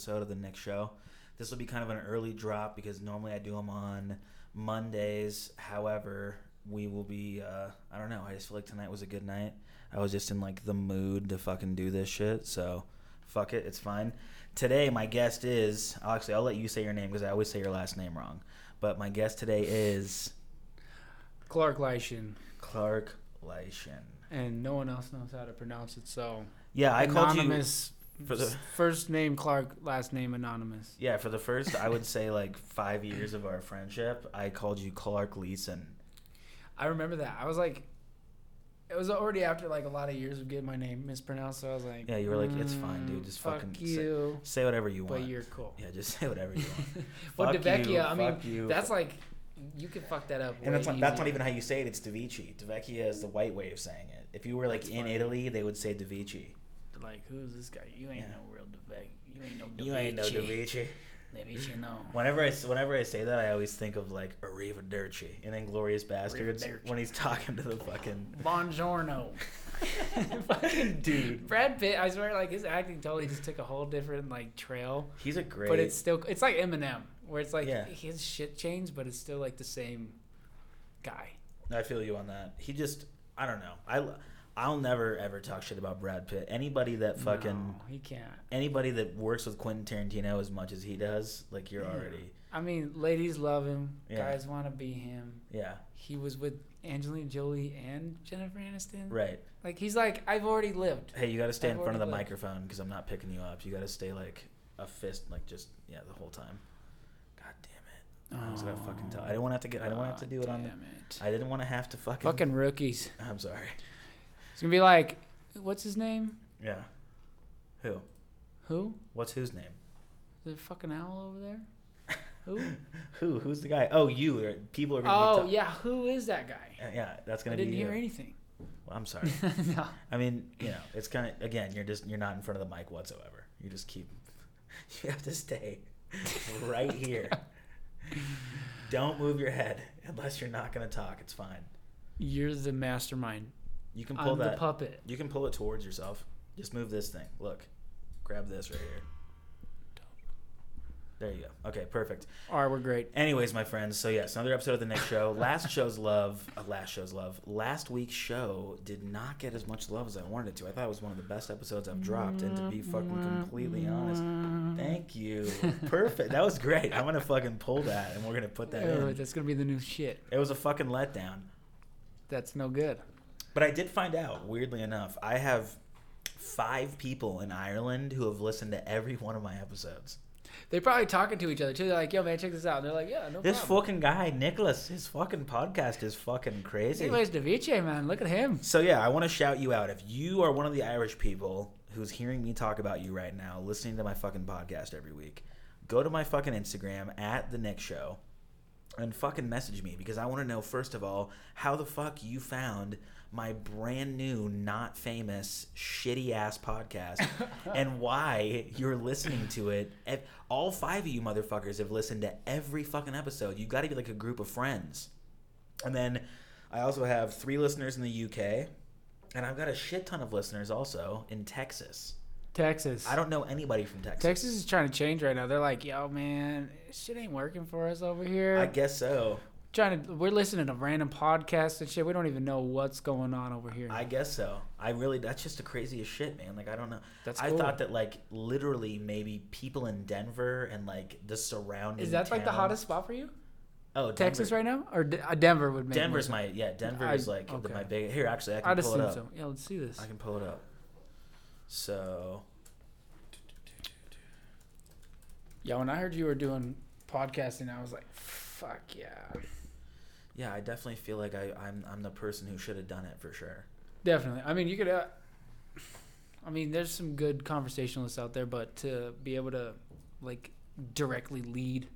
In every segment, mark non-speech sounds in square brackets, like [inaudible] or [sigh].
episode of the next Show. This will be kind of an early drop because normally I do them on Mondays. However, we will be. Uh, I don't know. I just feel like tonight was a good night. I was just in like the mood to fucking do this shit. So, fuck it. It's fine. Today, my guest is. Actually, I'll let you say your name because I always say your last name wrong. But my guest today is Clark Leyshon. Clark Leyshon. And no one else knows how to pronounce it, so. Yeah, I called you. For the- First name Clark, last name Anonymous. Yeah, for the first, I would say like five years of our friendship, I called you Clark Leeson. I remember that. I was like, it was already after like a lot of years of getting my name mispronounced, so I was like, Yeah, you were like, "It's fine, dude. "Mm, Just fuck fucking say- you. Say whatever you want. But you're cool. yeah, just say whatever you want. [laughs] well, Fuck Divecchia, you, I mean, you. that's like, you can fuck that up. and that's not, that's not even how you say it. It's Davici. Divecchia is the white way of saying it. If you were like That's in funny. Italy, they would say Davici. Like, who's this guy? You ain't Yeah. no real Divecchia. You ain't no You ain't no. Davici. Davici, no. Whenever I whenever I say that, I always think of like Arrivederci and Inglourious Basterds Arrivederci. when he's talking to the fucking [laughs] Buongiorno. [laughs] fucking dude. Brad Pitt, I swear, like his acting totally just took a whole different like trail. He's a great. But it's still, it's like Eminem, where it's like Yeah. his shit changed, but it's still like the same guy. I feel you on that. He just, I don't know. I, I'll never ever talk shit about Brad Pitt. Anybody that fucking, No, he can't. anybody that works with Quentin Tarantino as much as he does, like you're Yeah. already, I mean, ladies love him. Yeah. Guys want to be him. yeah, He was with Angelina Jolie and Jennifer Aniston. right. Like he's like, I've already lived. Hey, you got to stay I've in front of the lived. microphone because I'm not picking you up. You got to stay like a fist, like just yeah, the whole time. God damn it! I was gonna fucking tell. I didn't want to have to get. I didn't want to have to do it on. Damn it. I didn't want to have to fucking. Fucking rookies. I'm sorry. It's gonna be like, what's his name? Yeah. Who? Who? What's whose name? The fucking owl over there? Who? [laughs] Who? Who's the guy? Oh, you. People are. Gonna oh be yeah, who is that guy? Uh, Yeah, that's gonna be. didn't be. hear you. anything. Well, I'm sorry. [laughs] no. I mean, you know, it's kind of again, you're just you're not in front of the mic whatsoever. You just keep. [laughs] You have to stay right here. Don't move your head unless you're not gonna talk. It's fine. You're the mastermind. You can pull I'm that. the puppet. you can pull it towards yourself. Just move this thing. Look, grab this right here. There you go. Okay, perfect. All right, we're great. Anyways, my friends, so yes, another episode of the next show. Last show's love, uh, last show's love. Last week's show did not get as much love as I wanted it to. I thought it was one of the best episodes I've dropped, and to be fucking completely honest, thank you. [laughs] Perfect. That was great. I'm gonna fucking pull that, and we're gonna put that Oh, in. that's gonna be the new shit. It was a fucking letdown. That's no good. But I did find out, weirdly enough, I have five people in Ireland who have listened to every one of my episodes. They're probably talking to each other too. They're like, "Yo, man, check this out." And they're like, "Yeah, no problem. This problem." fucking guy, Nicholas, his fucking podcast is fucking crazy. Anyways, Davici, man, look at him. So yeah, I want to shout you out. If you are one of the Irish people who's hearing me talk about you right now, listening to my fucking podcast every week, go to my fucking Instagram at the Nick Show and fucking message me because I want to know first of all how the fuck you found my brand new, not famous, shitty ass podcast [laughs] and why you're listening to it. All five of you motherfuckers have listened to every fucking episode. You got to be like a group of friends. And then I also have three listeners in the UK, and I've got a shit ton of listeners also in Texas. Texas. I don't know anybody from Texas. Texas is trying to change right now. They're like, "Yo, man, shit ain't working for us over here." I guess so. Trying to, we're listening to random podcasts and shit. We don't even know what's going on over here. I guess so. I really that's just the craziest shit, man. Like I don't know. That's cool. I thought that like literally maybe people in Denver and like the surrounding. is that like the hottest spot for you? Oh, Denver. Texas right now, or D- uh, Denver would make Denver's my yeah. Denver I- is like the- okay. my big. Here, actually, I can I'd pull it up. so. Yeah, let's see this. I can pull it up. So Yeah, when I heard you were doing podcasting, I was like, "Fuck yeah, yeah, I definitely feel like I I'm I'm the person who should have done it for sure. definitely." I mean, you could. Uh, I mean, there's some good conversationalists out there, but to be able to like directly lead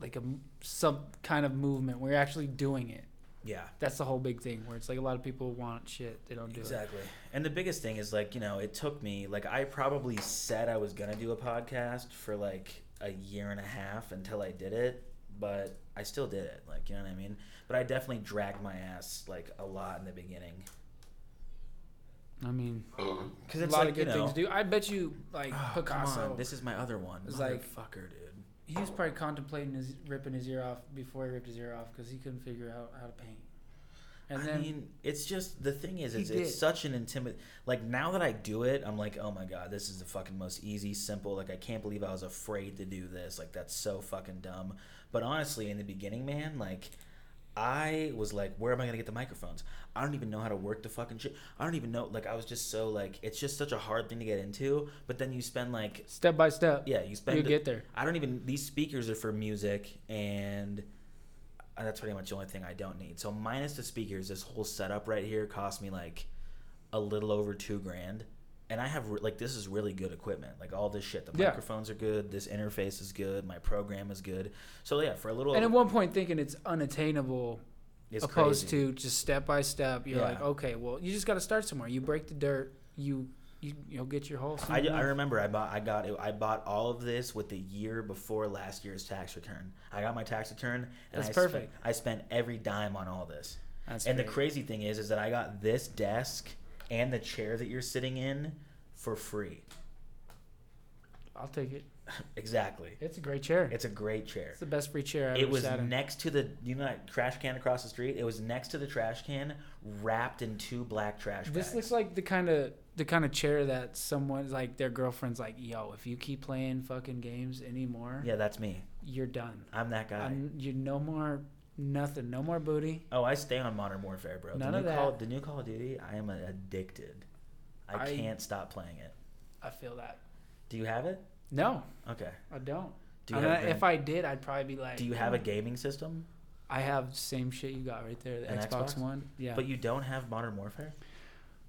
like a some kind of movement where you're actually doing it. Yeah. That's the whole big thing where it's like a lot of people want shit, they don't do it. Exactly. And the biggest thing is like, you know, it took me like I probably said I was gonna do a podcast for like a year and a half until I did it, but I still did it. Like you know what I mean. But I definitely dragged my ass like a lot in the beginning. I mean, uh-huh. Because a it's lot like of good you know, things. Do I bet you like Oh, come Picasso? on, this is my other one. It's like- Motherfucker, dude. he was probably contemplating his ripping his ear off before he ripped his ear off because he couldn't figure out how to paint. And I then mean, it's just the thing is, it's, it's such an intimate. Like now that I do it, I'm like, oh my god, this is the fucking most easy, simple. Like I can't believe I was afraid to do this. Like that's so fucking dumb. But honestly, in the beginning, man, like I was like, where am I gonna get the microphones? I don't even know how to work the fucking shit. I don't even know. Like I was just so like, it's just such a hard thing to get into. But then you spend like, step by step, yeah, you spend you get there. I don't even. These speakers are for music, and uh, that's pretty much the only thing I don't need. So minus the speakers, this whole setup right here cost me like a little over two grand, and I have like this is really good equipment. Like all this shit, the Yeah. microphones are good, this interface is good, my program is good. So yeah, for a little, And at one point, thinking it's unattainable, it's opposed crazy. to just step by step. You're Yeah. like, okay, well, you just got to start somewhere. You break the dirt. You you you'll get your whole. I, I remember I bought I got it, I bought all of this with the year before last year's tax return. I got my tax return and That's I perfect. Spent, I spent every dime on all this. That's and the crazy thing is, is that I got this desk and the chair that you're sitting in for free. I'll take it. [laughs] exactly. It's a great chair. It's a great chair. It's the best free chair I've It ever was sat in. next to the you know that trash can across the street. It was next to the trash can, wrapped in two black trash bags. This looks like the kind of the kind of chair that someone like their girlfriend's like, yo, if you keep playing fucking games anymore, yeah, that's me. you're done. I'm that guy. I'm, you no more nothing, no more booty. oh, I stay on Modern Warfare, bro. None the of new Call, that. the new Call of Duty, I am addicted. I, I- can't stop playing it. I feel that. Do you have it? No, Okay. I don't. Do you have I- a, if I did, I'd probably be like, do you have a gaming system? I have same shit you got right there, the An Xbox, Xbox? One. Yeah. But you don't have Modern Warfare?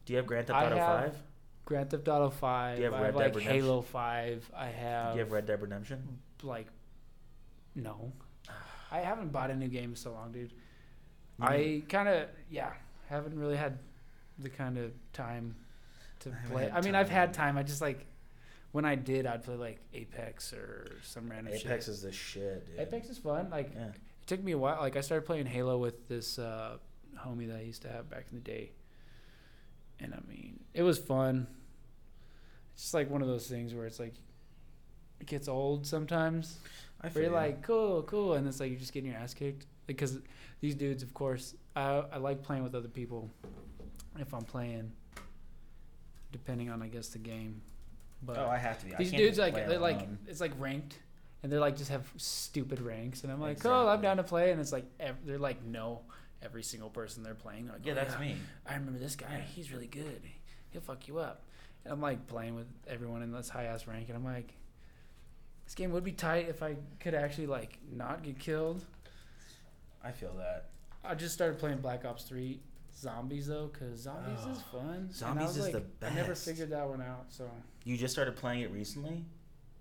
Do you have Grand Theft Auto have 5? Grand Theft Auto Five. Do you have I have Red Dead like Redemption? Halo Five. I have, Do you have Red Dead Redemption? like, no. I haven't bought a new game in so long, dude. You I kind of yeah haven't really had the kind of time to I play. I mean, I've had time. I just like when I did, I'd play like Apex or some random Apex shit. Apex is the shit, dude. Apex is fun. Like Yeah. it took me a while. Like I started playing Halo with this uh, homie that I used to have back in the day, and I mean, it was fun. It's just like one of those things where it's like it gets old sometimes. I Where feel you're like, cool, cool, and it's like you're just getting your ass kicked. Because these dudes, of course, I I like playing with other people. If I'm playing, depending on I guess the game, but oh, I have to be. These dudes like they're like alone. it's like ranked, and they're like just have stupid ranks, and I'm like, cool, I'm down to play, and it's like ev- they're like no, every single person they're playing. They're like, yeah, "Oh, that's me. I remember this guy. He's really good. He'll fuck you up. And I'm like playing with everyone in this high ass rank, and I'm like, this game would be tight if I could actually like not get killed. I feel that. I just started playing Black Ops 3 Zombies though, cause zombies is Oh, fun. And I Zombies was is like, the best. I never figured that one out, so You just started playing it recently?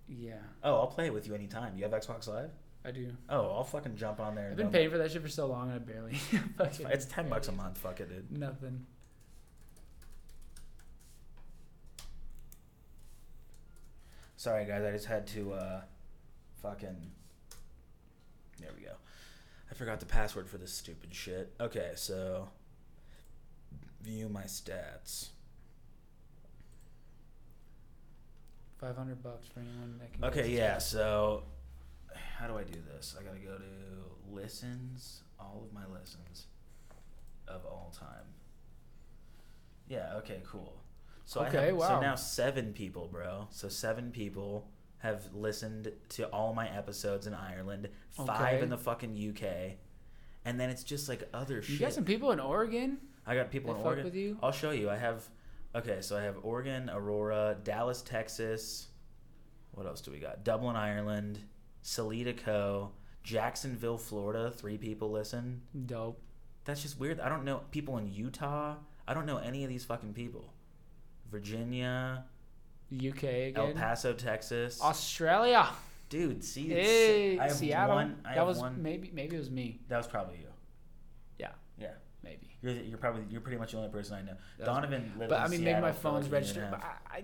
yeah, Oh, I'll play it with you anytime. You have Xbox Live? I do. Oh, I'll fucking jump on there. I've been paying for that shit for so long, and I barely. [laughs] It's ten bucks a month. Fuck it, dude. Nothing. Sorry, guys. I just had to uh, fucking. There we go. I forgot the password for this stupid shit. Okay, so view my stats. Five hundred bucks for anyone that can. Okay, yeah. this. So how do I do this? I gotta go to listens, all of my listens of all time. Yeah. Okay. Cool. So I Okay, have, So now seven people, bro. So seven people have listened to all my episodes in Ireland. Five Okay. in the fucking UK, and then it's just like other You shit. You got some people in Oregon. I got people in Oregon. with you. I'll show you. I have okay, so I have Oregon, Aurora, Dallas, Texas. What else do we got? Dublin, Ireland, Salida Co, Jacksonville, Florida. Three people listen. Dope. That's just weird. I don't know people in Utah. I don't know any of these fucking people. Virginia, UK El. Paso, Texas. Australia. Dude, see, it's Hey. I have Seattle. one. I that have was one. maybe maybe it was me. That was probably you. Yeah. Yeah. Maybe. You're, you're probably you're pretty much the only person I know. That Donovan lived but I mean, Seattle maybe my phone's a year and a registered. But. I, I,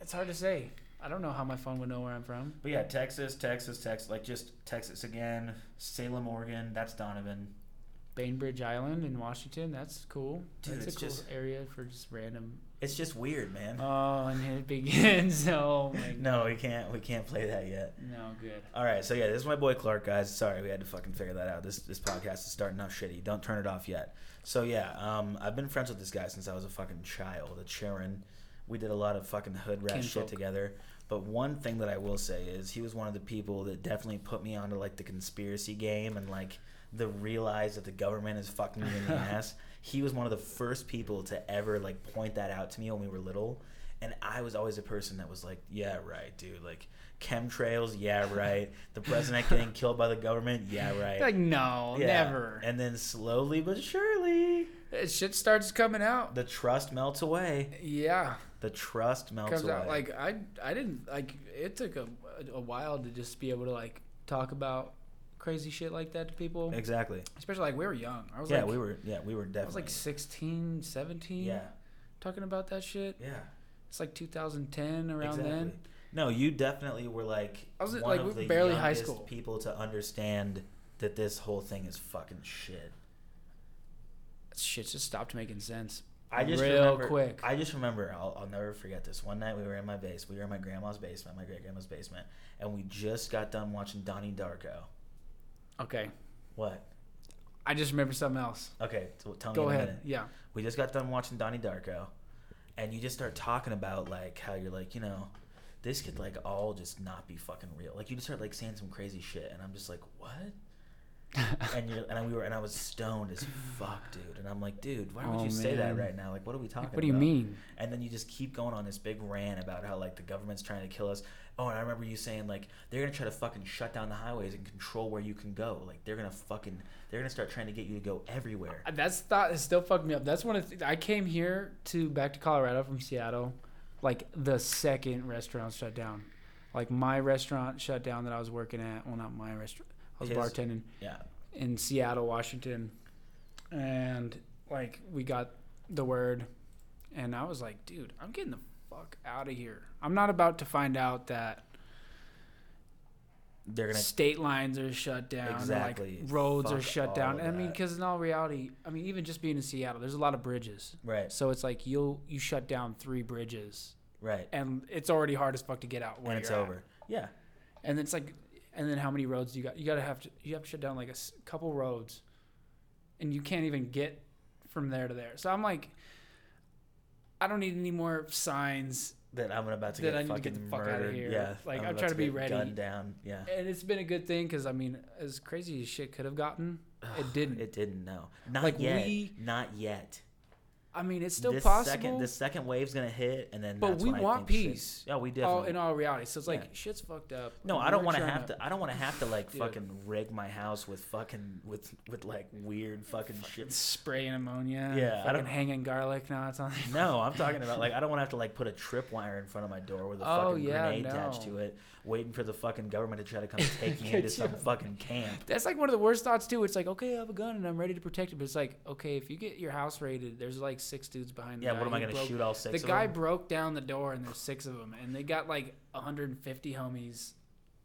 it's hard to say. I don't know how my phone would know where I'm from. But yeah, Texas, Texas, Texas, like just Texas again. Salem, Oregon. That's Donovan. Bainbridge Island in Washington. That's cool. Dude, That's it's a cool just- area for just random. It's just weird, man. Oh, and it begins. [laughs] Oh my [laughs] god. no, we can't. We can't play that yet. No good. All right, so yeah, this is my boy Clark, guys. Sorry, we had to fucking figure that out. This this podcast is starting off shitty. Don't turn it off yet. So yeah, um, I've been friends with this guy since I was a fucking child. At Sharon, we did a lot of fucking hood rat shit together. But one thing that I will say is he was one of the people that definitely put me onto like the conspiracy game and like the realize that the government is fucking me in the [laughs] ass. He was one of the first people to ever like point that out to me when we were little. And I was always a person that was like, yeah, right, dude. Like chemtrails, yeah, [laughs] right. The president getting killed by the government, yeah, right. Like no, Yeah. never. And then slowly but surely, Uh, Shit starts coming out. the trust melts away. Yeah, The trust melts comes away. out like I. I didn't like. It took a, a while to just be able to like talk about crazy shit like that to people. exactly. Especially like we were young. I was Yeah, like, we were. Yeah, we were definitely. I was like 16, 17. yeah, talking about that shit. yeah. It's like 2010 around exactly. then. No, you definitely were like I was, one like, of we- the barely high youngest school. people to understand that this whole thing is fucking shit. Shit just stopped making sense. I just Real remember, quick. I just remember. I'll, I'll never forget this. One night we were in my base. We were in my grandma's basement, my great grandma's basement, and we just got done watching Donnie Darko. Okay, What? I just remember something else. Okay, so tell me Go ahead. minute. Yeah. we just got done watching Donnie Darko, and you just start talking about like how you're like, you know, this could like all just not be fucking real. Like you just start like saying some crazy shit, and I'm just like, what? [laughs] and you and we were and I was stoned as fuck, dude. And I'm like, dude, why would Oh, you say that right now? Like, what are we talking? About? What do you about? mean? And then you just keep going on this big rant about how like the government's trying to kill us. Oh, and I remember you saying like they're gonna try to fucking shut down the highways and control where you can go. Like they're gonna fucking they're gonna start trying to get you to go everywhere. Uh, That's thought is still fucking me up. That's one of the, I came here to back to Colorado from Seattle, like the second restaurant shut down. Like my restaurant shut down that I was working at. Well, not my restaurant. I was His- bartending Yeah. in Seattle, Washington, and like we got the word, and I was like, dude, I'm getting the fuck out of here. I'm not about to find out that They're gonna state lines are shut down, Exactly. like roads are shut down. I mean, because in all reality, I mean, even just being in Seattle, there's a lot of bridges. right, So it's like you'll you shut down three bridges, right, and it's already hard as fuck to get out. when it's you're at. over. Yeah. And it's like, and then how many roads do you got? You gotta have to you have to shut down like a s- couple roads, and you can't even get from there to there. So I'm like, I don't need any more signs. That I'm about to That get I need to get the fuck murdered. here. Yeah. Like, I'm I'm trying to be ready. Gunned down. Yeah. And it's been a good thing because I mean, as crazy as shit could have gotten, it [sighs] didn't. It didn't. No. Not Like, yet. we- Not yet. I mean, it's still this possible. Second, this second wave's gonna hit, and then. But that's we want think shit- peace. Yeah, we all, definitely. in all reality, so it's like Yeah. shit's fucked up. No, I don't want to have to. I don't want to have to like fucking rig my house with fucking with with like weird fucking shit. spraying ammonia. Yeah, I fucking don't- hanging garlic knots on. No, I'm talking [laughs] about like I don't want to have to like put a tripwire in front of my door with a Oh, fucking yeah, grenade attached to it, waiting for the fucking government to try to come [laughs] take me into some fucking camp. That's like one of the worst thoughts too. It's like, okay, I have a gun and I'm ready to protect it, but it's like, okay, if you get your house raided, there's like six dudes behind. The Yeah, guy what am I gonna broke- shoot all six? The guy them? broke down the door and there's six of them, and they got like 150 homies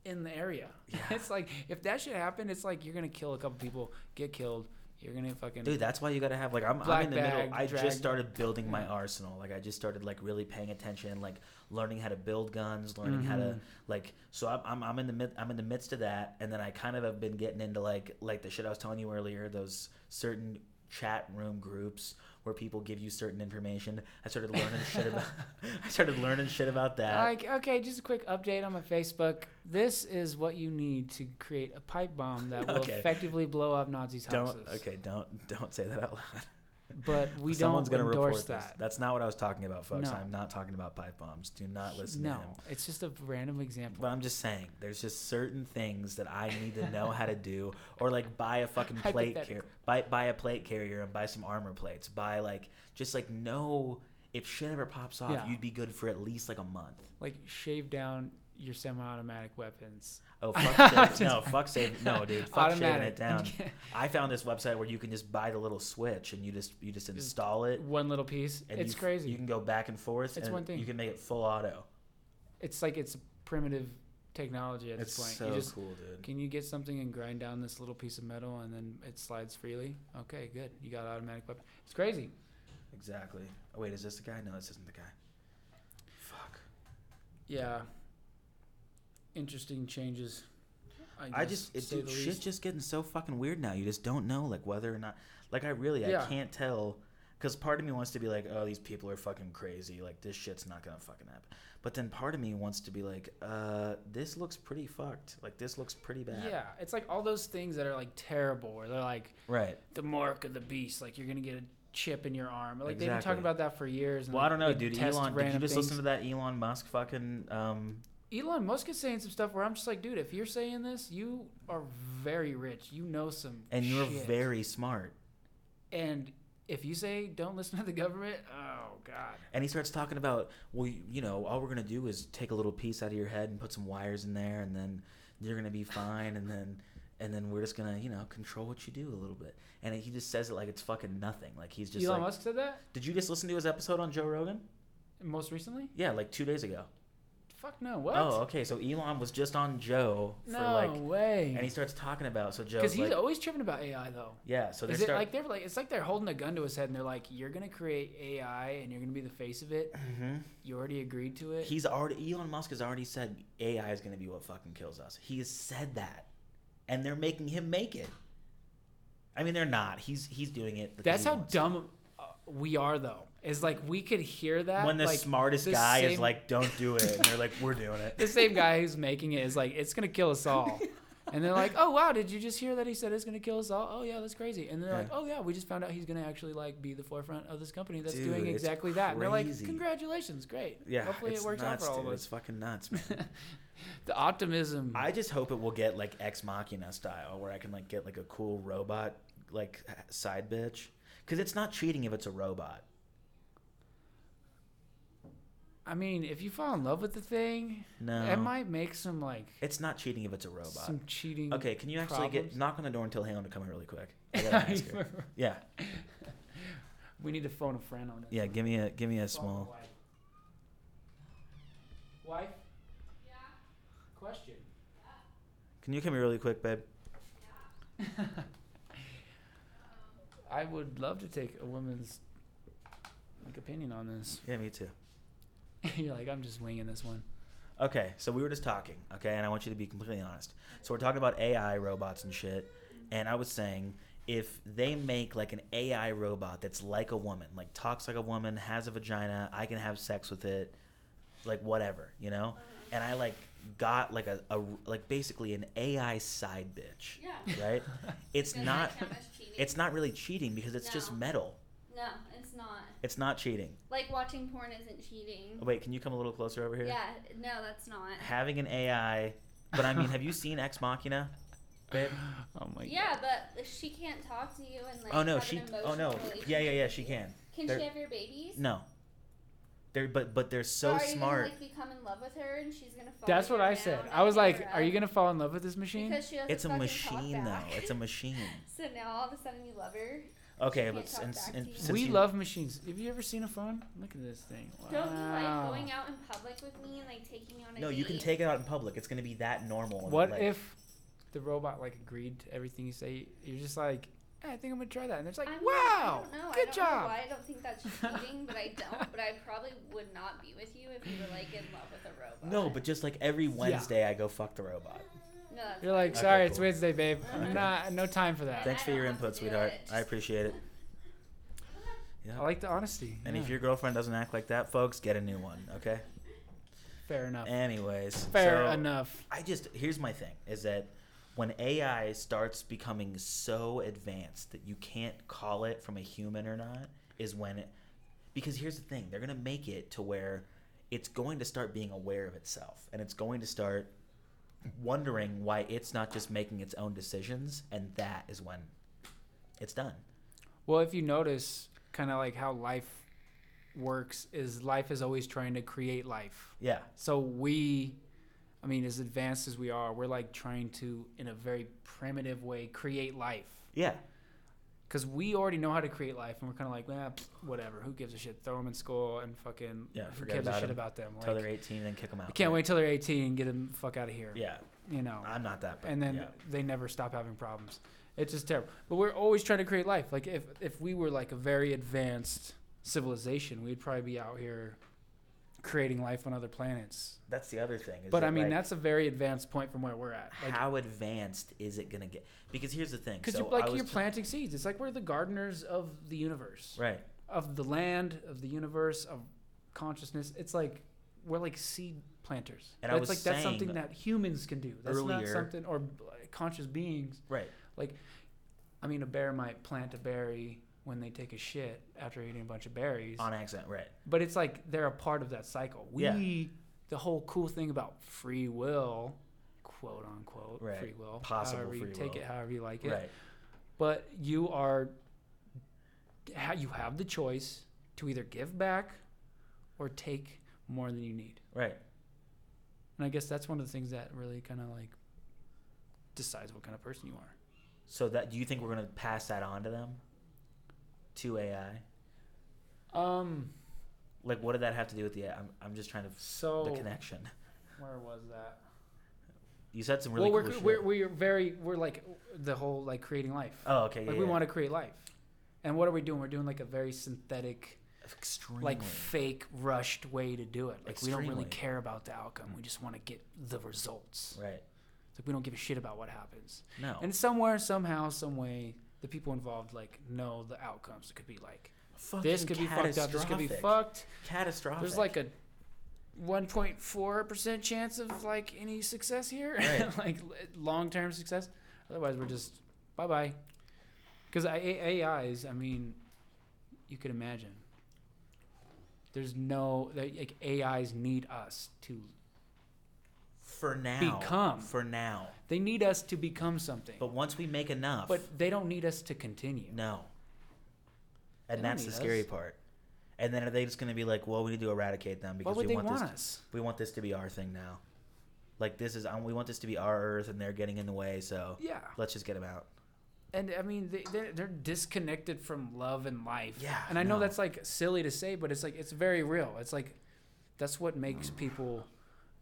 in the area. [laughs] Yeah. It's like if that shit happened, it's like you're gonna kill a couple people, get killed. You're gonna fucking Dude, that's why you gotta have like I'm, I'm in the middle. I just started building my arsenal. Like I just started like really paying attention, like learning how to build guns, learning how to Mhm. like. So I'm, I'm I'm in the mid I'm in the midst of that, and then I kind of have been getting into like like the shit I was telling you earlier. Those certain chat room groups where people give you certain information. I started learning shit about. [laughs] [laughs] I started learning shit about that. Like, okay, just a quick update on my Facebook. This is what you need to create a pipe bomb that will [laughs] Okay. effectively blow up Nazis' houses. don't okay. Don't don't say that out loud. But [laughs] we Someone's don't gonna endorse report that. this. That's not what I was talking about, folks. No. I'm not talking about pipe bombs. Do not listen to No, him. it's just a random example. But I'm just saying, there's just certain things that I need to know how to do, or like buy a fucking [laughs] plate carrier, buy buy a plate carrier and buy some armor plates. Buy like just like know if shit ever pops off, Yeah. you'd be good for at least like a month. Like shave down your semi-automatic weapons. Oh [laughs] fuck, save, no fuck save, no dude, fuck shaving it down. [laughs] I found this website where you can just buy the little switch and you just you just install it. One little piece. And it's you, crazy. You can go back and forth. It's and one thing. You can make it full auto. it's like it's primitive technology at It's this point. It's so you just cool, dude. can you get something and grind down this little piece of metal and then it slides freely? Okay, good. You got automatic weapon. It's crazy. Exactly. Oh wait, is this the guy? No, this isn't the guy. Fuck. Yeah. Interesting changes. I guess, just to it, dude, shit's just getting so fucking weird now. You just don't know like whether or not like I really Yeah. I can't tell because part of me wants to be like, oh, these people are fucking crazy. Like this shit's not gonna fucking happen. But then part of me wants to be like, uh, this looks pretty fucked. Like this looks pretty bad. Yeah, it's like all those things that are like terrible, where they're like Right. the mark of the beast, like you're gonna get a chip in your arm. Like they've been talking about that for years. and Well, I don't know, dude. Elon, did you just things. listen to that Elon Musk fucking? Um, Elon Musk is saying some stuff where I'm just like, dude, if you're saying this, you are very rich. You know some. and you're shit. very smart. And if you say don't listen to the government, oh god. And he starts talking about, well, you, know, all we're gonna do is take a little piece out of your head and put some wires in there, and then you're gonna be fine, and then and then we're just gonna, you know, control what you do a little bit. And he just says it like it's fucking nothing. Like he's just Elon like, Musk said that did you just listen to his episode on Joe Rogan? most recently. Yeah, like two days ago. Fuck no. What? Oh, okay. So Elon was just on Joe for no like, way. and he starts talking about so Joe Because he's like, always tripping about AI though. yeah. So they Is it start. like they're like it's like they're holding a gun to his head and they're like, you're gonna create AI and you're gonna be the face of it. hmm You already agreed to it. He's already Elon Musk has already said AI is going to be what fucking kills us. He has said that, and they're making him make it. I mean, they're not. He's he's doing it. because That's he how wants dumb uh, we are though. Is like we could hear that When the like, smartest the guy is like, "Don't do it," and they're like, "We're doing it." the same guy who's making it is like, it's gonna kill us all. [laughs] And they're like, oh wow, did you just hear that he said it's gonna kill us all? Oh yeah, that's crazy. And they're like, oh yeah, we just found out he's gonna actually like be the forefront of this company that's Dude, doing exactly that. And they're like, congratulations, great. Yeah, Hopefully it works nuts, out for all dude. of It's fucking nuts, [laughs] man. The optimism. I just hope it will get like Ex Machina style, where I can like get like a cool robot like side bitch, because it's not cheating if it's a robot. I mean, if you fall in love with the thing, No, it might make some like it's not cheating if it's a robot. some cheating. Okay, can you actually get problems. knock on the door and tell Helen to come here really quick? [laughs] I gotta ask her. Yeah, [laughs] we need to phone a friend on it. yeah. Give me a give me a small. Wife. Wife. Yeah. Question. Can you come here really quick, babe? [laughs] I would love to take a woman's like opinion on this. Yeah, me too. [laughs] You're like, I'm just winging this one. Okay, so we were just talking, okay, and I want you to be completely honest. So we're talking about AI robots and shit, and I was saying if they make like an AI robot that's like a woman, like talks like a woman, has a vagina, I can have sex with it, like whatever, you know, and I like got like a, a like basically an AI side bitch, Yeah. right? [laughs] It's Does not that count as cheating? it's not really cheating because it's just metal. No, it's not. Cheating. Like watching porn isn't cheating. Oh, wait, can you come a little closer over here? Yeah, no, that's not. Having an AI, but I mean, have you seen Ex Machina, babe? [gasps] Oh my god. yeah, but she can't talk to you and like. Oh no, have she. An Oh no. Yeah, yeah, yeah. She can. Can They're- she have your babies? No. They're but but they're so But are you smart. Gonna, like become in love with her and she's gonna. Follow That's you what I said. I was like, are you gonna fall in love with this machine? Because she doesn't It's a machine talk though. It's a [laughs] machine. so now all of a sudden you love her. Okay, but since, and since we you, love machines. Have you ever seen a phone? Look at this thing. Wow. Don't you like going out in public with me and like taking me on a No, you can date? take it out in public. It's gonna be that normal. and, What like- if the robot like agreed to everything you say? You're just like, "Eh, I think I'm gonna try that, and it's like, I mean, wow, I don't know. good I don't job. Know why I don't think that's [laughs] cheating, but I don't. But I probably would not be with you if you were like in love with a robot. No, but just like every Wednesday, I go fuck the robot. No, You're like, Okay, sorry, it's cool. Wednesday, babe. I'm not, no time for that. Thanks for your input, sweetheart. I appreciate it. Yeah. I like the honesty. and yeah. if your girlfriend doesn't act like that, folks, get a new one. Okay. fair enough, Anyways. fair so- enough. I just here's my thing is that when AI starts becoming so advanced that you can't call it from a human or not is when it because here's the thing they're going to make it to where it's going to start being aware of itself and it's going to start wondering why it's not just making its own decisions and that is when it's done. Well, if you notice, kind of like how life works, is life is always trying to create life. Yeah. So we, I mean, as advanced as we are, we're like trying to, in a very primitive way, create life. Yeah. Because we already know how to create life, and we're kind of like, well, whatever. Who gives a shit? Throw them in school and fucking Yeah, who forget gives a about shit 'em about them? Until Like, they're 18, then kick them out. I can't wait till they're 18 and get them the fuck out of here. Yeah, You know, I'm not that. Bad. And then yeah. they never stop having problems. It's just terrible. But we're always trying to create life. Like if if we were like a very advanced civilization, we'd probably be out here creating life on other planets. that's the other thing. is But I mean, like, that's a very advanced point from where we're at. Like, how advanced is it gonna get? Because here's the thing. because so you're like I was you're t- planting seeds. It's like we're the gardeners of the universe, right. of the land, of the universe, of consciousness. It's like we're like seed planters. And I that's was like that's something that humans can do. That's not something or conscious beings. Right. Like, I mean, a bear might plant a berry when they take a shit after eating a bunch of berries, On accident. Right. but it's like they're a part of that cycle. We, Yeah. the whole cool thing about free will, quote unquote, Right. free will, Possible however you take will. it, however you like it. Right. But you are, you have the choice to either give back or take more than you need. Right. And I guess that's one of the things that really kind of like decides what kind of person you are. So that do you think we're gonna pass that on to them? To AI. Um. Like, what did that have to do with the? I'm, I'm just trying to So the connection. where was that? You said some really well, cool we're, we're we're very we're like the whole like creating life. oh, okay. Yeah. like we want to create life, and what are we doing? We're doing like a very synthetic, extremely. like fake, rushed way to do it. Like we don't really care about the outcome. We just want to get the results. right. It's like we don't give a shit about what happens. No. And somewhere, somehow, some way, the people involved like know the outcomes. It could be like this could be fucked up. This could be fucked. Catastrophic. There's like a 1.4 percent chance of like any success here, Right. [laughs] like long term success. Otherwise, we're just bye bye. Because AIs, I mean, you could imagine. There's no like AIs need us to. For now. become. For now. They need us to become something, But once we make enough. but they don't need us to continue. no. And They that's the scary us. part. And then are they just going to be like, well, we need to eradicate them because we want, want this. us? We want this to be our thing now. Like this is, um, we want this to be our Earth, and they're getting in the way. So Yeah, let's just get them out. and I mean they they're, they're disconnected from love and life. Yeah, and I know no. that's like silly to say, but it's like it's very real. It's like that's what makes people,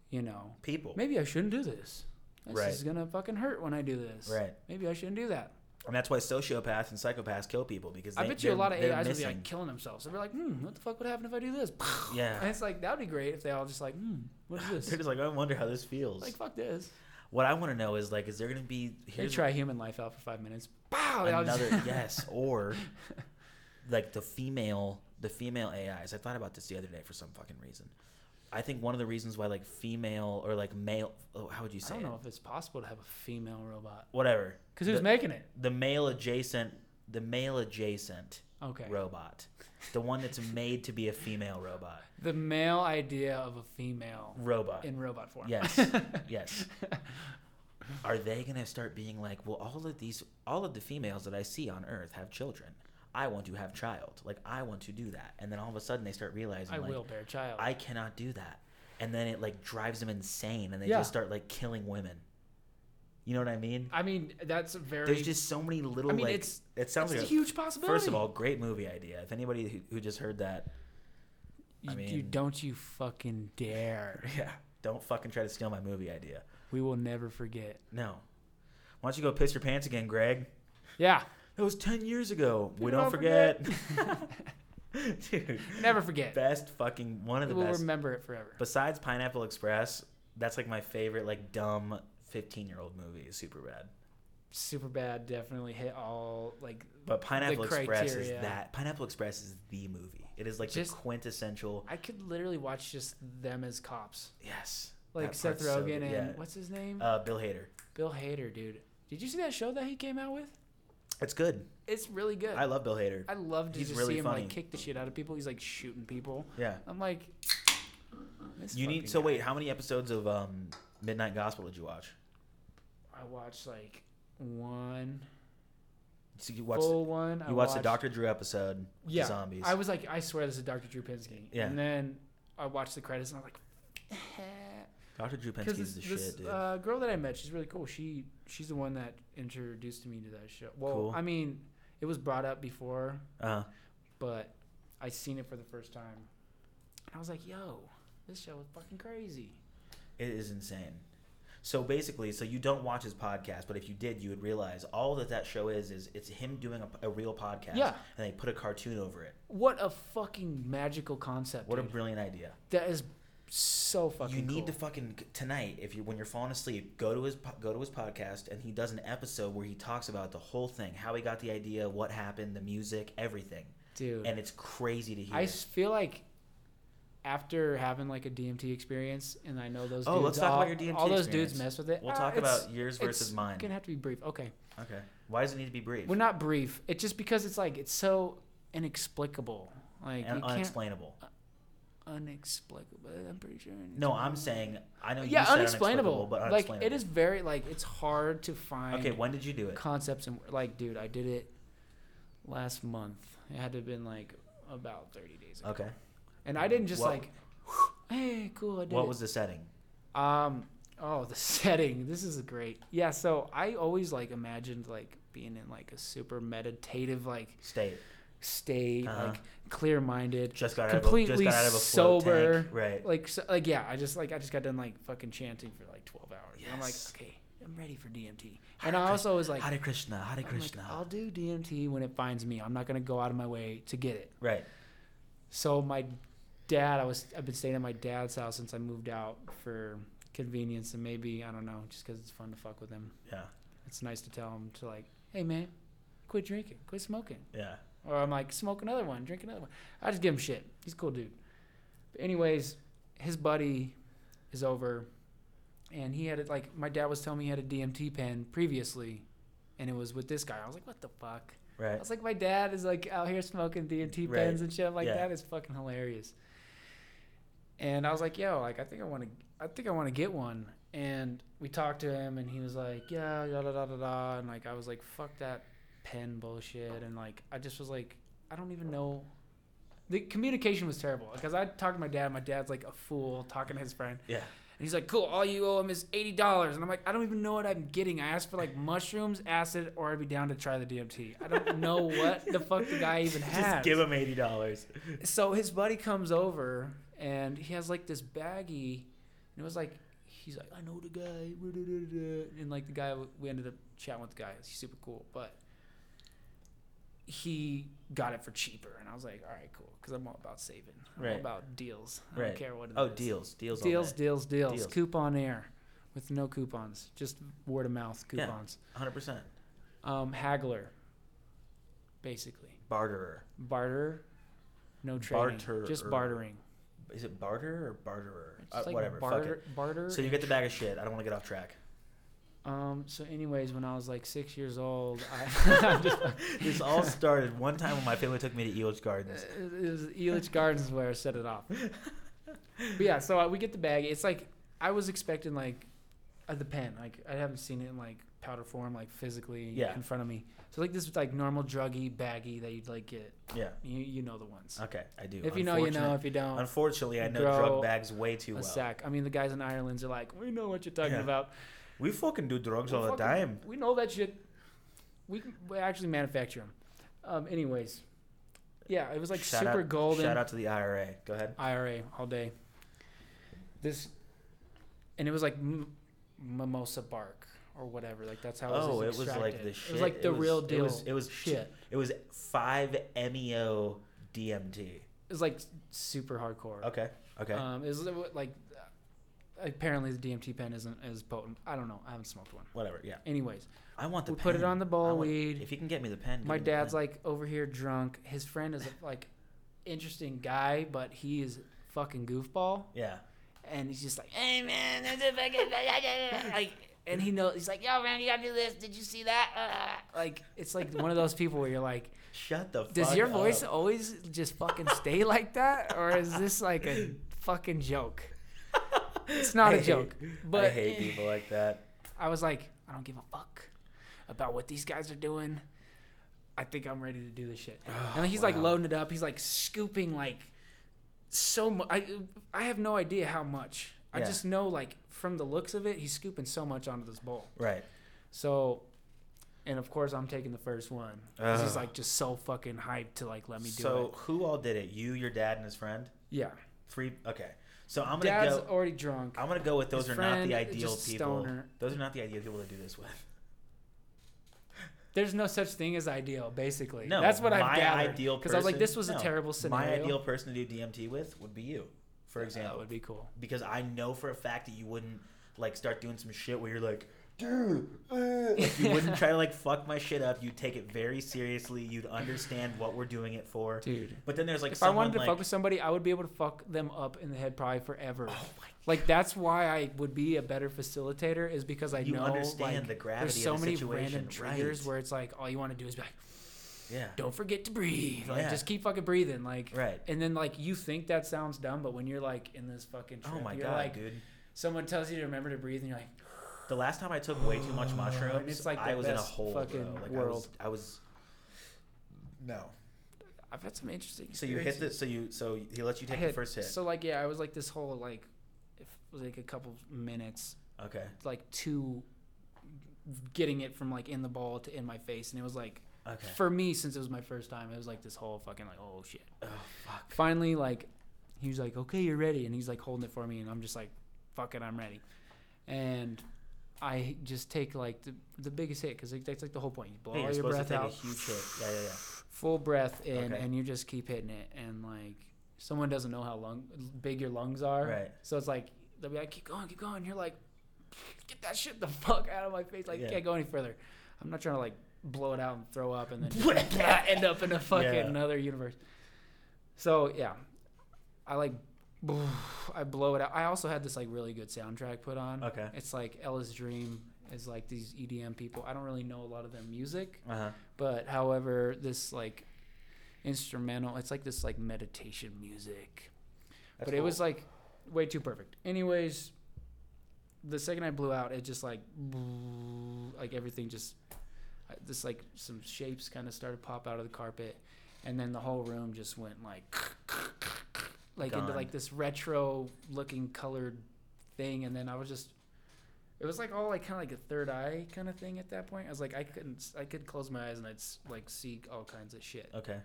you know, People. maybe I shouldn't do this. This Right. is gonna fucking hurt when I do this. Right. Maybe I shouldn't do that. And that's why sociopaths and psychopaths kill people because I bet you a lot of AIs would be like killing themselves. They'd be like, hmm, what the fuck would happen if I do this? [laughs] Yeah. And it's like that'd be great if they all just like, hmm, what is [laughs] this?" They're just like, I wonder how this feels. like fuck this. what I want to know is like, is there going to be They try human life out for five minutes. Pow! they just- another [laughs] yes, or like the female the female AIs. I thought about this the other day for some fucking reason. I think one of the reasons why like female or like male, oh, how would you say? I don't it? know if it's possible to have a female robot. Whatever. Because who's the, making it? the male adjacent the male adjacent Okay. robot, the one that's made to be a female robot. [laughs] The male idea of a female Robot. in robot form. Yes. [laughs] yes. Are they gonna start being like, well, all of these, all of the females that I see on Earth have children. I want to have child. Like I want to do that, and then all of a sudden they start realizing, I like, will bear child. I cannot do that, and then it like drives them insane, and they Yeah. just start like killing women. You know what I mean? I mean, that's a very. There's just so many little I mean, like. it's it sounds it's like a huge possibility. First of all, great movie idea. If anybody who, who just heard that, you, I you mean- don't you fucking dare. [laughs] yeah, don't fucking try to steal my movie idea. We will never forget. No. Why don't you go piss your pants again, Greg? Yeah, That was 10 years ago. we don't don't forget. [laughs] [laughs] Dude, never forget. best fucking one of the best. we'll best. remember it forever. Besides Pineapple Express, that's like my favorite like dumb 15-year-old movie is super bad. Super bad. Definitely hit all like. But Pineapple Express is that Pineapple Express is the movie. It is like Just- the quintessential I could literally watch just them as cops, yes. like Seth part's so Rogen and yeah. what's his name, Uh, Bill Hader. Bill Hader, dude. Did you see that show that he came out with? It's good. It's really good. I love Bill Hader. I love to He's just really see him funny. like kick the shit out of people. He's like shooting people. Yeah. I'm like, this You fucking need so guy. wait, how many episodes of um Midnight Gospel did you watch? I watched like one So you watched full one. I you watched the Doctor Drew episode with Yeah, the zombies. I was like, I swear this is Dr. Drew Pinsky. Yeah. And then I watched the credits and I'm like, Dr. Drew this, the this shit, dude. uh, girl that I met, she's really cool. She she's the one that introduced me to that show. Well, Cool. I mean, it was brought up before, Uh, but I seen it for the first time, and I was like, "Yo, this show is fucking crazy." it is insane. So basically, so you don't watch his podcast, but if you did, you would realize all that that show is is it's him doing a, a real podcast, Yeah. and they put a cartoon over it. What a fucking magical concept! What a brilliant idea! that is so fucking. you need to fucking tonight if you when you're falling asleep, go to his go to his podcast, and he does an episode where he talks about the whole thing, how he got the idea, what happened, the music, everything, dude. and it's crazy to hear. I feel like after having like a DMT experience, and I know those. Oh, dudes, let's talk all, about your DMT All those experience. dudes mess with it. we'll Ah, talk about yours versus mine. it's. Gonna have to be brief. Okay. Okay. Why does it need to be brief? We're not brief. It's just because it's like it's so inexplicable. Like and you can't unexplainable. Unexplicable. I'm pretty sure. No, I'm saying I know. yeah, you said unexplainable. but Like it is very like it's hard to find. Okay, when did you do it? concepts and like, dude, I did it last month. It had to have been like about 30 days ago. Okay. And I didn't just What- like, [sighs] hey, cool, I did What it. was the setting? Um. Oh, the [laughs] setting. This is great. Yeah. So I always like imagined like being in like a super meditative like State. State, Uh-huh. like clear minded, Just got out of a, completely just got out of a sober. tank. Right. Like so, like yeah. I just like I just got done like fucking chanting for like twelve hours. And I'm like, okay, I'm ready for DMT. Hare And I also was like, Hare Krishna, Hare I'm like, Krishna. I'll do DMT when it finds me. I'm not gonna go out of my way to get it. right. So my dad, I was I've been staying at my dad's house since I moved out for convenience and maybe I don't know, just because it's fun to fuck with him. Yeah. It's nice to tell him to like, hey man, quit drinking, quit smoking, Yeah. Or I'm like, smoke another one, drink another one. I just give him shit. He's a cool dude. But anyways, his buddy is over, and he had it like my dad was telling me he had a DMT pen previously, and it was with this guy. I was like, what the fuck? I was like, my dad is like out here smoking DMT Right. pens and shit. I'm like, Yeah. that is fucking hilarious. And I was like, yo, like I think I want to, I think I want to get one. And we talked to him, and he was like, yeah, da da da da da. And like I was like, fuck that pen bullshit. And like I just was like, I don't even know. The communication was terrible because I talked to my dad. My dad's like a fool talking to his friend. Yeah. And he's like, cool, all you owe him is eighty dollars. And I'm like, I don't even know what I'm getting. I asked for like mushrooms, acid, or I'd be down to try the DMT. I don't [laughs] know what the fuck the guy even has. Just give him eighty dollars. So his buddy comes over and he has like this baggie, and it was like he's like, I know the guy, and like the guy we ended up chatting with the guy. He's super cool, but he got it for cheaper, and I was like, all right, cool, because I'm all about saving. I'm all Right. about deals. I Right. don't care what it is. Oh, deals, deals, deals, deals, deals, Deals. Coupon air, with no coupons, just word of mouth Yeah. coupons. Hundred percent. Um, haggler, basically Barterer. barter, no trading, Barter. just bartering. Is it barter or barterer? It's Uh, like whatever. Barter, Fuck barter. So you get the bag of shit. I don't want to get off track. Um. So, anyways, when I was like six years old, I [laughs] [laughs] just, [laughs] this all started one time when my family took me to Elitch Gardens. it was Elitch Gardens where I set it off. But yeah, so uh, we get the bag. It's like I was expecting like uh, the pen. Like I haven't seen it in like powder form, like physically Yeah. in front of me. So like this like normal druggy baggy that you'd like get. Yeah. You you know the ones. Okay, I do. If you know, you know. If you don't, Unfortunately, I know drug bags way too a well. sack. I mean, the guys in Ireland are like, we know what you're talking Yeah. about. We fucking do drugs We all the time. We know that shit. We, can- we actually manufacture them. Um, anyways, yeah, it was like Shout super out, golden. Shout out to the IRA. Go ahead. IRA all day. This, and it was like m- mimosa bark or whatever. Like that's how. Oh, it it was, was like the It shit. was like the was- real it deal. was- it was shit. It was five MEO DMT. It was like super hardcore. Okay. Okay. Um, it was like apparently the DMT pen isn't as potent. I don't know. I haven't smoked one. Whatever. Yeah. Anyways, I want the we pen. put it on the I bowl want- weed. If you can get me the pen. My give me the dad's pen. like over here drunk. His friend is like interesting guy, but he is fucking goofball. Yeah. And he's just like, hey man, there's a fucking [laughs] like, and he knows he's like, yo man, you gotta do this. Did you see that? Uh, [laughs] like, it's like one of those people where you're like, Shut the fuck does your voice up. always just fucking stay like that, or is this like a fucking joke? It's not I a hate- joke, but I hate people like that. I was like, I don't give a fuck about what these guys are doing. I think I'm ready to do this shit. [sighs] and he's like loading it up. He's like scooping like so much. I I have no idea how much. I just know like from the looks of it, he's scooping so much onto this bowl. Right. So and of course I'm taking the first one. 'Cause he's Ugh. like just so fucking hyped to like let me do so it. who all did it? You, your dad, and his friend. Yeah, Three. Okay. So I'm gonna Dad's go. already drunk. I'm gonna go with those His are not friend the is ideal just a people. stoner. Those are not the ideal people to do this with. There's no such thing as ideal, basically. No, that's what my I've gathered. ideal Because I was like, person- this was no, a terrible scenario. My ideal person to do DMT with would be you, for example. That would be cool. because I know for a fact that you wouldn't like start doing some shit where you're like, dude, uh," like you wouldn't try to like fuck my shit up. You'd take it very seriously. You'd understand what we're doing it for. Dude, But then there's like if I someone wanted to like, fuck with somebody, I would be able to fuck them up in the head probably forever. oh my Like that's why I would be a better facilitator is because I You know understand like, the gravity there's so of the many situation, random triggers right. where it's like all you want to do is be like, yeah, don't forget to breathe. Like Yeah. just keep fucking breathing. Like right. and then like you think that sounds dumb, but when you're like in this fucking trip, Oh my you're god, like dude. someone tells you to remember to breathe and you're like, The last time I took way too much uh, And mushrooms, it's like I was in a best hole, fucking bro. Like world. I was, I was. No. I've had some interesting. So you hit experiences. the. So you. So he lets you take hit- the first hit. So like yeah, I was like this whole like, it was like a couple minutes, okay. like two, getting it from like in the ball to in my face, and it was like Okay. for me since it was my first time, it was like this whole fucking like oh shit. Oh fuck. Finally, like he was like okay, you're ready, and he's like holding it for me, and I'm just like fuck it, I'm ready, and. I just take like the, the biggest hit because that's like the whole point. You blow all your breath out, huge hit. Yeah, yeah, yeah. full breath in, Okay. and you just keep hitting it. And like someone doesn't know how lung big your lungs are, Right. so it's like they'll be like, keep going, keep going. You're like, get that shit the [laughs] fuck out of my face. Like, Yeah. can't go any further. I'm not trying to like blow it out and throw up and then [laughs] [laughs] end up in a fucking Yeah. another universe. So yeah, I like, [sighs] I blow it out. I also had this like really good soundtrack put on. Okay. It's like Ella's Dream is like these EDM people. I don't really know a lot of their music, Uh huh. but however, this like instrumental, it's like this like meditation music but it was like way too perfect. Anyways, the second I blew out, it just like like everything just uh, this like some shapes kind of started pop out of the carpet, and then the whole room just went like [laughs] like into like this retro looking colored thing, and then I was just. It was like all like kind of like a third eye kind of thing at that point. I was like, I couldn't, I could close my eyes and I'd like see all kinds of shit. Okay.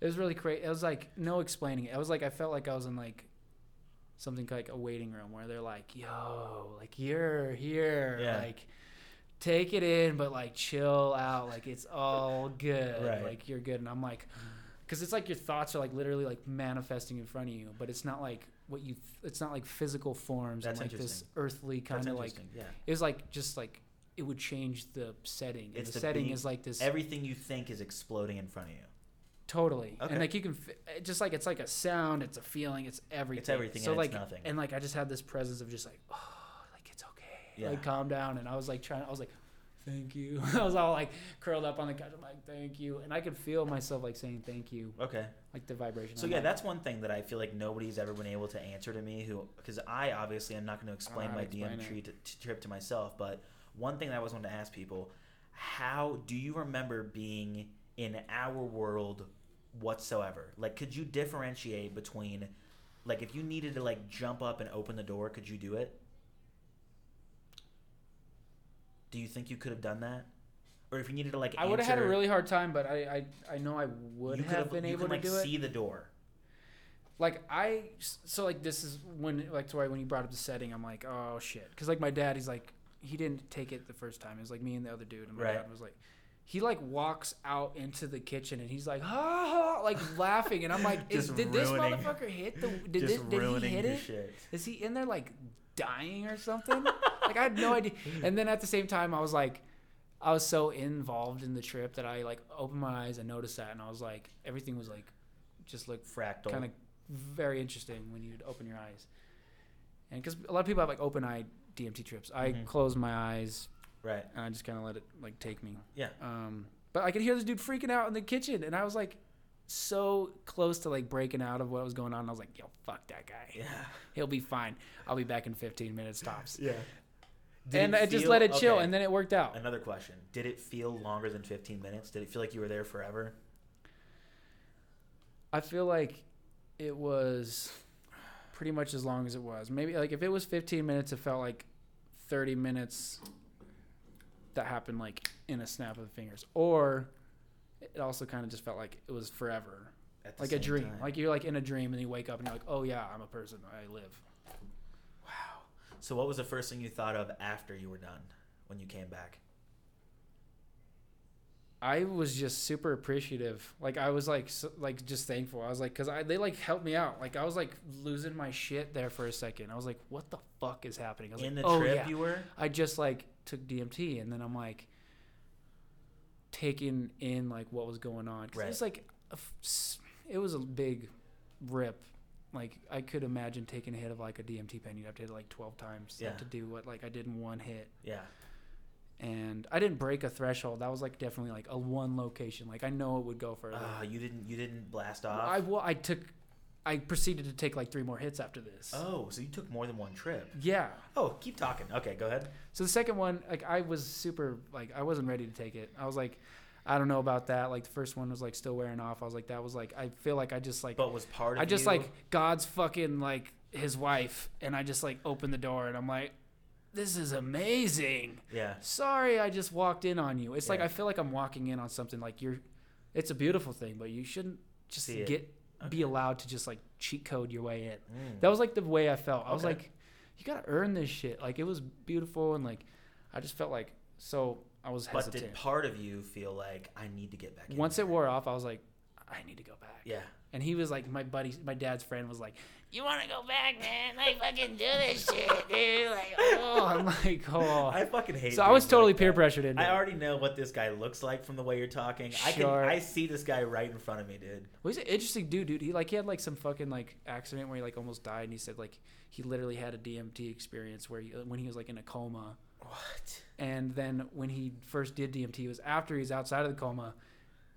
It was really crazy. It was like no explaining it. I was like I felt like I was in like something like a waiting room where they're like, "Yo, like you're here, Yeah. like take it in, but like chill out, like it's all good, Right. like you're good." And I'm like, because it's like your thoughts are like literally like manifesting in front of you, but it's not like what you. Th- it's not like physical forms That's and like this earthly kind of like. yeah. It was like just like it would change the setting. And It's the the setting being- is like this Everything you think is exploding in front of you. Totally. Okay. And like you can fi- it eh, just like it's like a sound, it's a feeling, it's everything. It's everything So and like it's nothing. and like I just had this presence of just like oh, like it's okay. Yeah. Like calm down and I was like trying I was like thank you. [laughs] I was all like curled up on the couch I'm like thank you and I could feel myself like saying thank you Okay. like the vibration. So I'm yeah, like, that's one thing that I feel like nobody's ever been able to answer to me. Who, because I obviously am not going to explain my explain DM tree to, to trip to myself. But one thing that I always wanted to ask people: How do you remember being in our world whatsoever? Like, could you differentiate between, like, if you needed to like jump up and open the door, could you do it? Do you think you could have done that? Or if you needed to like, I would have had a really hard time, but I I, I know I would you have been you able can, to like, do it. see the door. like I so like this is when like to why when you brought up the setting I'm like oh shit because like my dad he's like he didn't take it the first time it was like me and the other dude and my Right. dad was like he like walks out into the kitchen and he's like ha, ha like laughing and I'm like [laughs] did this motherfucker hit the [laughs] did, this, did he hit it shit. is he in there like dying or something like I had no idea and then at the same time I was like I was so involved in the trip that I like opened my eyes and noticed that and I was like everything was like just like Fractal. kind of very interesting when you'd open your eyes. And because a lot of people have like open eye DMT trips, I Mhm. close my eyes right. and I just kind of let it like take me. Yeah. Um, but I could hear this dude freaking out in the kitchen, and I was like so close to like breaking out of what was going on. I was like, yo, fuck that guy. Yeah. He'll be fine. I'll be back in 15 minutes tops. Yeah. and I just let it chill, and then it worked out. another question: Did it feel longer than 15 minutes? Did it feel like you were there forever? I feel like it was pretty much as long as it was. Maybe like if it was 15 minutes, it felt like 30 minutes. that happened like in a snap of the fingers, or it also kind of just felt like it was forever, like a dream. time. Like you're like in a dream and you wake up and you're like, oh yeah, I'm a person. I live. wow. So what was the first thing you thought of after you were done when you came back? I was just super appreciative. Like I was like so, like just thankful. I was like, cause I they like helped me out. Like I was like losing my shit there for a second. I was like, what the fuck is happening? I was In like, the oh trip yeah. you were? I just like took DMT and then I'm like taking in like what was going on. Cause Right. it's like a it was a big rip. Like I could imagine taking a hit of like a DMT pen. You'd have to hit it like 12 times Yeah. to do what like I did in one hit Yeah. and I didn't break a threshold. That was like definitely like a one location. Like I know it would go further. Ah, you didn't you didn't blast off. I well, I took, I proceeded to take like three more hits after this. oh, so you took more than one trip. Yeah. Oh, keep talking. Okay, go ahead. So the second one, like I was super, like I wasn't ready to take it. I was like, I don't know about that. Like the first one was like still wearing off. I was like, that was like, I feel like I just like, But was part of I just you- like God's fucking like his wife, and I just like opened the door and I'm like, this is amazing. yeah. sorry i just walked in on you it's like i feel like i'm walking in on something like you're it's a beautiful thing but you shouldn't just See get be allowed to just like cheat code your way in. Mm. that was like the way i felt. I was like you gotta earn this shit. Like it was beautiful and like i just felt like so i was hesitant. But did part of you feel like I need to get back once it wore off i was like i need to go back. Yeah. and he was like my buddy my dad's friend was like you want to go back man like fucking do this [laughs] shit dude like oh i'm like oh I fucking hate so i was totally like peer that. pressured into I it already know what this guy looks like from the way you're talking. I can I see this guy right in front of me, dude. Well, he's an interesting dude, dude. He like he had like some fucking like accident where he like almost died, and he said like he literally had a DMT experience where he, uh, when he was like in a coma, What? and then when he first did DMT, it was after he was outside of the coma,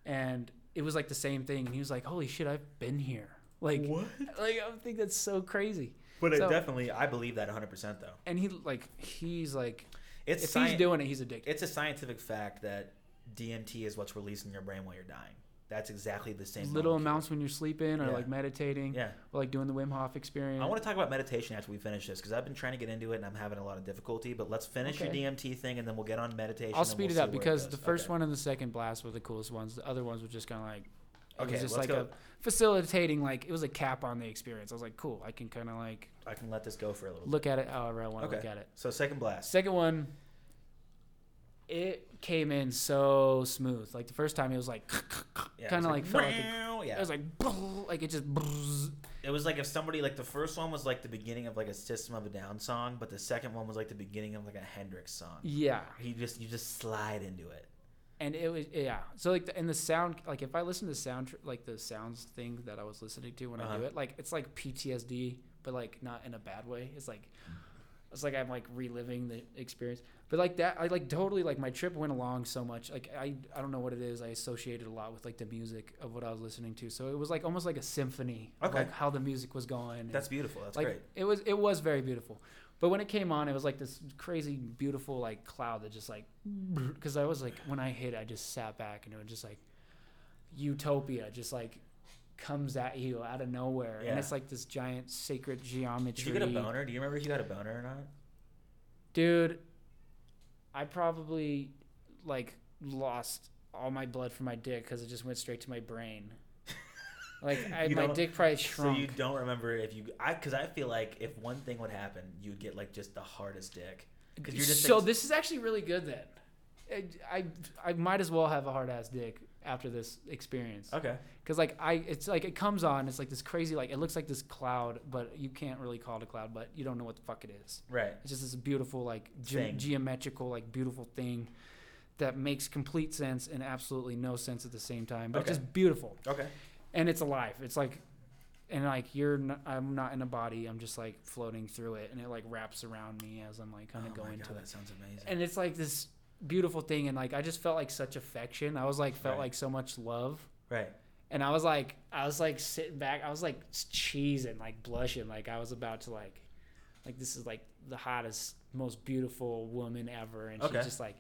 and it was like the same thing, and he was like, "Holy shit, I've been here!" Like, What? like I think that's so crazy. But it definitely I believe that 100% though. And he like he's like It's if sci- he's doing it, he's addicted. it's a scientific fact that DMT is what's released in your brain while you're dying. That's exactly the same. Little molecule. amounts when you're sleeping or Yeah. like meditating Yeah. or like doing the Wim Hof experience. I want to talk about meditation after we finish this because I've been trying to get into it and I'm having a lot of difficulty. But let's finish Okay. your DMT thing and then we'll get on meditation. I'll speed we'll it up because goes. the first Okay. one and the second blast were the coolest ones. The other ones were just kind of like it Okay, was just let's like go. a facilitating like it was a cap on the experience. I was like, cool, I can kind of like I can let this go for a little. bit. look at it however I want to Okay. look at it. So second blast. Second one, it came in so smooth. Like the first time, it was like [laughs] Yeah, kind of like, felt like it, yeah. it was like [laughs] like it just It was like if somebody like the first one was like the beginning of like a System of a Down song, but the second one was like the beginning of like a Hendrix song. yeah. He just you just slide into it. And it was yeah so like the, and the sound like if i listen to sound like the sounds thing that i was listening to when i do Uh-huh. it like it's like ptsd but like not in a bad way it's like it's like i'm like reliving the experience but like that i like totally like my trip went along so much like i i don't know what it is i associated a lot with like the music of what i was listening to so it was like almost like a symphony of, Okay. like how the music was going and- That's beautiful. That's like great. it was it was very beautiful but when it came on it was like this crazy beautiful like cloud that just like [laughs] because i was like when i hit i just sat back and it was just like utopia just like comes at you out of nowhere Yeah. and it's like this giant sacred geometry Did you get a boner? Do you remember if you got a boner or not? dude i probably like lost all my blood from my dick because it just went straight to my brain like I, my dick probably shrunk So you don't remember if you I because I feel like if one thing would happen, you'd get like just the hardest dick. Because you're just so ex- this is actually really good then. I, I I might as well have a hard ass dick after this experience Okay. because like I it's like it comes on it's like this crazy like it looks like this cloud but you can't really call it a cloud but you don't know what the fuck it is. Right. It's just this beautiful like ge- geometrical like beautiful thing that makes complete sense and absolutely no sense at the same time but it's just beautiful Okay. And it's alive. It's like, and like you're, not, I'm not in a body. I'm just like floating through it, and it like wraps around me as I'm like kind oh of go my into God, it. That sounds amazing. And it's like this beautiful thing, and like I just felt like such affection. I was like felt Right. like so much love, right. and I was like, I was like sitting back. I was like cheesing, like blushing, like I was about to like, like this is like the hottest, most beautiful woman ever, and Okay. she's just like.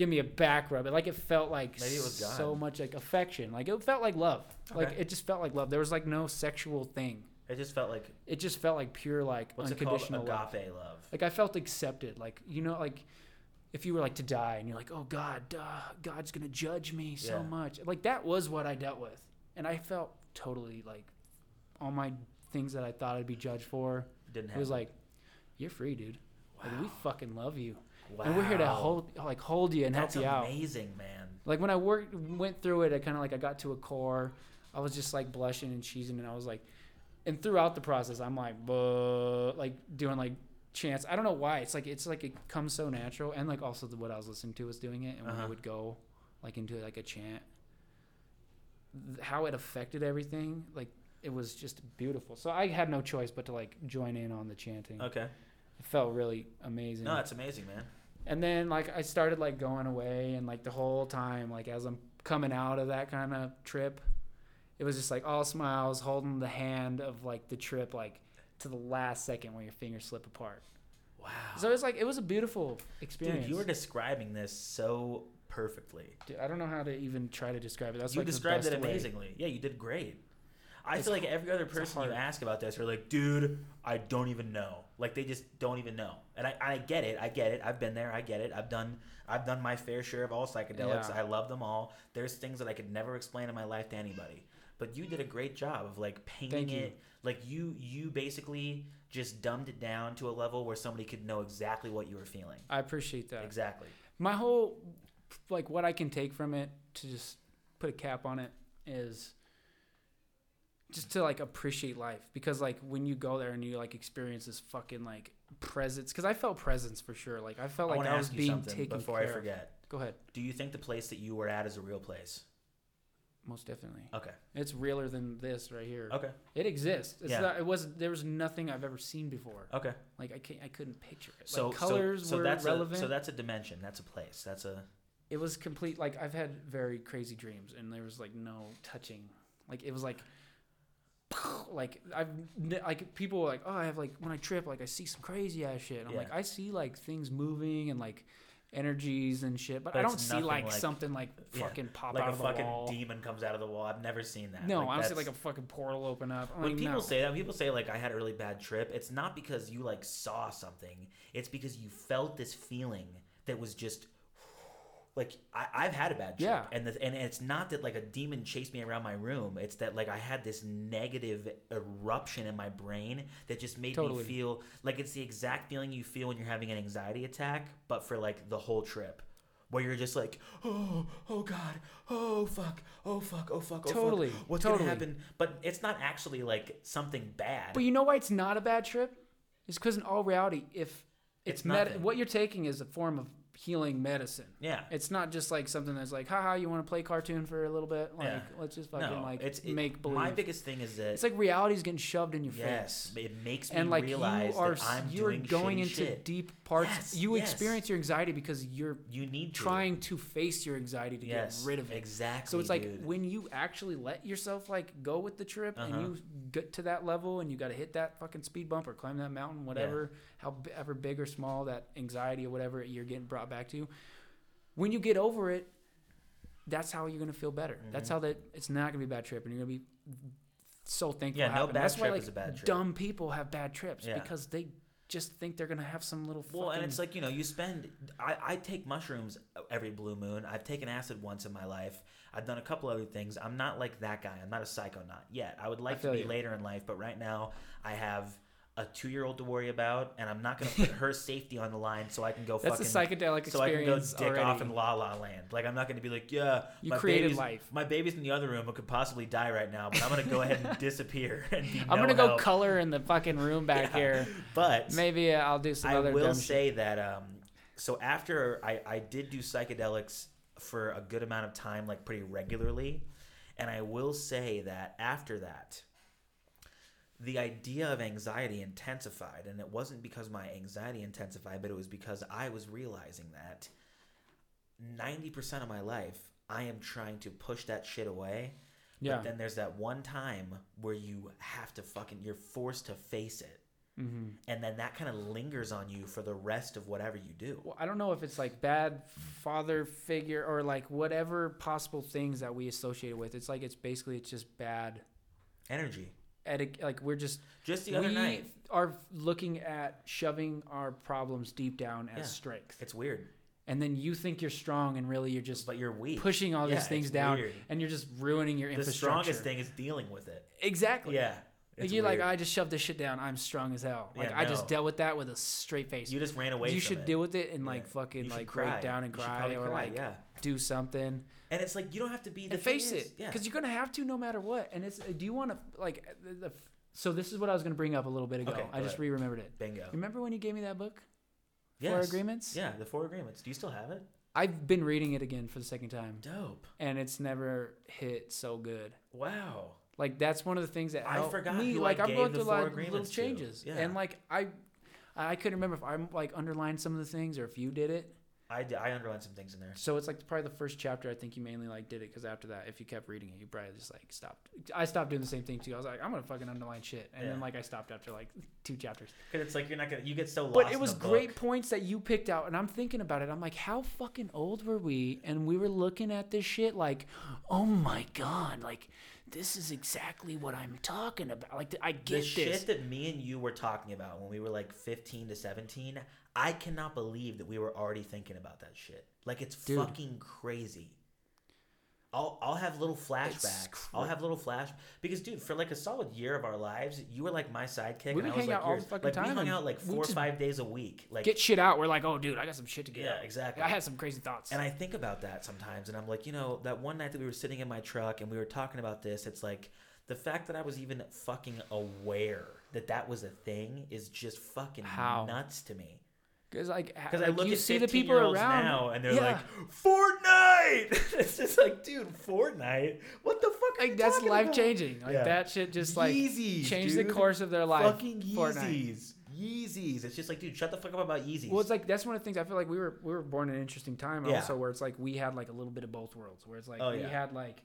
Give me a back rub. It like it felt like Maybe it was God. so much like affection. Like it felt like love. Like it just felt like love. There was like no sexual thing. It just felt like It just felt like pure like what's it called? unconditional love. Agape love. Like I felt accepted. Like you know, like if you were like to die and you're like, oh God, duh, God's gonna judge me so Yeah. much. Like that was what I dealt with, and I felt totally like all my things that I thought I'd be judged for. Didn't It was like, you're free, dude. Like we fucking love you, wow. and we're here to hold like hold you and That's help you out. That's amazing, man. Like when I worked went through it, I kind of like I got to a core. I was just like blushing and cheesing, and I was like, and throughout the process, I'm like, "Buh," like doing like chants. I don't know why. It's like it's like it comes so natural, and like also the, what I was listening to was doing it, and when I Uh-huh. would go like into like a chant, th- how it affected everything, like it was just beautiful. So I had no choice but to like join in on the chanting. Okay. It felt really amazing. No, that's amazing, man. And then like I started like going away and like the whole time like as I'm coming out of that kind of trip, it was just like all smiles, holding the hand of like the trip like to the last second where your fingers slip apart. Wow. So it was like it was a beautiful experience. Dude, you were describing this so perfectly. Dude, I don't know how to even try to describe it. That's you like the described it best way. amazingly. Yeah, you did great. I It's feel like every other person you ask about this are like, dude, I don't even know. Like they just don't even know. And I, I get it. I get it. I've been there. I get it. I've done I've done my fair share of all psychedelics. Yeah. I love them all. There's things that I could never explain in my life to anybody. But you did a great job of like painting it. Like you you basically just dumbed it down to a level where somebody could know exactly what you were feeling. I appreciate that. Exactly. My whole like what I can take from it to just put a cap on it is just to like appreciate life because like when you go there and you like experience this fucking like presence because I felt presence for sure like I felt I like I, was being taken before I of. forget. Go ahead, Do you think the place that you were at is a real place? most definitely. Okay. It's realer than this right here. Okay. It exists. It's Yeah. not, it was there was nothing I've ever seen before. Okay. Like I can't I couldn't picture it. So like colors so, so were that's relevant. A, so that's a dimension. That's a place. That's a it was complete like i've had very crazy dreams and there was like no touching like it was like [laughs] like i've like people were like oh i have like when i trip like i see some crazy ass shit and i'm Yeah. like i see like things moving and like energies and shit but, But i don't see like, like- something like [laughs] yeah, fucking pop like out of the fucking wall demon comes out of the wall. I've never seen that. no like, honestly like a fucking portal open up I'm when like, people no. say that, when people say like I had a really bad trip, it's not because you like saw something. It's because you felt this feeling that was just like I, I've had a bad trip, Yeah. and the, and it's not that like a demon chased me around my room. It's that like I had this negative eruption in my brain that just made Totally. me feel like it's the exact feeling you feel when you're having an anxiety attack, but for like the whole trip. Where you're just like, [gasps] oh, oh God, oh fuck, oh fuck, oh fuck, oh Totally, fuck, what's totally. gonna happen? But it's not actually like something bad. but you know why it's not a bad trip it's because in all reality if it's, It's nothing. what you're taking is a form of healing medicine yeah, It's not just like something that's like, haha, you want to play cartoon for a little bit? Like, Yeah. let's just fucking no, like it's it- make believe. My biggest thing is that it's like reality's getting shoved in your face. yes, face. it makes me And like realize you are, that I'm you're going into shit. deep parts. Yes, you yes. experience your anxiety because you're You need to. trying to face your anxiety to yes, get rid of it. Exactly. So it's like dude. when you actually let yourself like go with the trip Uh-huh. and you get to that level and you got to hit that fucking speed bump or climb that mountain, whatever, however big or small that anxiety or whatever you're getting brought back to. You. When you get over it, that's how you're gonna feel better. That's Mhm. how that it's not gonna be a bad trip and you're gonna be so thankful. Yeah, no happened. bad that's why trip like is a bad trip. dumb people have bad trips Yeah. because they just think they're gonna have some little. Well, and it's like you know, you spend. I, I take mushrooms every blue moon. I've taken acid once in my life. I've done a couple other things. I'm not like that guy. I'm not a psychonaut yet. I would like to be you. later in life, but right now I have a two-year-old to worry about, and I'm not going to put [laughs] her safety on the line so I can go that's fucking. a psychedelic so I can go experience dick already. off in La La Land. Like I'm not going to be like, yeah, You my created baby's, life. My baby's in the other room and could possibly die right now, but I'm going to go ahead and [laughs] disappear and be I'm no gonna go help. color in the fucking room back here. But Maybe uh, I'll do some I other will dumb shit. say that um, so after I, I did do psychedelics for a good amount of time, like pretty regularly, and I will say that after that, the idea of anxiety intensified, and it wasn't because my anxiety intensified, but it was because I was realizing that ninety percent of my life I am trying to push that shit away. Yeah. But then there's that one time where you have to fucking you're forced to face it hmm and then that kind of lingers on you for the rest of whatever you do. Well, I don't know if it's like bad father figure or like whatever possible things that we associate with. It's like it's basically it's just bad Energy. Etiquette. Like we're just Just the other we night, are looking at shoving our problems deep down as Yeah. strength, it's weird. and then you think you're strong, and really you're just but you're weak. pushing all Yeah, these things down, weird. and you're just ruining your The infrastructure. strongest thing is dealing with it. Exactly. Yeah. It's you're like. I just shoved this shit down. I'm strong as hell. Like Yeah, I just no. dealt with that with a straight face. you just ran away. you from should it. deal with it and like Yeah. fucking You should like cry. break down and You should cry probably or cry, like yeah. do something And it's like you don't have to be the and thing face is- it Yeah. because you're gonna have to no matter what. And it's do you want to like the, the, so this is what I was gonna bring up a little bit ago. Okay, I just ahead. re-remembered it. Bingo. Remember when you gave me that book? Yes. Four Agreements? Yeah, the four agreements. Do you still have it? I've been reading it again for the second time, Dope. and it's never hit so good. Wow. Like that's one of the things that I forgot me. like I'm gave going through a lot of little changes, Yeah. and like I, I couldn't remember if I'm like underlined some of the things or if you did it. I did, I underlined some things in there. So it's like probably the first chapter. I think you mainly like did it because after that, if you kept reading it, you probably just like stopped. I stopped doing the same thing too. I was like, I'm gonna fucking underline shit, and then like I stopped after like two chapters. Because it's like you're not gonna. You get so lost. But it was great points that you picked out, and I'm thinking about it. I'm like, how fucking old were we? And we were looking at this shit like, oh my god, like this is exactly what I'm talking about. Like I The get this. shit that me and you were talking about when we were like 15 to 17, I cannot believe that we were already thinking about that shit. Like it's Dude. fucking crazy. I'll I'll have little flashbacks. I'll have little flash because dude, for like a solid year of our lives, you were like my sidekick, We and I was like out all yours. like time we hung out like four or five days a week. Like get shit out. We're like, oh dude, I got some shit to get yeah, out. exactly. I had some crazy thoughts. And I think about that sometimes, and I'm like, you know, that one night that we were sitting in my truck and we were talking about this, it's like the fact that I was even fucking aware that that was a thing is just fucking How? nuts to me. Because like, Because like, I look you at see the people 15-year-olds around now, and they're Yeah. like, Fortnite. [laughs] it's just like, dude, Fortnite. What the fuck? Are like you that's life changing. Like Yeah. that shit just like Yeezys, changed the course of their life. Fucking Fortnite. Yeezys. Yeezys. It's just like, dude, shut the fuck up about Yeezys. Well, it's like that's one of the things I feel like we were we were born in an interesting time Yeah. also where it's like we had like a little bit of both worlds where it's like Oh, we had like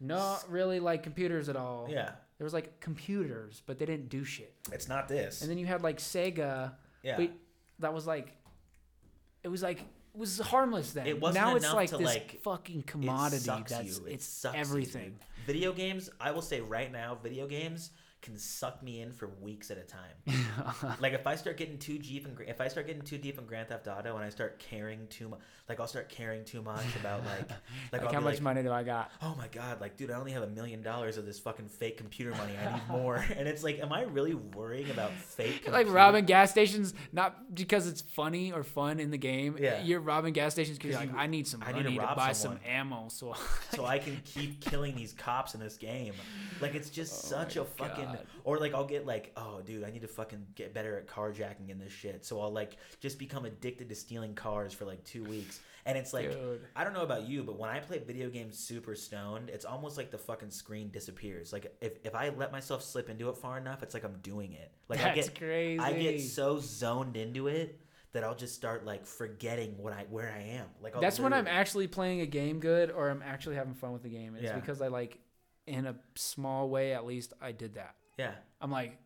not really like computers at all. yeah, There was like computers, but they didn't do shit. it's not this. And then you had like Sega, yeah. but that was like it was like it was harmless then. It wasn't now it's like to, this like, fucking It commodity sucks that's you. It it's sucks you, everything. dude. Video games, I will say right now, video games can suck me in for weeks at a time. [laughs] like if I start getting too deep in, if I start getting too deep in Grand Theft Auto and I start caring too much, like I'll start caring too much about [laughs] like, like, like how much like, money do I got? oh my god, like dude, I only have a million dollars of this fucking fake computer money. I need more. [laughs] and it's like, am I really worrying about fake? like robbing gas stations, not because it's funny or fun in the game. Yeah. You're robbing gas stations because like, I need some I need to to, buy someone." some ammo. So, so I can keep killing these cops in this game. Like it's just Oh such a fucking God. or like I'll get like, oh dude, I need to fucking get better at carjacking in this shit. So I'll like just become addicted to stealing cars for like two weeks. And it's like Dude. I don't know about you, but when I play video games super stoned, it's almost like the fucking screen disappears. Like if, if I let myself slip into it far enough, it's like I'm doing it. Like I get crazy. I get so zoned into it that I'll just start like forgetting what I where I am. Like I'll That's when I'm actually playing a game good or I'm actually having fun with the game. It's Yeah. because I like, in a small way at least, I did that. Yeah. I'm like,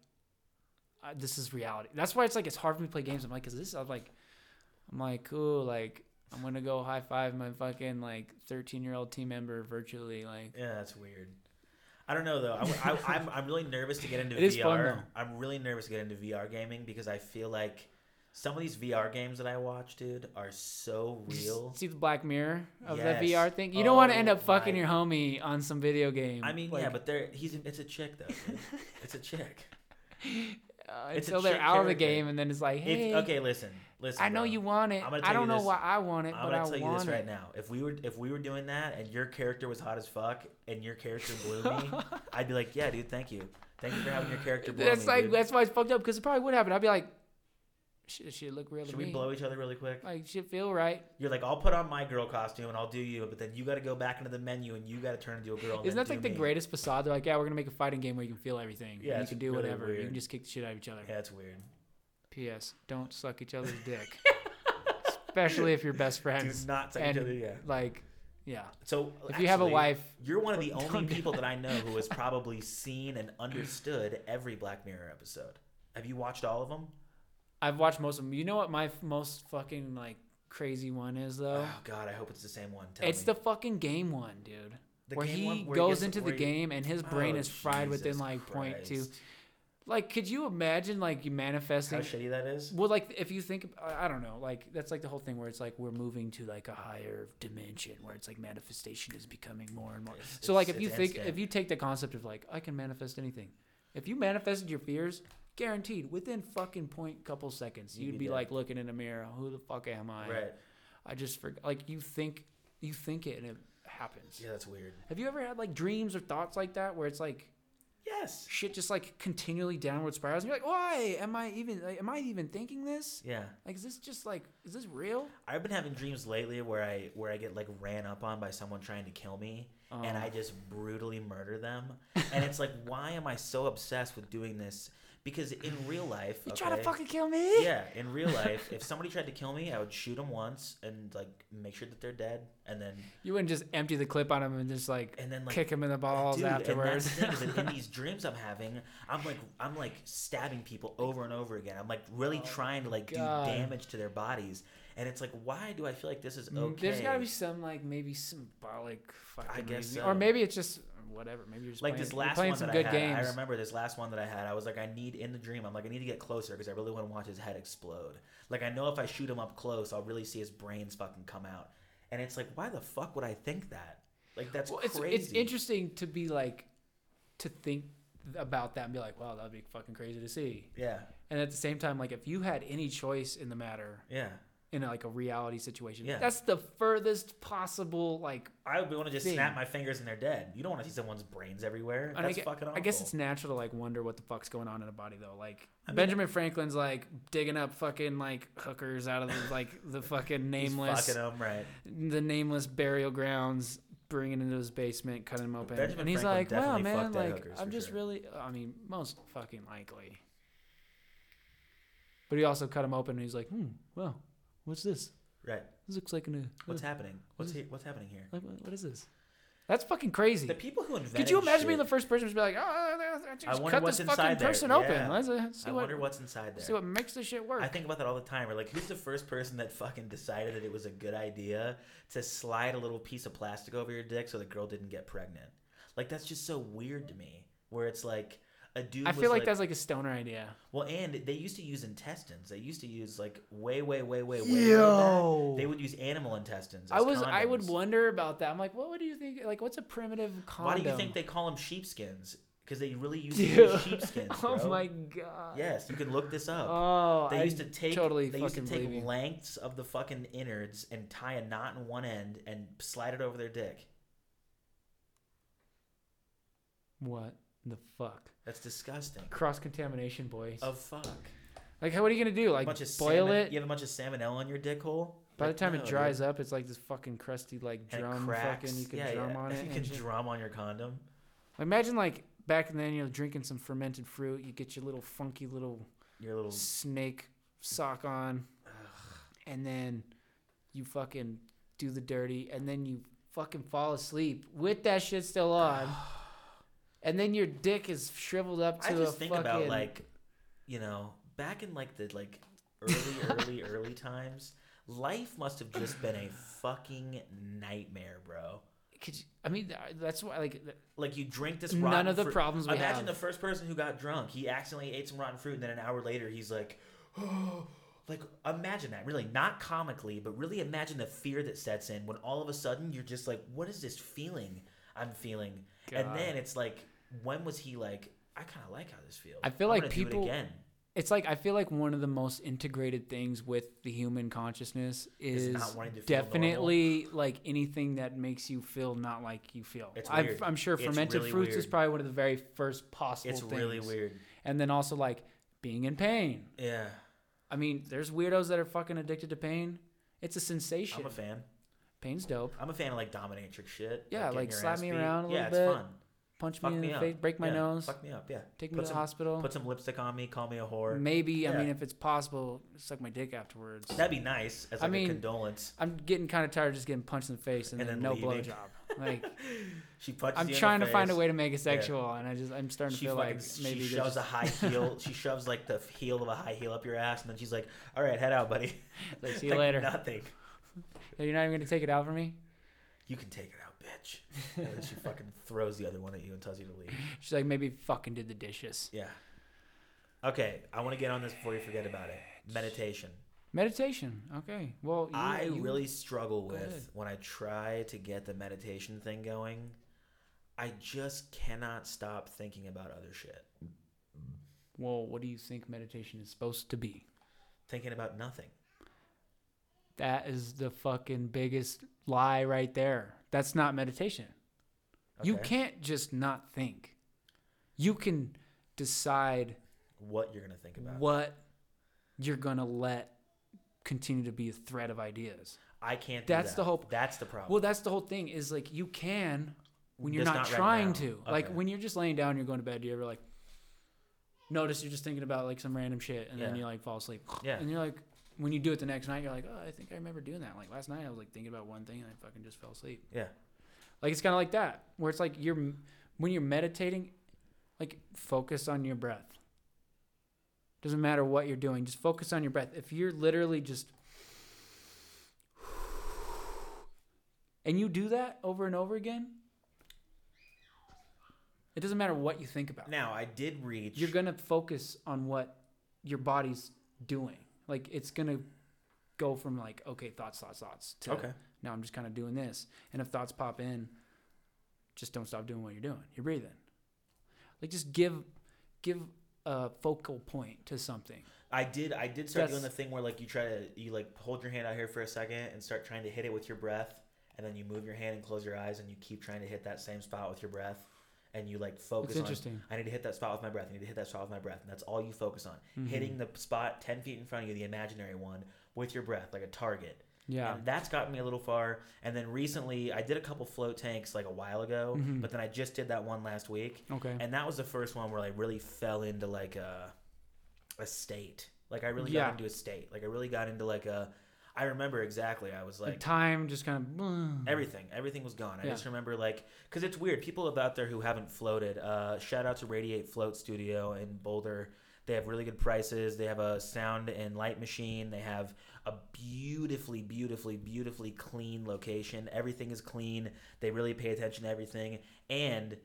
uh, this is reality. That's why it's like it's hard for me to play games. I'm like, cause this I'm like, I'm like, cool. Like I'm gonna go high five my fucking like 13 year old team member virtually. Like Yeah, that's weird. I don't know though. I, I, [laughs] I'm I'm really nervous to get into VR. fun. I'm really nervous to get into VR gaming because I feel like some of these VR games that I watch, dude, are so real. See the Black Mirror of Yes. the VR thing. You don't want to Oh end up fucking my- your homie on some video game. I mean, like, yeah, but they're he's it's a chick though. [laughs] it's a chick. [laughs] uh, it's until they're out of the game, and then it's like, hey, okay, listen, listen. I know bro. you want it. I don't know why I want it, I'm but gonna I tell you this it. right now. If we were if we were doing that and your character was hot as fuck and your character blew me, [laughs] I'd be like, yeah, dude, thank you, thank you for having your character blow That's me. like dude. that's why it's fucked up because it probably would happen. I'd be like, shit, shit look real Should we me. blow each other really quick? Like shit feel right. You're like, I'll put on my girl costume and I'll do you, but then you got to go back into the menu and you got to turn into a girl. Isn't that like do the greatest facade? They're like, yeah, we're gonna make a fighting game where you can feel everything. Yeah, and you can do really whatever. You can just kick the shit out of each other. Yeah, it's weird. P.S. Don't suck each other's dick, [laughs] especially if you're best friends. Do not suck each other. Yeah. Like, yeah. So If you have a wife, you're one of the only people that I know who has [laughs] probably seen and understood every Black Mirror episode. Have you watched all of them? I've watched most of them. You know what my f- most fucking like crazy one is though? Oh God, I hope it's the same one. Tell it's me. the fucking game one, dude. The where game he one where goes gets- into the he- game and his brain Oh, is fried within like point two. Like, could you imagine like you manifesting? How shitty that is. Well, like if you think, I I don't know, like that's like the whole thing where it's like we're moving to like a higher dimension where it's like manifestation is becoming more and more. It's- so like if you think, instant. if you take the concept of like I can manifest anything, if you manifested your fears, guaranteed within fucking point couple seconds You'd you'd, be be, like looking in a mirror, who the fuck am I? Right. I just forgot. Like you think, you think it and it happens. Yeah, that's weird. Have you ever had like dreams or thoughts like that where it's like Yes. shit just like continually downward spirals and you're like, why am I even like, am I even thinking this? Yeah. Like is this just like is this real? I've been having dreams lately where I where I get like ran up on by someone trying to kill me and Oh. I just brutally murder them. and it's like [laughs] why am I so obsessed with doing this? Because in real life, You trying to fucking kill me? Yeah, in real [laughs] life, if somebody tried to kill me, I would shoot them once and like make sure that they're dead and then You wouldn't just empty the clip on them and just like and then like kick them in the balls Dude, afterwards. And that's the thing in [laughs] these dreams I'm having, I'm like I'm like stabbing people over and over again. I'm like really trying to like Oh God. do damage to their bodies, and it's like why do I feel like this is Mm, okay? There's got to be some like maybe symbolic fucking guess so. or maybe it's just whatever. Maybe you're just like playing, this last playing one some that good I had. games. I remember this last one that I had. I was like, I need in the dream. I'm like, I need to get closer because I really want to watch his head explode. Like I know if I shoot him up close, I'll really see his brains fucking come out. And it's like, why the fuck would I think that? Like that's well, it's crazy. it's interesting to be like to think about that and be like, wow, that'd be fucking crazy to see. Yeah, And at the same time, like if you had any choice in the matter yeah. In a, like a reality situation, Yeah. that's the furthest possible like. I would want to just Thing. snap my fingers and they're dead. You don't want to see someone's brains everywhere. and I That's gue- fucking awful. I guess it's natural to like wonder what the fuck's going on in a body though. Like I mean- Benjamin Franklin's like digging up fucking like hookers out of the, [laughs] like the fucking nameless fucking them right. the nameless burial grounds, bringing into his basement, cutting him open, Benjamin and he's Franklin like, "Wow, man, like I'm just sure." really, I mean, most fucking likely." But he also cut him open, and he's like, "Hmm, well, what's this? Right. This looks like an, uh, What's happening? What's he, what's happening here? like, what- what is this? That's fucking crazy." The people who invented Could you imagine shit, being the first person to be like, "Oh, I just wonder cut what's this inside fucking there." person Yeah. open. Let's uh, see I what wonder what's inside there. see what makes this shit work." I think about that all the time. Or like, who's the first person that fucking decided that it was a good idea to slide a little piece of plastic over your dick so the girl didn't get pregnant? Like, that's just so weird to me. Where it's like a dude. I was feel like that's like a stoner idea. well, and they used to use intestines. They used to use like way, way, way, way, way. way Yo. back. They would use animal intestines. I as was I would wonder about that. I'm like, what would you think? Like, what's a primitive condom? Why do you think they call them sheepskins? Because they really used to use sheepskins. [laughs] oh my god. Yes, you can look this up. Oh, they I used to take totally they used to take believe you. lengths of the fucking innards and tie a knot in one end and slide it over their dick. What the fuck? That's disgusting. Cross contamination, boys. Of fuck. Like, how what are you gonna do? Like, boil salmon, it? You have a bunch of salmonella on your dick hole. By the time no, it dries dude. up, it's like this fucking crusty like drum. Fucking, you can yeah, drum yeah. on it. You can drum on your condom. Imagine like back in then, you're drinking some fermented fruit. You get your little funky little Your little snake sock on, and then you fucking do the dirty, and then you fucking fall asleep with that shit still on, [sighs] [sighs] [sighs] and then your dick is shriveled up to a fucking. I just a think fucking. about like, you know, back in like the like early, [laughs] early, early times, life must have just been a fucking nightmare, bro. Could you, I mean, that's why like Like you drink this. None of the fruit- problems we Imagine have. the first person who got drunk. He accidentally ate some rotten fruit, and then an hour later, he's like, "Oh." [gasps] Like imagine that, really, not comically, but really imagine the fear that sets in when all of a sudden you're just like, "What is this feeling I'm feeling?" And then it's like, when was he like, "I kind of like how this feels." I feel I'm like do it people- again. it's like I feel like one of the most integrated things with the human consciousness Is is, not wanting to feel definitely like anything that makes you feel not like you feel. It's weird. I'm sure It's fermented really fruits is probably one of the very first possible It's things. really weird. And then also like being in pain. Yeah, I mean, there's weirdos that are fucking addicted to pain. It's a sensation. I'm a fan. Pain's dope. I'm a fan of like dominatrix shit. Yeah, like your slap me beat. around a yeah, little it's bit. fun. Punch Fuck me in me the up. face, break my Yeah, nose, Fuck me up. Yeah. take me to some- the hospital. Put some lipstick on me. Call me a whore. Maybe, I mean, if it's possible, suck my dick afterwards. That'd be nice as I like mean, a condolence. I'm getting kind of tired of just getting punched in the face and, And then, then no blowjob. Like [laughs] She punches I'm trying to find a way to make it sexual, and I just I'm starting to She feel fucking like she maybe shoves there's a high heel. [laughs] she shoves like the heel of a high heel up your ass, and then she's like, "All right, head out, buddy." [laughs] like, see you Like, later. Nothing. You're not even gonna take it out for me. You can take it out, bitch. And then she [laughs] fucking throws the other one at you and tells you to leave. She's like maybe fucking did the dishes. Yeah. Okay, I want to get on this before you forget about it. Meditation. Meditation. Okay. Well, you, I you- really struggle with ahead. when I try to get the meditation thing going. I just cannot stop thinking about other shit. Well, what do you think meditation is supposed to be? Thinking about nothing. That is the fucking biggest lie right there. That's not meditation. You can't just not think. You can decide What you're gonna think about. what you're gonna let continue to be a thread of ideas. I can't. Do That's that. the hope. That's the problem. Well, that's the whole thing. Is like you can when you're not, not trying now. to. Like when you're just laying down, you're going to bed. Do you ever like notice you're just thinking about like some random shit, and then you like fall asleep, yeah. and you're like. When you do it the next night, you're like, oh, I think I remember doing that. Like last night, I was like thinking about one thing and I fucking just fell asleep. Yeah. Like it's kind of like that, where it's like you're when you're meditating, like focus on your breath. Doesn't matter what you're doing, just focus on your breath. If you're literally just and you do that over and over again, it doesn't matter what you think about. Now I did reach. You're gonna focus on what your body's doing. Like it's gonna go from like okay thoughts thoughts thoughts to okay. now I'm just kind of doing this. And if thoughts pop in, just don't stop doing what you're doing. You're breathing. Like just give give a focal point to something. I did. I did start doing the thing where like you try to you like hold your hand out here for a second and start trying to hit it with your breath, and then you move your hand and close your eyes and you keep trying to hit that same spot with your breath, and you like focus on. interesting. I need to hit that spot with my breath. I need to hit that spot with my breath, and that's all you focus on. Mhm. Hitting the spot ten feet in front of you, the imaginary one, with your breath, like a target. Yeah. And that's gotten me a little far. And then recently, I did a couple float tanks like a while ago, Mhm. but then I just did that one last week, Okay. and that was the first one where I really fell into like a a state. Like I really Yeah. got into a state. Like I really got into like a. I remember exactly. I was the like time just kind of everything. Everything was gone. I Yeah. just remember like because it's weird. People out there who haven't floated. Uh, shout out to Radiate Float Studio in Boulder. They have really good prices. They have a sound and light machine. They have a beautifully, beautifully, beautifully clean location. Everything is clean. They really pay attention to everything, and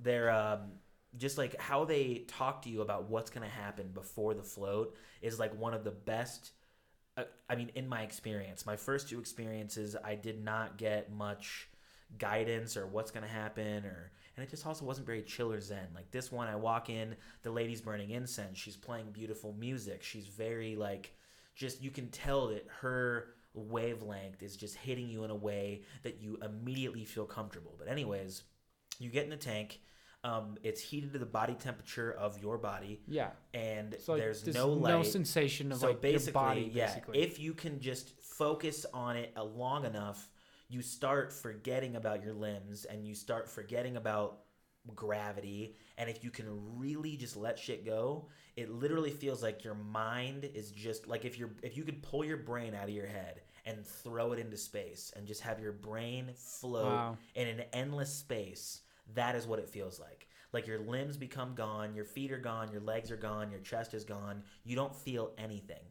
they're um, just like how they talk to you about what's gonna happen before the float is like one of the best. Uh, I mean, in my experience, my first two experiences, I did not get much guidance or what's gonna happen or and it just also wasn't very chill or zen. Like this one i walk in the lady's burning incense she's playing beautiful music she's very like just you can tell that her wavelength is just hitting you in a way that you immediately feel comfortable. But anyways you get in the tank um, it's heated to the body temperature of your body yeah. and So there's no light sensation of so like basically, your body. yeah, Basically. if you can just focus on it long enough, you start forgetting about your limbs and you start forgetting about gravity. And if you can really just let shit go, it literally feels like your mind is just like if you're if you could pull your brain out of your head and throw it into space and just have your brain float Wow. in an endless space. That is what it feels like. Like your limbs become gone, your feet are gone, your legs are gone, your chest is gone. You don't feel anything,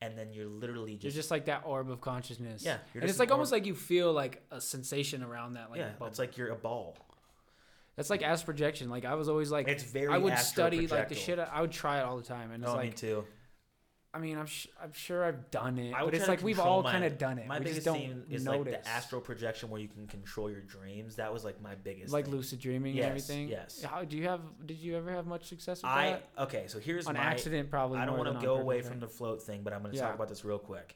and then you're literally you're just, just like that orb of consciousness. Yeah, and it's like almost like you feel like a sensation around that. Like yeah. bubble. It's like you're a ball. that's like astral projection. Like I was always like It's very. I would study like the shit. I would try it all the time, and oh, it's Oh, me like too. I mean, I'm sh- I'm sure I've done it, I but it's like we've all kind of done it. My we just biggest don't thing is notice. like the astral projection where you can control your dreams. That was like my biggest. like thing. lucid dreaming Yes, and everything. yes. How do you have? Did you ever have much success with I that? okay. So here's On my accident, probably. I don't want want to go away from the float thing, but I'm going to Yeah. talk about this real quick.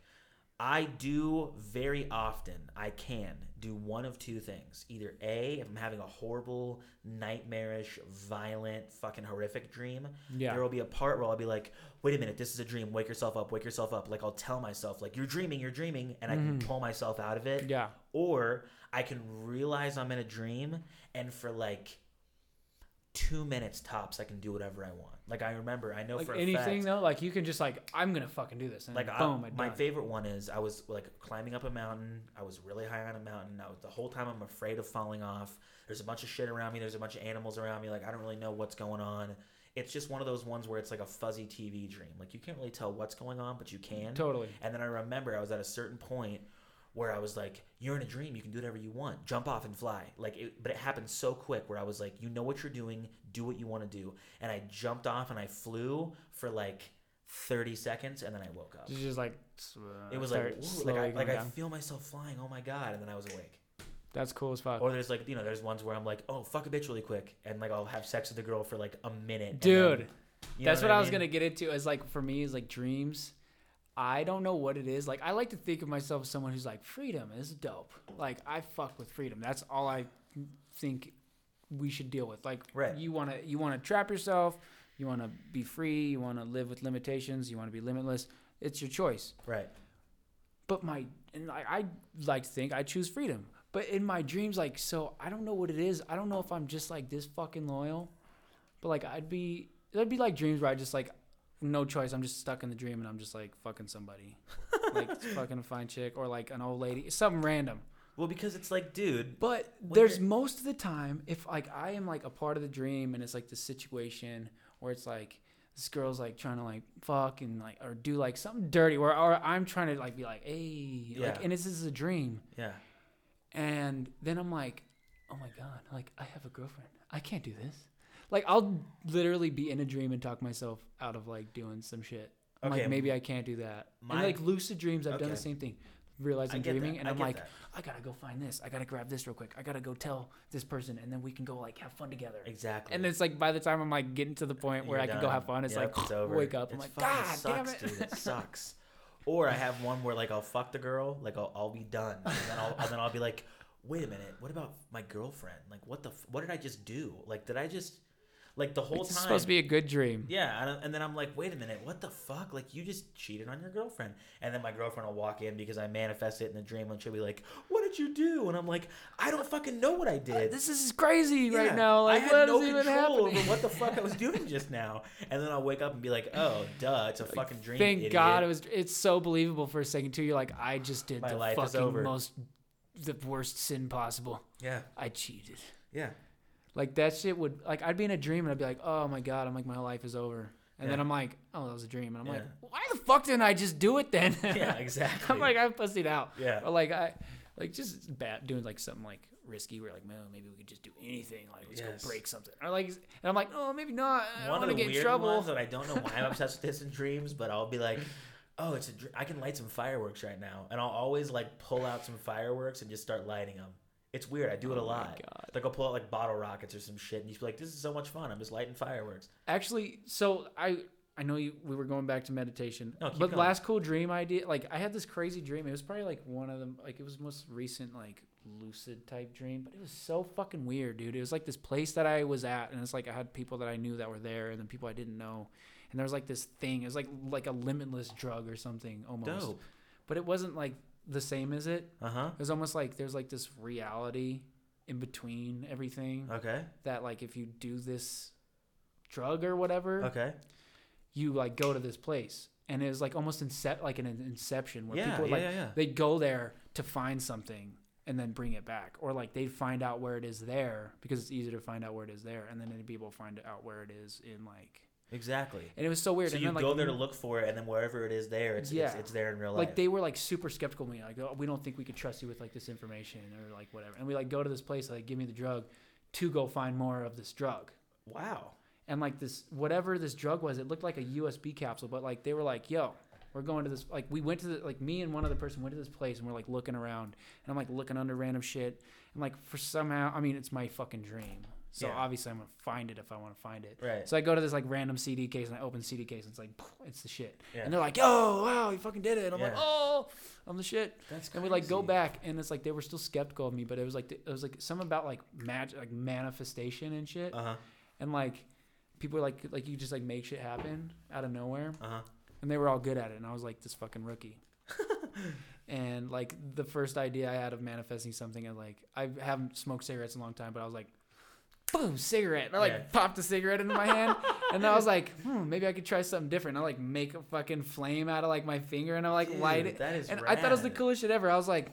I do very often, I can do one of two things. Either A, if I'm having a horrible, nightmarish, violent, fucking horrific dream, Yeah. there will be a part where I'll be like, wait a minute, this is a dream. Wake yourself up, wake yourself up. Like, I'll tell myself, like, you're dreaming, you're dreaming, and I can Mhm. pull myself out of it. Yeah. Or I can realize I'm in a dream, and for like two minutes tops, I can do whatever I want. Like, I remember, I know Like for a anything fact, though, like you can just like I'm gonna fucking do this, and like like boom, I, my favorite one is I was like climbing up a mountain. I was really high on a mountain. I was, the whole time I'm afraid of falling off. There's a bunch of shit around me. There's a bunch of animals around me. Like I don't really know what's going on. It's just one of those ones where it's like a fuzzy TV dream. Like you can't really tell what's going on, but you can. Totally. And then I remember I was at a certain point where I was like, "You're in a dream. You can do whatever you want. Jump off and fly." Like, it, but it happened so quick where I was like, "You know what you're doing. Do what you want to do." And I jumped off and I flew for like 30 seconds, and then I woke up. You just like uh, It was like, like I, like I down? feel myself flying. Oh my god! And then I was awake. That's cool as fuck. Or there's like, you know, there's ones where I'm like, "Oh, fuck a bitch really quick," and like I'll have sex with a girl for like a minute. Dude, then- That's what I, was mean? gonna get into. Is like for me is like dreams. I don't know what it is. Like I like to think of myself as someone who's like freedom is dope. Like I fuck with freedom. That's all I think we should deal with. Like Right. you wanna you wanna trap yourself. You wanna be free. You wanna live with limitations. You wanna be limitless. It's your choice. Right. But my and I, I like to think I choose freedom. But in my dreams, like so, I don't know what it is. I don't know if I'm just like this fucking loyal. But like I'd be, it'd be like dreams where I just like, no choice. I'm just stuck in the dream and I'm just like fucking somebody, like [laughs] fucking a fine chick or like an old lady, something random. Well, because it's like, dude, But there's you're- most of the time if like I am like a part of the dream and it's like the situation where it's like this girl's like trying to like fuck and like or do like something dirty or or I'm trying to like be like hey Yeah. like and this is a dream yeah, and then I'm like oh my god like I have a girlfriend I can't do this like I'll literally be in a dream and talk myself out of like doing some shit I'm Okay, like maybe I can't do that my- and like lucid dreams I've done the same thing realize I'm dreaming that. and I I'm like that. I gotta go find this. I gotta grab this real quick. I gotta go tell this person, and then we can go like have fun together. exactly. And it's like by the time I'm like getting to the point where You're I can go have fun, it's Yep, like it's [laughs] wake up. I'm It's like, fucking God damn sucks, it. dude. It [laughs] sucks. Or I have one where like I'll fuck the girl, like I'll, I'll be done, and then I'll and then I'll be like, wait a minute, what about my girlfriend? Like, what the f- what did I just do? Like, did I just like the whole time It's time? supposed to be a good dream. Yeah, and, and then I'm like, wait a minute, what the fuck? Like, you just cheated on your girlfriend. And then my girlfriend will walk in because I manifest it in the dream, and she'll be like, what did you do? And I'm like, I don't fucking know what I uh, did. This is crazy right now. Like, I had no control happening? over what the fuck I was doing [laughs] just now. And then I'll wake up and be like, oh, duh, it's a fucking dream. Thank idiot. God it was. It's so believable for a second too. You're like, I just did My the fucking most, the worst sin possible. Yeah, I cheated. yeah. Like that shit would like I'd be in a dream and I'd be like, oh my god, I'm like my life is over. And then I'm like, oh, that was a dream. And I'm like, why the fuck didn't I just do it then? [laughs] Yeah, exactly. [laughs] I'm like, I pussied out. Yeah. Or like I, like just bad doing like something like risky. Where like, well, maybe we could just do anything. Like let's Yes. go break something. Or like, and I'm like, oh, maybe not. I One of the to get in weird trouble. ones that I don't know why I'm obsessed with this in dreams, but I'll be like, oh, it's a dr- I can light some fireworks right now, and I'll always like pull out some fireworks and just start lighting them. It's weird. I do it a Oh lot. Like I'll pull out like bottle rockets or some shit, and you'd be like, "This is so much fun. I'm just lighting fireworks." Actually, so I I know you we were going back to meditation, No, but going. last cool dream idea, like I had this crazy dream. It was probably like one of them, like it was most recent like lucid type dream, but it was so fucking weird, dude. It was like this place that I was at, and it's like I had people that I knew that were there, and then people I didn't know, and there was like this thing. It was like like a limitless drug or something almost, Dope. but it wasn't like the same as it. Uh huh. It was almost like there's like this reality in between everything Okay. that like if you do this drug or whatever Okay. you like go to this place and it was like almost incep- like an inception where Yeah. people Yeah. like yeah. Yeah. they'd go there to find something and then bring it back or like they'd find out where it is there because it's easier to find out where it is there and then they'd be able to find out where it is in like Exactly. and it was so weird So and you then like go there to look for it, and then wherever it is there, it's it's, Yeah. it's there in real life. like they were like super skeptical of me like oh, we don't think we could trust you with like this information or like whatever and we like go to this place like give me the drug to go find more of this drug wow. and like this whatever this drug was it looked like a usb capsule but like they were like yo we're going to this like we went to the like me and one other person went to this place and we're like looking around and i'm like looking under random shit and like for somehow i mean it's my fucking dream so Yeah. obviously i'm gonna find it if i want to find it Right. so i go to this like random cd case and i open cd case and it's like it's the shit Yeah. and they're like yo wow you fucking did it And i'm like oh i'm the shit That's crazy. and we like go back and it's like they were still skeptical of me but it was like it was like something about like magic like manifestation and shit Uh huh. and like people were like like you just like make shit happen out of nowhere Uh huh. and they were all good at it and i was like this fucking rookie [laughs] and like the first idea i had of manifesting something and like i haven't smoked cigarettes in a long time but i was like boom cigarette and i like Yeah. popped a cigarette into my hand [laughs] and i was like hmm maybe i could try something different and i like make a fucking flame out of like my finger and i like light it That is. and i thought it was the coolest shit ever i was like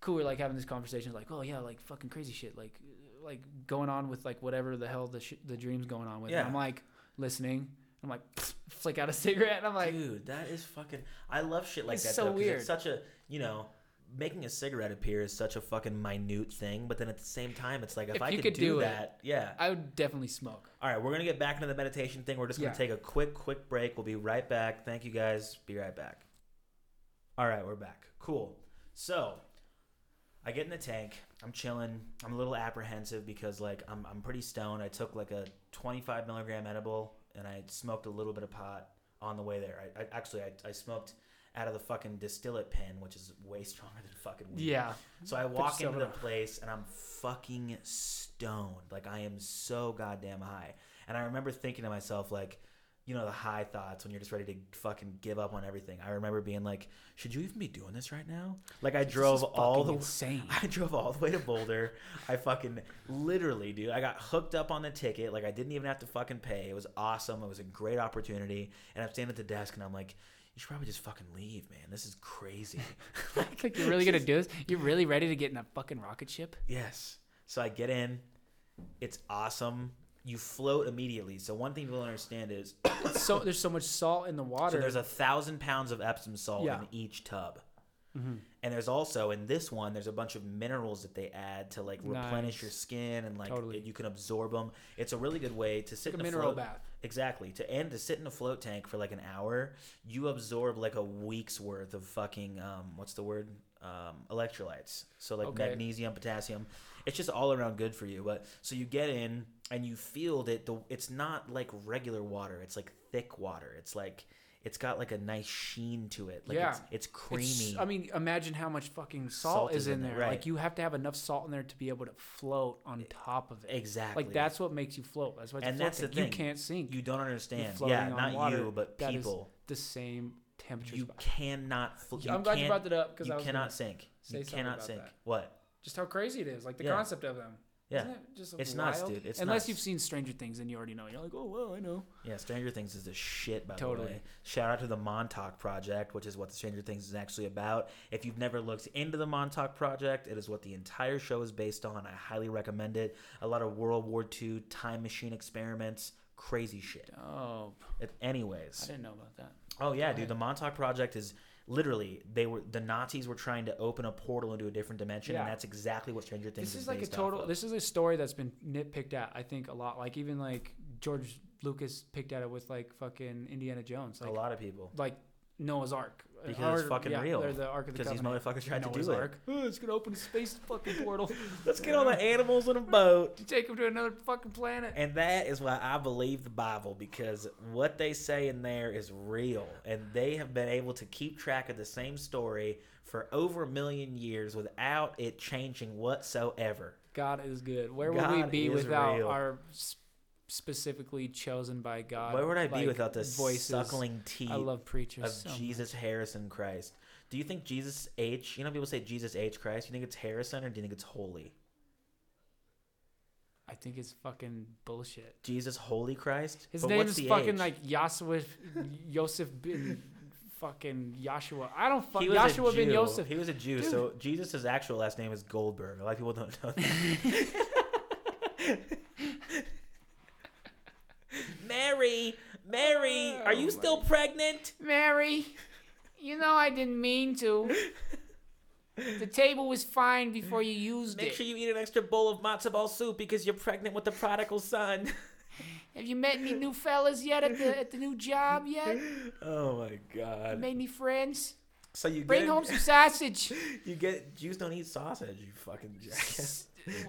cool we're like having this conversation like oh yeah like fucking crazy shit like like going on with like whatever the hell the sh- the dream's going on with Yeah. and i'm like listening i'm like flick out a [laughs] cigarette and i'm like Dude, that is fucking. I love shit like It's that. so though, weird. It's such a you know, making a cigarette appear is such a fucking minute thing, but then at the same time, it's like if, If I could, could do, do it, that, yeah. I would definitely smoke. All right, we're gonna get back into the meditation thing. We're just gonna Yeah. take a quick, quick break. We'll be right back. Thank you guys. Be right back. All right, we're back. Cool. So, I get in the tank. I'm chilling. I'm a little apprehensive because like I'm I'm pretty stoned. I took like a 25 milligram edible and I smoked a little bit of pot on the way there. I, I actually I, I smoked out of the fucking distillate pen, which is way stronger than fucking weed. Yeah. So I walk into the place and I'm fucking stoned. Like I am so goddamn high. And I remember thinking to myself, like, you know, the high thoughts when you're just ready to fucking give up on everything. I remember being like, should you even be doing this right now? Like I This drove all fucking the insane. [laughs] I drove all the way to Boulder. I fucking literally, dude, I got hooked up on the ticket. Like I didn't even have to fucking pay. It was awesome. It was a great opportunity. And I'm standing at the desk and I'm like, you should probably just fucking leave, man. This is crazy. [laughs] [laughs] like you're really gonna do this? You're really ready to get in a fucking rocket ship? Yes. So I get in. It's awesome. You float immediately. So one thing people don't understand is [coughs] so there's so much salt in the so water. there's a thousand pounds of Epsom salt Yeah. in each tub. Mhm. And there's also in this one, there's a bunch of minerals that they add to like replenish Nice. your skin and like Totally. you can absorb them. It's a really good way to sit like a in a mineral float. bath. Exactly. To and to sit in a float tank for like an hour, you absorb like a week's worth of fucking um what's the word? Um electrolytes. So like Okay. magnesium, potassium. It's just all around good for you. But so you get in and you feel that the it's not like regular water. It's like thick water. It's like it's got like a nice sheen to it. Like Yeah. it's, it's creamy. It's, I mean, imagine how much fucking salt, Salt is in there, there. right. Like you have to have enough salt in there to be able to float on top of it. exactly. Like that's what makes you float. That's why And that's the tank. You can't sink. you don't understand. Yeah, not water you, but that people. the same temperature. You cannot. Fl- you I'm glad you brought that up because you I was cannot sink. You cannot about sink. that. What? just how crazy it is. Like the Yeah. concept of them. Yeah. Isn't it just It's wild? nuts, dude. It's Unless nuts. you've seen Stranger Things and you already know. You're like, oh well, I know. Yeah, Stranger Things is the shit, by the Totally. way. Shout out to the Montauk Project, which is what the Stranger Things is actually about. If you've never looked into the Montauk Project, it is what the entire show is based on. I highly recommend it. A lot of World War II time machine experiments, crazy shit. Oh, It- I anyways, didn't know about that. oh yeah, dude, the Montauk Project is literally they were the Nazis were trying to open a portal into a different dimension, and that's exactly what Stranger Things This is is like a total. of. This is a story that's been nitpicked at. I think a lot. Like even like George Lucas picked at it with like fucking Indiana Jones. Like a lot of people. like Noah's Ark. Because it's fucking yeah, real. Or the Ark of the Because these motherfuckers tried to do it. Ark. Oh, it's gonna open a space fucking portal. [laughs] [laughs] Let's get all the animals in a boat. to take them to another fucking planet. And that is why I believe the Bible because what they say in there is real. And they have been able to keep track of the same story for over a million years without it changing whatsoever. God is good. Where would we be without real. our specifically chosen by God? Where would I be without the voices? suckling teeth I love preachers. of so Jesus Harrison Christ? Do you think Jesus H, you know, people say Jesus H Christ, you think it's Harrison or do you think it's holy? I think it's fucking bullshit. Jesus Holy Christ? His But name is fucking H? like Yosef, Yosef bin fucking Joshua. I don't fuck He was Joshua a bin. Yosef. He was a Jew, Dude. so Jesus' actual last name is Goldberg. A lot of people don't know [laughs] [laughs] Mary, Mary, oh are you Oh still my- pregnant? Mary, you know I didn't mean to. The table was fine before you used Make it. Make sure you eat an extra bowl of matzo ball soup because you're pregnant with the prodigal son. Have you met any new fellas yet at the at the new job yet? oh my god. Made any friends? So you Bring get home [laughs] some sausage. you get Jews don't eat sausage, you fucking jackass.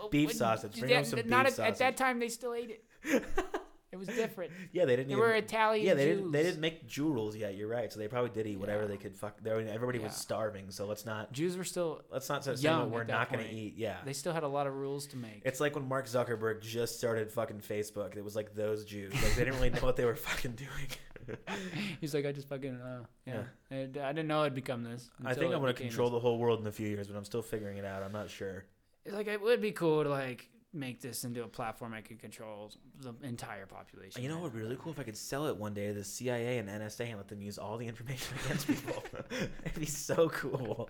Beef sausage. Bring that- home some beef at, at that time they still ate it. [laughs] It was different. [laughs] Yeah, they didn't They even were Italian Yeah, they Jews. didn't. They didn't make Jew rules yet. You're right. So they probably did eat whatever Yeah. they could. Fuck. They, everybody was starving. So let's not. Jews were still. Let's not say Young we're not going to eat. Yeah. They still had a lot of rules to make. It's like when Mark Zuckerberg just started fucking Facebook. It was like those Jews. Like they didn't really know what they were [laughs] fucking doing. [laughs] He's like, I just fucking, uh, yeah. And I didn't know it'd become this. I think I'm going to control this. the whole world in a few years, but I'm still figuring it out. I'm not sure. It's like it would be cool to like make this into a platform I could control the entire population. You know what would be really cool if I could sell it one day to the CIA and NSA and let them use all the information [laughs] against people. [laughs] It'd be so cool.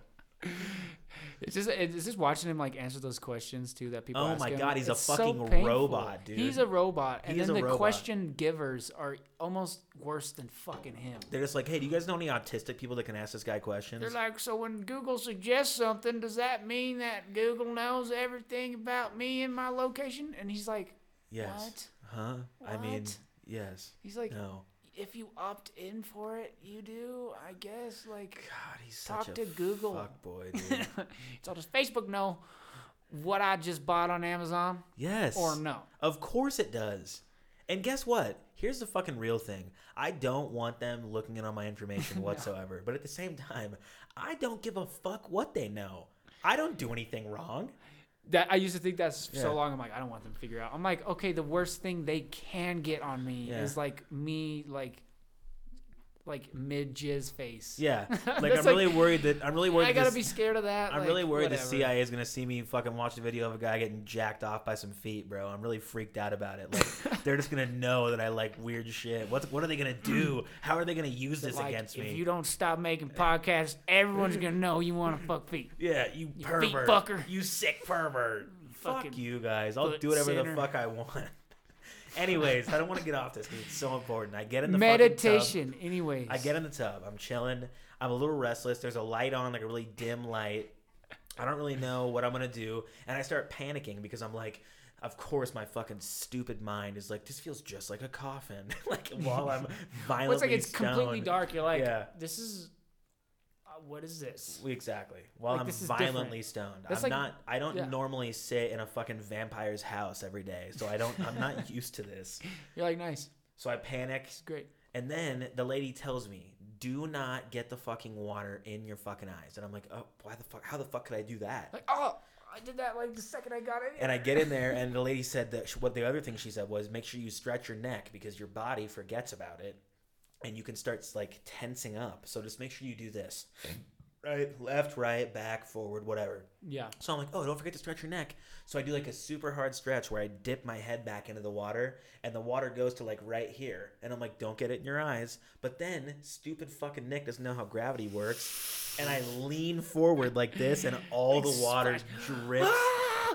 It's just it's just watching him like answer those questions too that people. Oh my him. God, he's a It's so fucking painful. robot, dude. He's a robot, and He then the robot. question givers are almost worse than fucking him. They're just like, hey, do you guys know any autistic people that can ask this guy questions? They're like, so when Google suggests something, does that mean that Google knows everything about me and my location? And he's like, yes. what? Huh? I mean, yes. He's like, No. If you opt in for it, you do, I guess. Like, God, he's Talk such to a Google. fuck boy, dude. [laughs] so does Facebook know what I just bought on Amazon yes. or no? Of course it does. And guess what? Here's the fucking real thing. I don't want them looking in on my information [laughs] whatsoever. But at the same time, I don't give a fuck what they know. I don't do anything wrong. That I used to think that's Yeah. so long. I'm like, I don't want them to figure out. I'm like, okay, the worst thing they can get on me Yeah. is like me, like, like mid jizz face. Yeah. [laughs] Like I'm like- really worried that I'm really worried I gotta this- be scared of that. I'm like, really worried the. CIA is gonna see me fucking watch the video of a guy getting jacked off by some feet, bro. I'm really freaked out about it. Like [laughs] they're just gonna know that I like weird shit. What what are they gonna do? How are they gonna use this Like, against me? if you don't stop making podcasts, everyone's gonna know you want to fuck feet. yeah, you You feet pervert, fucker. you sick pervert. Fuck fucking you guys. I'll do whatever sinner. the fuck I want. [laughs] Anyways, I don't want to get off this because it's so important. I get in the fucking tub. Meditation, anyways. I get in the tub. I'm chilling. I'm a little restless. There's a light on, like a really dim light. I don't really know what I'm gonna do, and I start panicking because I'm like, of course, my fucking stupid mind is like, this feels just like a coffin. [laughs] like while I'm violently [laughs] Well, it's like it's completely dark. You're like, Yeah. this is, uh, what is this? Exactly. While Like, I'm violently different. stoned. That's I'm like- not. I don't yeah. normally sit in a fucking vampire's house every day, so I don't. I'm not [laughs] used to this. You're like, nice, So I panic, it's great. and then the lady tells me, "Do not get the fucking water in your fucking eyes." And I'm like, "Oh, why the fuck? How the fuck could I do that?" Like, oh, I did that like the second I got in. And I get in there, [laughs] and the lady said that sh- what the other thing she said was, "Make sure you stretch your neck because your body forgets about it, and you can start like tensing up. So just make sure you do this." Right, left, right, back, forward, whatever. yeah, So I'm like, oh, don't forget to stretch your neck. So I do like a super hard stretch where I dip my head back into the water and the water goes to like right here. And I'm like, don't get it in your eyes. But then stupid fucking Nick doesn't know how gravity works. And I lean forward like this and all the water drips.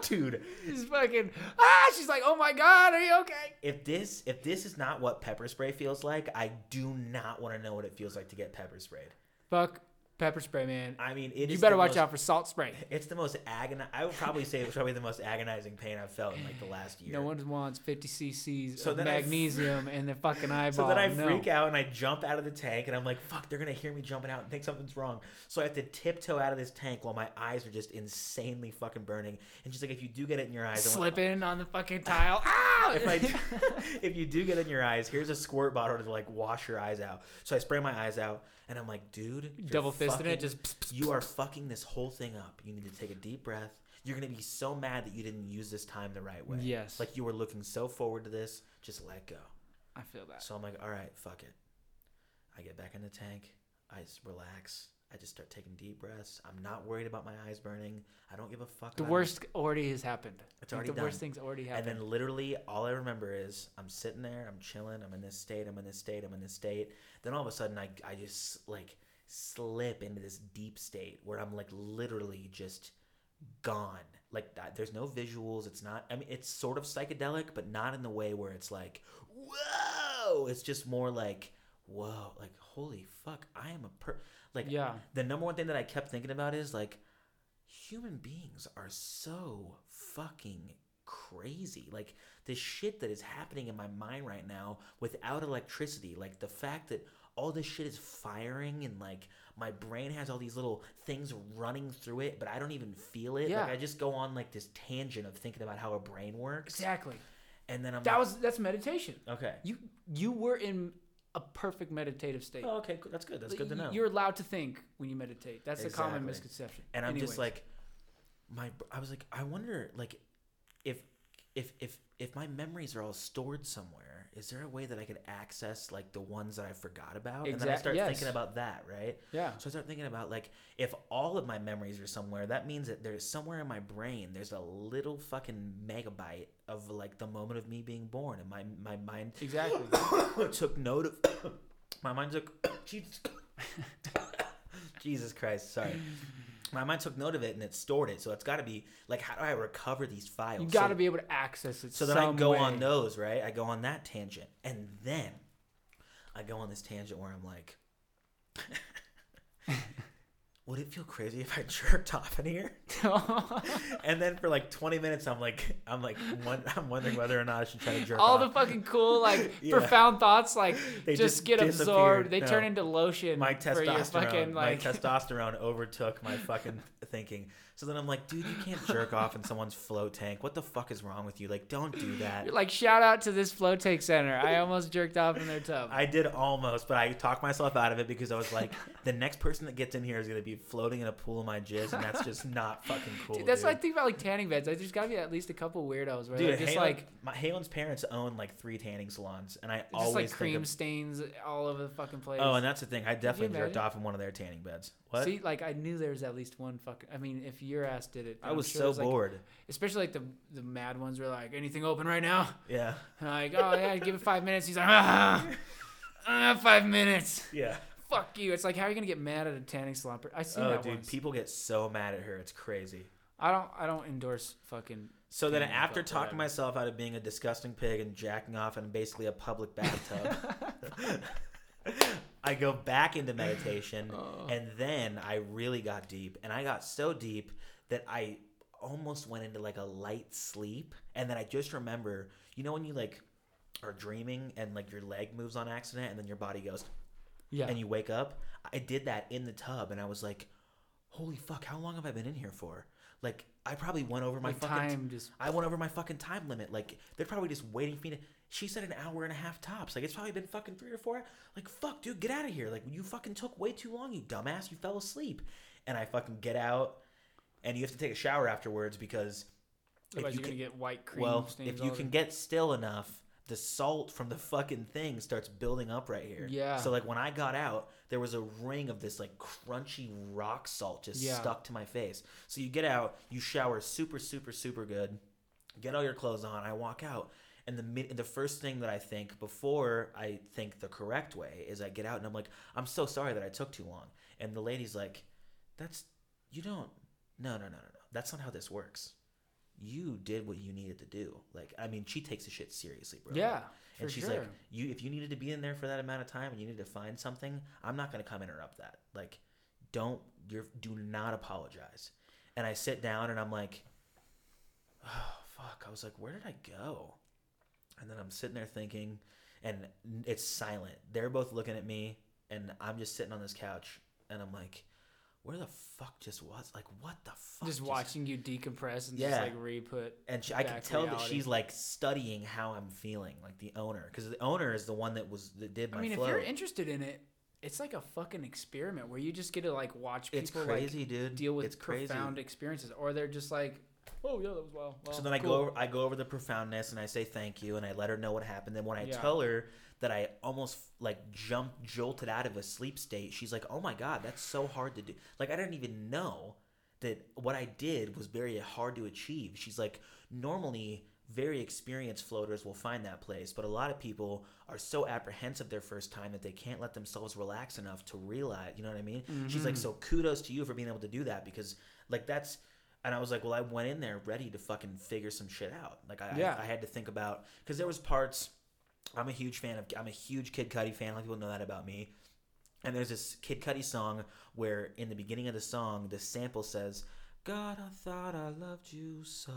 Dude, She's fucking ah. She's like, oh my god, are you okay? if this if this is not what pepper spray feels like, I do not want to know what it feels like to get pepper sprayed. Fuck pepper spray, man. I mean, it you better watch most- out for salt spray. It's the most agon. I would probably say it was probably the most agonizing pain I've felt in like the last year. No one wants 50 cc's So of I f- magnesium in their fucking [laughs] eyeball. So then I no. freak out and I jump out of the tank and I'm like, fuck, they're gonna hear me jumping out and think something's wrong. So I have to tiptoe out of this tank while my eyes are just insanely fucking burning. And she's like, if you do get it in your eyes, I want- Slipping on the fucking tile. Ah! If I [laughs] [laughs] if you do get in your eyes, here's a squirt bottle to like wash your eyes out. So I spray my eyes out and I'm like, dude, Double fucking- it, just. pss, pss, you are fucking this whole thing up. You need to take a deep breath. You're gonna be so mad that you didn't use this time the right way. Yes. Like you were looking so forward to this, just let go. I feel that. So I'm like, all right, fuck it. I get back in the tank. I relax. I just start taking deep breaths. I'm not worried about my eyes burning. I don't give a fuck. The it. worst already has happened. It's already the worst things already happened. And then literally all I remember is I'm sitting there, I'm chilling, I'm in this state, I'm in this state, I'm in this state. Then all of a sudden I, I just like slip into this deep state where I'm like literally just gone. Like that, there's no visuals. It's not, I mean, it's sort of psychedelic, but not in the way where it's like, whoa. It's just more like, whoa, like, holy fuck, I am a per. Like, Yeah. the number one thing that I kept thinking about is like, human beings are so fucking crazy. Like the shit that is happening in my mind right now without electricity, like the fact that all this shit is firing and like my brain has all these little things running through it, but I don't even feel it. Yeah. Like I just go on like this tangent of thinking about how a brain works. exactly. And then I'm That like, was that's meditation. okay. You you were in a perfect meditative state. Oh, okay, cool. that's good. That's good to know. You're allowed to think when you meditate. That's a common Exactly. misconception. and I'm Anyways. just like my I was like I wonder like if if if if my memories are all stored somewhere is there a way that I could access like the ones that I forgot about and then I start yes. thinking about that right yeah. so I start thinking about like if all of my memories are somewhere that means that there's somewhere in my brain there's a little fucking megabyte of like the moment of me being born and my my mind Exactly. [coughs] took note of [coughs] my mind took [coughs] Jesus Jesus Christ sorry my mind took note of it and it stored it. So it's got to be like, how do I recover these files? You got to So- be able to access it. So then I go way. on those, right? I go on that tangent. And then I go on this tangent where I'm like, [laughs] would it feel crazy if I [laughs] jerked off in here? [laughs] and then for like 20 minutes, I'm like, I'm like, won- [laughs] I'm wondering whether or not I should try to jerk off. All off. the fucking cool, like Yeah. profound thoughts, like They just, just get absorbed. They No. turn into lotion my testosterone, fucking like. my testosterone overtook my fucking thinking. So then I'm like, dude, you can't jerk off in someone's float tank. What the fuck is wrong with you? Like, don't do that. like shout out to this float tank center. I almost jerked off in their tub. I did almost, but I talked myself out of it because I was like, the next person that gets in here is gonna be floating in a pool of my jizz, and that's just not fucking cool. Dude, that's dude. what I think about like tanning beds. Like, there's got to be at least a couple weirdos where Dude, they're just Halen- like my Halen's parents own like three tanning salons, and I just always like cream of- stains all over the fucking place. Oh, and that's the thing. I definitely jerked off in one of their tanning beds. What? See, like I knew there was at least one fucking. I mean, if your ass did it, I was sure so there's, like- bored. especially like the the mad ones were like, anything open right now? Yeah. And [laughs] like, oh yeah, give it five minutes. He's like, ah, ah, five minutes. Yeah. Fuck you. It's like, how are you gonna get mad at a tanning salon? I seen Oh, that dude, once. people get so mad at her. It's crazy. I don't. I don't endorse fucking. So then, after talking whatever. myself out of being a disgusting pig and jacking off in basically a public bathtub, [laughs] [laughs] I go back into meditation, Oh. and then I really got deep, and I got so deep that I almost went into like a light sleep, and then I just remember, you know, when you like are dreaming and like your leg moves on accident, and then your body goes, Yeah. and you wake up. I did that in the tub, and I was like, "Holy fuck! How long have I been in here for?" Like, I probably went over my like fucking. time just. I went over my fucking time limit. Like, they're probably just waiting for me to. She said an hour and a half tops. Like, it's probably been fucking three or four. Like, fuck, dude, get out of here. Like, you fucking took way too long, you dumbass. You fell asleep. And I fucking get out, and you have to take a shower afterwards because if Otherwise, you you're can- get white cream well, if you can get still enough, the salt from the fucking thing starts building up right here. Yeah. So like when I got out, there was a ring of this like crunchy rock salt just Yeah. stuck to my face. So you get out, you shower super super super good, get all your clothes on. I walk out, and the the first thing that I think before I think the correct way is I get out and I'm like, I'm so sorry that I took too long. And the lady's like, That's you don't. No no no no no. That's not how this works you did what you needed to do. Like, I mean, she takes the shit seriously, bro. yeah, for and she's sure. like, you if you needed to be in there for that amount of time and you needed to find something, I'm not gonna come interrupt that. Like, don't you're do not apologize. And I sit down and I'm like, oh fuck. I was like, where did I go? And then I'm sitting there thinking, and it's silent. They're both looking at me, and I'm just sitting on this couch, and I'm like, where the fuck just was? Like, what the fuck? just watching you decompress and Yeah. just like re-put. and she, I can tell that she's like studying how I'm feeling, like the owner, because the owner is the one that was that did my I mean, flow. if you're interested in it, it's like a fucking experiment where you just get to like watch people it's crazy, like dude. deal with it's crazy. profound experiences, or they're just like, oh yeah, that was well. well so then I cool." go over, I go over the profoundness and I say thank you and I let her know what happened. Then when I Yeah. tell her that I almost like jumped jolted out of a sleep state, she's like, "Oh my god, that's so hard to do." Like I didn't even know that what I did was very hard to achieve. She's like, "Normally very experienced floaters will find that place, but a lot of people are so apprehensive their first time that they can't let themselves relax enough to realize, you know what I mean? She's like, mm-hmm. "So kudos to you for being able to do that because like that's and I was like, well, I went in there ready to fucking figure some shit out. Like I, Yeah. I, I had to think about because there was parts. I'm a huge fan of. I'm a huge Kid Cudi fan. A lot of people know that about me. And there's this Kid Cudi song where in the beginning of the song, the sample says, "God, I thought I loved you so."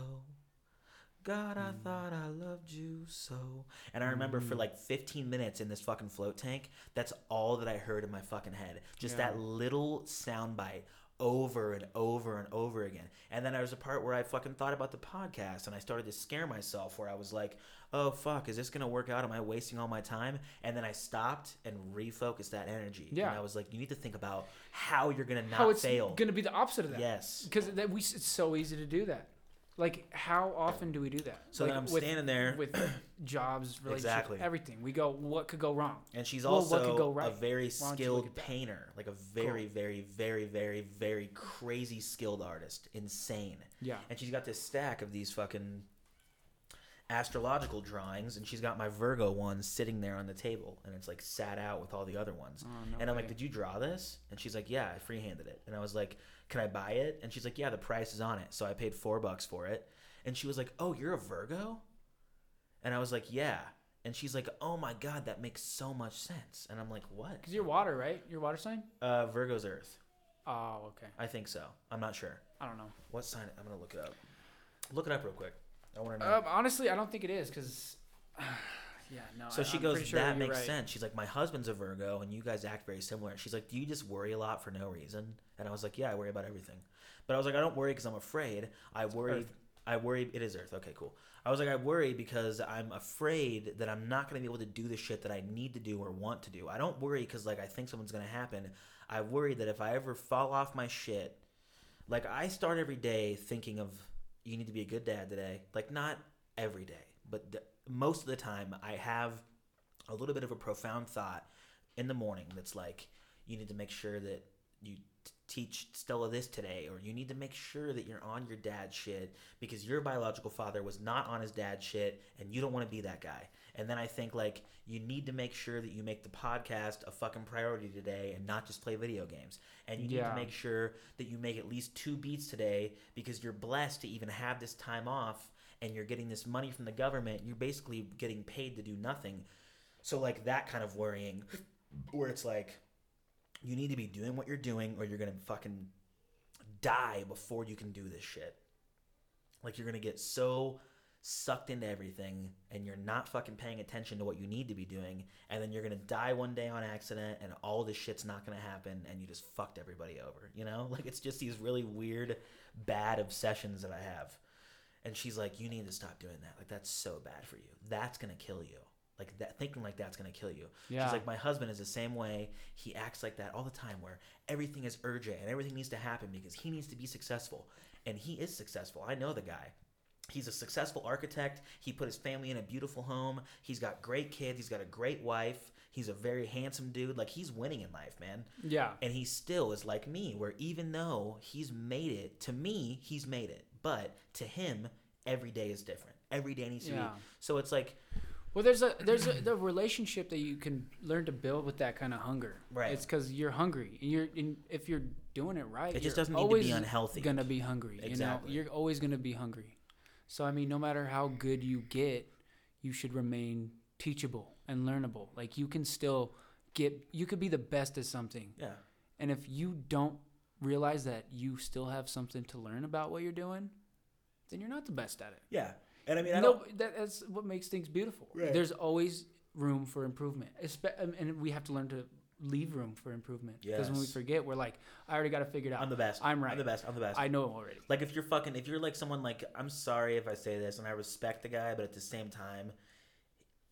God, I mm. thought I loved you so. And I remember for mm. like 15 minutes in this fucking float tank, that's all that I heard in my fucking head. Just Yeah. that little sound bite over and over and over again. And then there was a part where I fucking thought about the podcast and I started to scare myself where I was like, oh fuck, is this gonna work out? Am I wasting all my time? And then I stopped and refocused that energy. Yeah. And I was like, you need to think about how you're gonna not how it's fail. gonna be the opposite of that. Yes. because that we it's so easy to do that. Like, how often do we do that? So like, then I'm with, standing there with [clears throat] jobs, relationships, Exactly. everything. We go, what could go wrong? And she's Well, also right? a very Why don't you look skilled painter, like a very, very, very, very, very crazy skilled artist. Insane. Yeah. And she's got this stack of these fucking astrological drawings, and she's got my Virgo one sitting there on the table, and it's like sat out with all the other ones. Oh, no and I'm like, "Did you draw this?" And she's like, "Yeah, I freehanded it." And I was like, "Can I buy it?" And she's like, "Yeah, the price is on it." So I paid four bucks for it, and she was like, "Oh, you're a Virgo?" And I was like, "Yeah." And she's like, "Oh my god, that makes so much sense." And I'm like, "What?" Because you're water, right? You're water sign? Uh, Virgo's Earth. Oh, okay. I think so. I'm not sure. I don't know. What sign? I'm gonna look it up. Look it up real quick. I want to know. Um, honestly, I don't think it is because, [sighs] yeah, no. so I, she I'm goes, sure "That makes right. sense." She's like, "My husband's a Virgo, and you guys act very similar." She's like, "Do you just worry a lot for no reason?" And I was like, "Yeah, I worry about everything." But I was like, "I don't worry because I'm afraid. I worry. Earth. I worry. It is Earth. Okay, cool." I was like, "I worry because I'm afraid that I'm not going to be able to do the shit that I need to do or want to do. I don't worry because like I think something's going to happen. I worry that if I ever fall off my shit, like I start every day thinking of you need to be a good dad today. Like not every day, but the, most of the time I have a little bit of a profound thought in the morning that's like you need to make sure that you t- teach Stella this today or you need to make sure that you're on your dad's shit because your biological father was not on his dad's shit and you don't want to be that guy. And then I think like you need to make sure that you make the podcast a fucking priority today and not just play video games. And you need Yeah. to make sure that you make at least two beats today because you're blessed to even have this time off and you're getting this money from the government. You're basically getting paid to do nothing. So like that kind of worrying where it's like you need to be doing what you're doing or you're going to fucking die before you can do this shit. Like you're going to get so sucked into everything and you're not fucking paying attention to what you need to be doing and then you're going to die one day on accident and all this shit's not going to happen and you just fucked everybody over, you know? [laughs] Like it's just these really weird bad obsessions that I have. And she's like, "You need to stop doing that. Like that's so bad for you. That's going to kill you." Like that thinking like that's going to kill you. Yeah. She's like, my husband is the same way. He acts like that all the time, where everything is urgent and everything needs to happen because he needs to be successful. And he is successful. I know the guy. He's a successful architect. He put his family in a beautiful home. He's got great kids. He's got a great wife. He's a very handsome dude. Like, he's winning in life, man. yeah. And he still is like me, where even though he's made it, to me, he's made it. But to him, every day is different. Every day needs to Yeah. be. So it's like, Well, there's a there's a the relationship that you can learn to build with that kind of hunger. Right. It's because you're hungry. And you're and if you're doing it right, It just you're doesn't need to be always unhealthy. Gonna be hungry. Exactly. You know, you're always gonna be hungry. So I mean, no matter how good you get, you should remain teachable and learnable. Like you can still get. You could be the best at something, yeah. and if you don't realize that you still have something to learn about what you're doing, then you're not the best at it. Yeah. And I mean, I no, that, that's what makes things beautiful. Right. There's always room for improvement, um, and we have to learn to leave room for improvement. Because when we forget, we're like, I already got it figured out. I'm the best. I'm right. I'm the best. I'm the best. I know already. like if you're fucking, if you're like someone like, I'm sorry if I say this, and I respect the guy, but at the same time,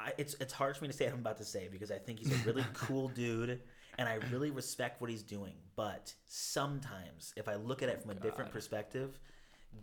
I, it's it's hard for me to say what I'm about to say because I think he's a really [laughs] cool dude, and I [clears throat] really respect what he's doing. But sometimes, if I look at it oh, from a different perspective,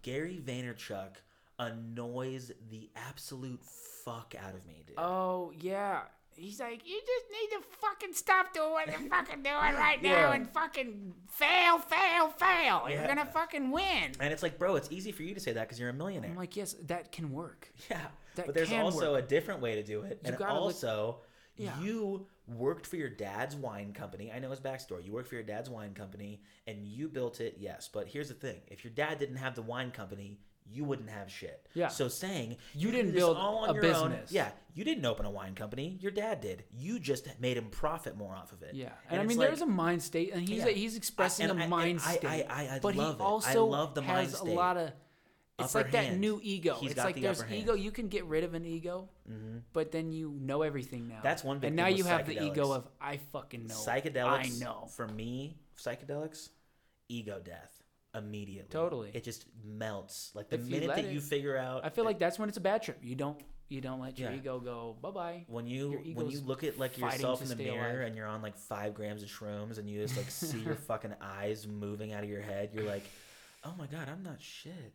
Gary Vaynerchuk annoys the absolute fuck out of me, dude. Oh yeah. He's like, you just need to fucking stop doing what you're fucking doing [laughs] right now and fucking fail, fail, fail. You're gonna fucking win. and it's like, bro, it's easy for you to say that because you're a millionaire. I'm like, yes, that can work. [laughs] Yeah, That but there's also work. a different way to do it, You and gotta look- also Yeah. you worked for your dad's wine company. I know his backstory. You worked for your dad's wine company, and you built it. Yes, but here's the thing: if your dad didn't have the wine company, you wouldn't have shit. Yeah. So saying You do didn't build all on a your own- business. yeah, you didn't open a wine company. Your dad did. You just made him profit more off of it. Yeah, and, I mean, like- there's a mind state, and he's Yeah. he's expressing and a I- mind I- state. I- I- I but love he it. I love the mind has a state. lot of. It's like that new ego. He's it's got like the there's hand. ego. You can get rid of an ego, Mhm. but then you know everything now. That's one big And now you have the ego of I fucking know. Psychedelics, I know. For me, psychedelics, ego death immediately. Totally. It just melts. Like the If minute let that it. you figure out. I feel like that's when it's a bad trip. You don't you don't let your Yeah. ego go. Bye bye. when you when you look at like yourself in the mirror alive. and you're on like five grams of shrooms and you just like see your [laughs] fucking eyes moving out of your head, you're like, oh my god, I'm not shit.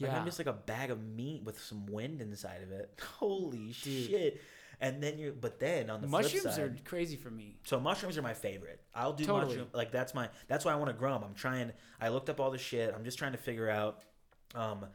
Like, Yeah. I'm just like a bag of meat with some wind inside of it. [laughs] Holy Dude. shit! And then you, but then on the Mushrooms flip side, are crazy for me. So mushrooms are my favorite. I'll do Totally. mushroom like that's my that's why I want to grow them. I'm trying. I looked up all the shit. I'm just trying to figure out. Um,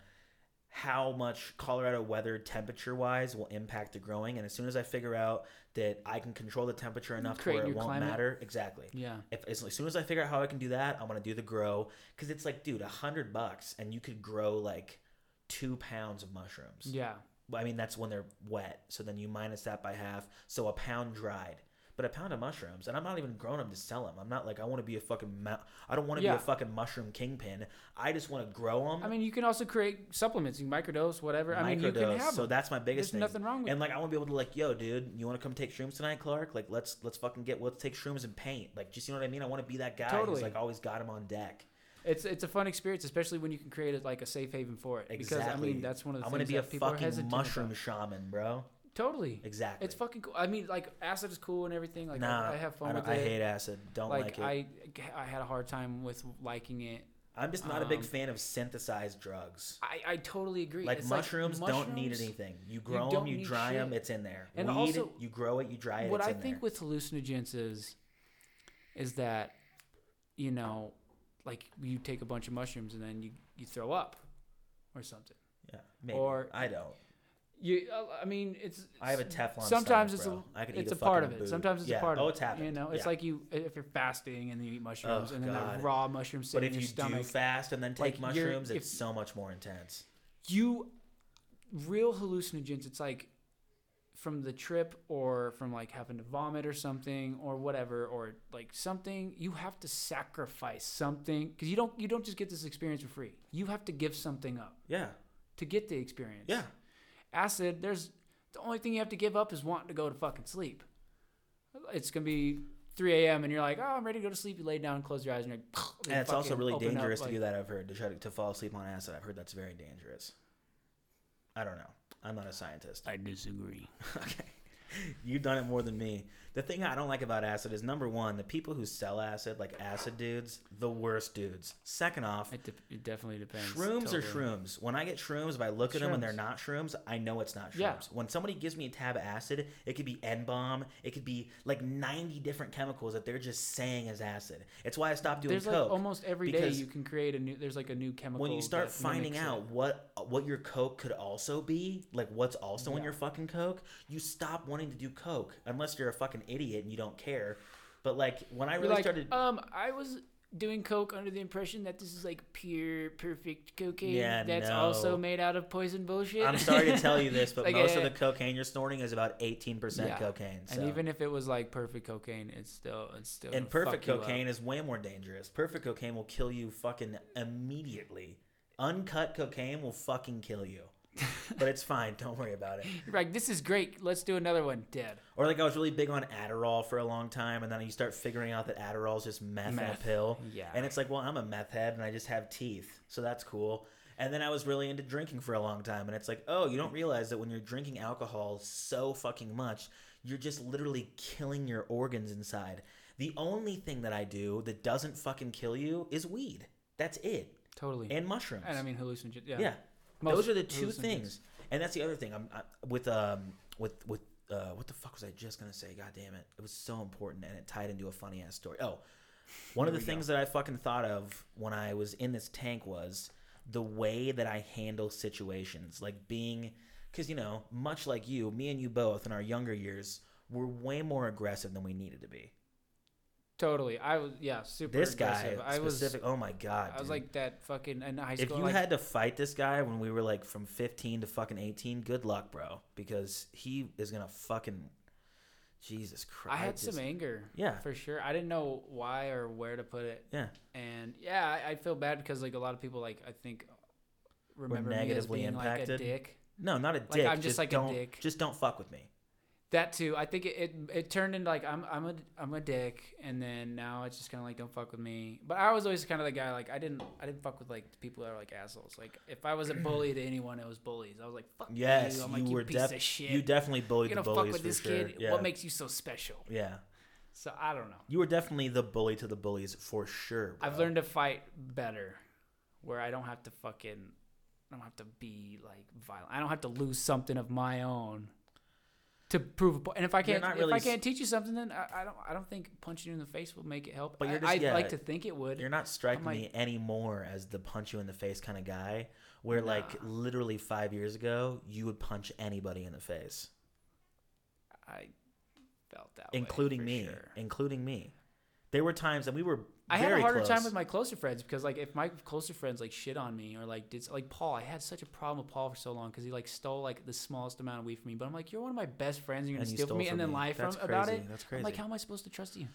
how much Colorado weather temperature wise will impact the growing. And as soon as I figure out that I can control the temperature enough to Create where it won't climate. matter, exactly. Yeah. If as, as soon as I figure out how I can do that, I'm gonna do the grow because it's like, dude, a hundred bucks and you could grow like two pounds of mushrooms. Yeah. I mean, that's when they're wet. So then you minus that by half. So a pound dried. But a pound of mushrooms, and I'm not even growing them to sell them. I'm not like I want to be a fucking. mu- I don't want to Yeah. be a fucking mushroom kingpin. I just want to grow them. I mean, you can also create supplements. You can microdose, whatever. I mean, you can microdose. have so them. that's my biggest There's thing. nothing wrong with And like I want to be able to like, yo, dude, you want to come take shrooms tonight, Clark? Like let's let's fucking get let's take shrooms and paint. Like, just you know what I mean? I want to be that guy Totally. who's like always got him on deck. It's it's a fun experience, especially when you can create it like a safe haven for it. Exactly. Because I mean, that's one of the I'm gonna be a fucking mushroom about. shaman, bro. Totally. Exactly. It's fucking cool. I mean, like acid is cool and everything. Like nah, I, I have fun I, with don't- I hate acid. Don't like, like it. I I had a hard time with liking it. I'm just not a big um, fan of synthesized drugs. I, I totally agree. Like It's mushrooms, don't need anything. You grow them, you dry them, it's in there. And Weed, also, you grow it, you dry it. What I in think there. with hallucinogens is, is that, you know, like you take a bunch of mushrooms and then you you throw up, or something. yeah, maybe. or- I don't. You, uh, I mean, it's. I have a Teflon. Sometimes stomach, it's bro. I could a it's eat a part of it. boot. Sometimes it's yeah. a part oh, of it's it. happened. You know, it's Yeah. like you if you're fasting and you eat mushrooms Oh, and then the raw mushrooms sit But in if you stomach. do fast and then take you're- mushrooms, it's if- so much more intense. you real hallucinogens it's like from the trip or from like having to vomit or something or whatever or like something you have to sacrifice something because you don't you don't just get this experience for free you have to give something up Yeah. to get the experience Yeah. Acid there's the only thing you have to give up is wanting to go to fucking sleep it's gonna be 3 a.m and you're like oh i'm ready to go to sleep you lay down close your eyes and you're like And it's also really open up, dangerous to like- do that. I've heard to try to, to fall asleep on acid. I've heard that's very dangerous. I don't know. I'm not a scientist. i disagree [laughs] okay. You've done it more than me. The thing I don't like about acid is number one, the people who sell acid, like acid dudes, the worst dudes. Second off, it, de- it definitely depends Shrooms are shrooms. When I get shrooms, if I look at them and they're not shrooms, I know it's not shrooms. Yeah. When somebody gives me a tab of acid, it could be N bomb, it could be like 90 different chemicals that they're just saying is acid. It's why I stopped doing there's coke. like almost every day you can create a new there's like a new chemical when you start finding out it. what what your coke could also be, like what's also in your fucking coke, you stop wanting to do coke unless you're a fucking idiot and you don't care. But like when I really like, started um i was doing coke under the impression that this is like pure perfect cocaine Yeah, that's no. also made out of poison bullshit I'm sorry to tell you this, [laughs] but Like, most eh, of the cocaine you're snorting is about 18% Yeah. cocaine. So. and even if it was like perfect cocaine it's still it's still And perfect fuck you up. cocaine is way more dangerous. Perfect cocaine will kill you fucking immediately. Uncut cocaine will fucking kill you. But it's fine. Don't worry about it. You're like this is great let's do another one dead Or like I was really big on Adderall for a long time, and then you start figuring out that Adderall is just meth, in a pill. Yeah. And it's like, well, I'm a meth head, and I just have teeth, so that's cool. And then I was really into drinking for a long time, and it's like, oh, you don't realize that when you're drinking alcohol so fucking much, you're just literally killing your organs inside. The only thing that I do that doesn't fucking kill you is weed. That's it, totally and mushrooms. and i mean hallucinogens. yeah, Yeah, Most those are the two things, and that's the other thing. I'm I, with um with with uh what the fuck was I just gonna say? God damn it! It was so important, and it tied into a funny ass story. Oh, one of the things that I fucking thought of when I was in this tank was the way that I handle situations, like being, because you know, much like you, me and you both in our younger years were way more aggressive than we needed to be. Totally i was yeah super This guy aggressive. i was specific. oh my god! i was dude. like that fucking in high school. if you like, had to fight this guy when we were like from 15 to fucking 18 good luck bro because he is gonna fucking jesus christ I had some anger. Yeah. For sure. I didn't know why or where to put it. yeah And yeah, I, I feel bad because like a lot of people like I think remember me as negatively being like a impacted? dick. no not a dick I'm just like a dick. just don't fuck with me That too. I think it, it, it turned into like I'm I'm a I'm a dick and then now it's just kind of like don't fuck with me. But I was always kind of the guy like I didn't I didn't fuck with like people that are like assholes. Like if I was a bully to anyone, it was bullies. I was like fuck yes you. I'm you like were you piece def- of shit. you definitely bullied You're gonna fuck bullies with for this sure. kid. yeah What makes you so special? yeah So I don't know. you were definitely the bully to the bullies for sure bro. I've learned to fight better, where I don't have to fucking, I don't have to be like violent. I don't have to lose something of my own to prove a point. And if I can't, not if really I can't teach you something, then I, I don't, I don't think punching you in the face will make it help. But I, you're just- I'd yeah, like to think it would. You're not striking I'm me anymore as the punch you in the face kind of guy. Where like literally five years ago, you would punch anybody in the face, I felt that, way, including me, sure. including me. There were times that we were. I had a harder close. time with my closer friends because like if my closer friends like shit on me or like did like Paul, I had such a problem with Paul for so long because he like stole like the smallest amount of weed from me. But I'm like, you're one of my best friends. and You're gonna you steal from me from and then me. lie from about it. That's crazy. I'm like, how am I supposed to trust you?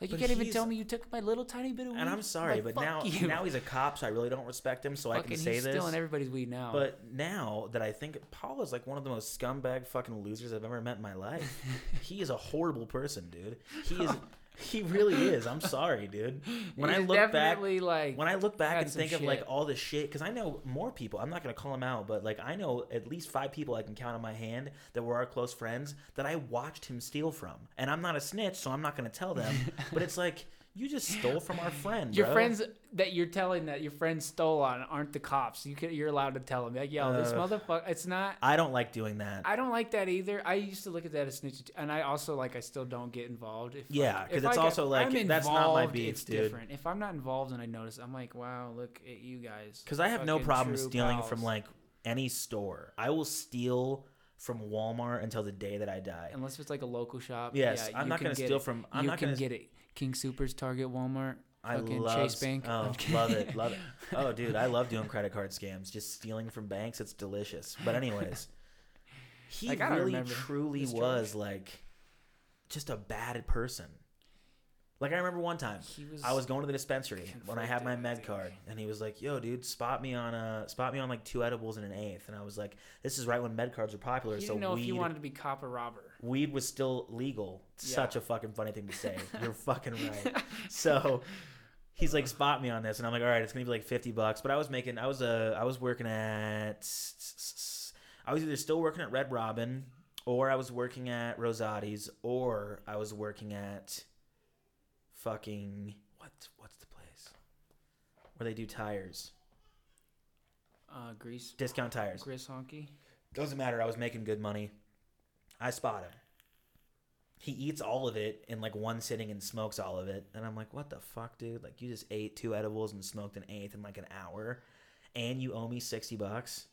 Like you But can't even tell me you took my little tiny bit of weed. And I'm sorry, Like, but now you. now he's a cop, so I really don't respect him. So I can say this. he's this. stealing everybody's weed now. But now that I think Paul is like one of the most scumbag fucking losers I've ever met in my life. [laughs] he is a horrible person, dude. He is. [laughs] He really is. I'm sorry, dude. When I look back, like when I look back and think of like all the shit, because I know more people. I'm not gonna call them out, but like I know at least five people I can count on my hand that were our close friends that I watched him steal from. And I'm not a snitch, so I'm not gonna tell them. [laughs] but it's like you just stole from our [sighs] friend. your bro. friends that you're telling that your friends stole on aren't the cops. You can, you're allowed to tell them like, yo, this Uh, motherfucker. It's not. I don't like doing that. I don't like that either. I used to look at that as and I also like I still don't get involved. If Yeah, because if it's I also, like, I'm that's not my involved, beef, It's dude. different. If I'm not involved and I notice, I'm like, wow, look at you guys. Because I have no problem stealing pals. from like any store. I will steal from Walmart until the day that I die. unless it's like a local shop. Yes, yeah, I'm not can gonna steal it. from- I'm you not can gonna- get it. King Supers, Target, Walmart, I fucking love Chase Bank. Oh, love it, love it. Oh, [laughs] dude, I love doing credit card scams. Just stealing from banks, it's delicious. But anyways, he Like, really truly was like just a bad person. Like I remember one time, was. I was going to the dispensary when I had my med card, and he was like, "Yo, dude, spot me on a spot me on like two edibles and an eighth. And I was like, "This is right when med cards were popular, so know weed if you wanted to be cop or robber. weed was still legal. Such a fucking funny thing to say. [laughs] You're fucking right. So he's like, spot me on this, and I'm like, all right, it's gonna be like fifty bucks. But I was making, I was uh, I was working at, I was either still working at Red Robin, or I was working at Rosati's, or I was working at fucking what? What's the place where they do tires? Uh, grease, Discount tires. Grease Monkey. Doesn't matter. I was making good money. I spot him. He eats all of it in like one sitting and smokes all of it. And I'm like, what the fuck, dude? Like, you just ate two edibles and smoked an eighth in like an hour, and you owe me 60 bucks?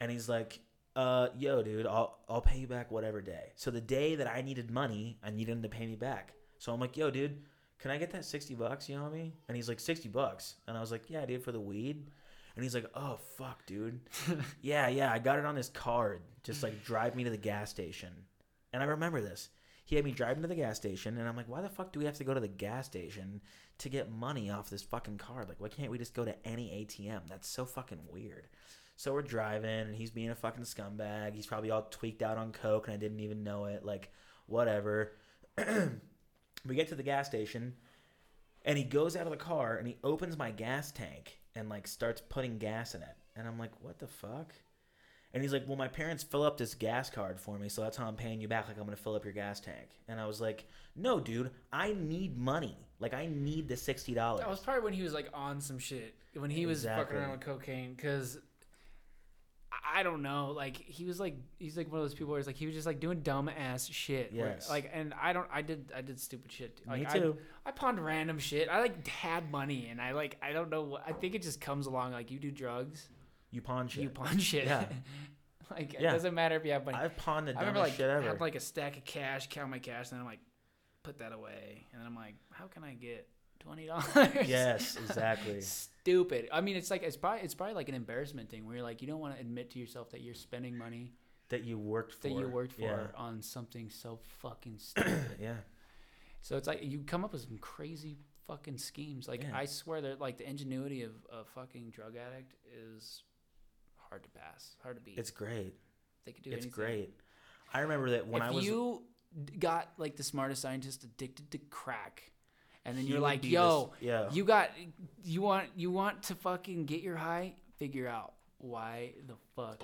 And he's like, uh, yo, dude, I'll, I'll pay you back whatever day. So the day that I needed money, I needed him to pay me back. So I'm like, yo, dude, can I get that 60 bucks you owe me? And he's like, 60 bucks. And I was like, yeah, dude, for the weed. And he's like, oh, fuck, dude. [laughs] yeah, yeah, I got it on this card. Just like drive me to the gas station. And I remember this. He had me drive him to the gas station, and I'm like, why the fuck do we have to go to the gas station to get money off this fucking card? Like, why can't we just go to any ATM? That's so fucking weird. So we're driving, and he's being a fucking scumbag. He's probably all tweaked out on coke, and I didn't even know it. Like, whatever. [clears throat] we get to the gas station, and he goes out of the car, and he opens my gas tank, and like starts putting gas in it. And I'm like, what the fuck? And he's like, well, my parents fill up this gas card for me, so that's how I'm paying you back. Like, I'm gonna fill up your gas tank. And I was like, no, dude, I need money. Like, I need the sixty dollars. That was probably when he was like on some shit. When he was Exactly. fucking around with cocaine, because I don't know. Like he was like he's like one of those people where it's like he was just like doing dumb ass shit. where- Yes. like and I don't. I did. I did stupid shit. Like, Me I- too. I, pawned random shit. I like had money and I like I don't know. what I think it just comes along. Like you do drugs, You pawn shit. you pawn shit. Yeah. [laughs] like it doesn't matter if you have money. I've pawned the I remember like shit ever. have like a stack of cash, count my cash, and then I'm like, put that away, and then I'm like, how can I get twenty dollars? yes, [laughs] exactly. Stupid. I mean, it's like it's probably it's probably like an embarrassment thing where you're like you don't want to admit to yourself that you're spending money that you worked for. that you worked for Yeah. on something so fucking [clears throat] stupid. yeah. so it's like you come up with some crazy fucking schemes. Like Yeah. I swear that like the ingenuity of a fucking drug addict is hard to pass, hard to beat. It's great. they could do It's anything. great. I remember that when if I was If you got like the smartest scientist addicted to crack, and then he you're like, "Yo, this- yeah. you got, you want, you want to fucking get your high? Figure out why the fuck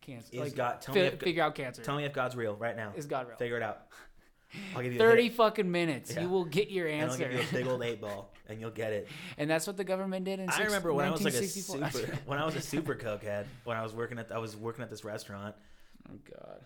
cancer? Is like, God- tell fi- me if- figure out cancer. Tell me if God's real right now. is God real? Figure it out. [laughs] I'll give you Thirty fucking minutes, Yeah. you will get your and I'll answer. give you a big old eight [laughs] ball, and you'll get it. and that's what the government did in. I six- remember when I was like a super [laughs] when I was a super cokehead when I was working at I was working at this restaurant. oh God.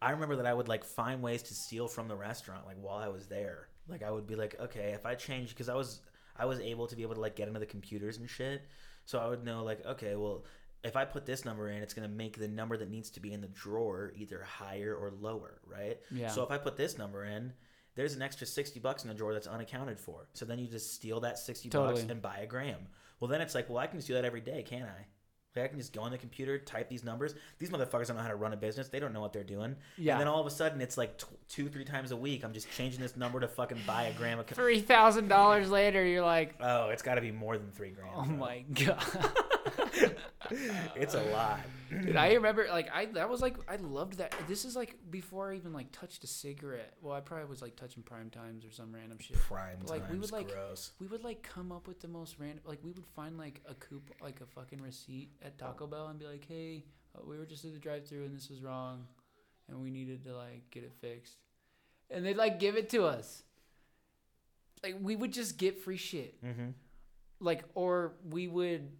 I remember that I would like find ways to steal from the restaurant like while I was there. Like I would be like, okay, if I change because I was I was able to be able to like get into the computers and shit. So I would know like, okay, well, if I put this number in, it's gonna make the number that needs to be in the drawer either higher or lower, right? Yeah. So if I put this number in, there's an extra sixty bucks in the drawer that's unaccounted for. So then you just steal that sixty bucks and buy a gram. Well, then it's like, well, I can just do that every day, can't I? Like I can just go on the computer, type these numbers. These motherfuckers don't know how to run a business. They don't know what they're doing. Yeah. And then all of a sudden, it's like tw- two, three times a week. I'm just changing this number to fucking buy a gram of. co- Three thousand dollars later, you're like, Oh, it's got to be more than three grams. oh bro. my god. [laughs] It's a lot. Dude, I remember like I that was like I loved that. This is like before I even like touched a cigarette. Well, I probably was like touching prime times or some random shit. Prime But, like, we times, would, like- gross. We would like come up with the most random like we would find like a coup like a fucking receipt at Taco Bell and be like, "Hey, uh, we were just at the drive-through and this was wrong and we needed to like get it fixed." And they'd like give it to us. Like we would just get free shit. Mm-hmm. Like or we would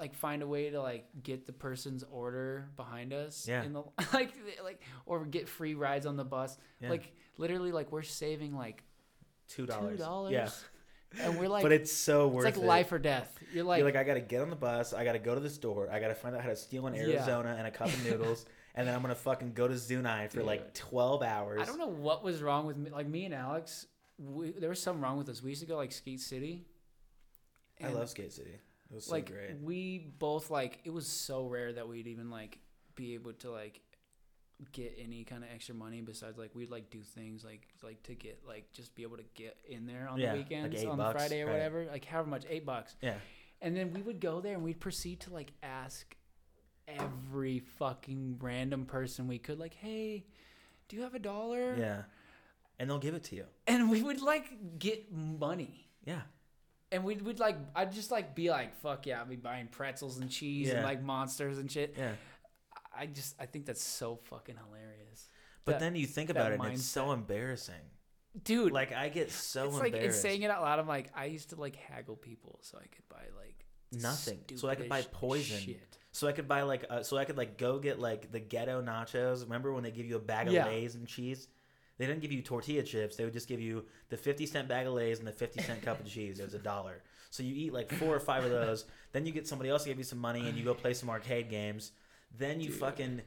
like find a way to like get the person's order behind us Yeah. in the [laughs] like like or get free rides on the bus. Yeah. Like literally like we're saving like two dollars. two dollars. Yeah. [laughs] And we're like but it's so worth it. it's like it. life or death. You're like, You're like, I got to get on the bus. I got to go to the store. I got to find out how to steal in Yeah. Arizona and a cup of [laughs] noodles. and then I'm going to fucking go to Zunai for like 12 hours. I don't know what was wrong with me. Like me and Alex, we, there was something wrong with us. We used to go like Skate City. I love Skate City. It was so like great. we both like it was so rare that we'd even like be able to like get any kind of extra money besides like we'd like do things like like to get like just be able to get in there on Yeah, the weekends eight on bucks, Friday or right. whatever like however much eight bucks Yeah. and then we would go there and we'd proceed to like ask every fucking random person we could like hey do you have a dollar Yeah. And they'll give it to you. and we would like get money Yeah. And we'd, we'd like i'd just like be like fuck yeah i'd be buying pretzels and cheese Yeah. and like monsters and shit Yeah. i just i think that's so fucking hilarious But That- then you think about it, and it's so embarrassing. dude Like I get so it's like it's saying it out loud i'm like i used to like haggle people so i could buy like Nothing. So I could buy poison. shit. So I could buy like, uh, so I could like go get like the ghetto nachos. Remember when they give you a bag of Yeah. Lay's and cheese? They didn't give you tortilla chips. They would just give you the fifty cent bag of Lay's and the fifty cent cup of [laughs] cheese. It was a dollar. So you eat like four or five of those. Then you get somebody else to give you some money and you go play some arcade games. Then you Dude. fucking,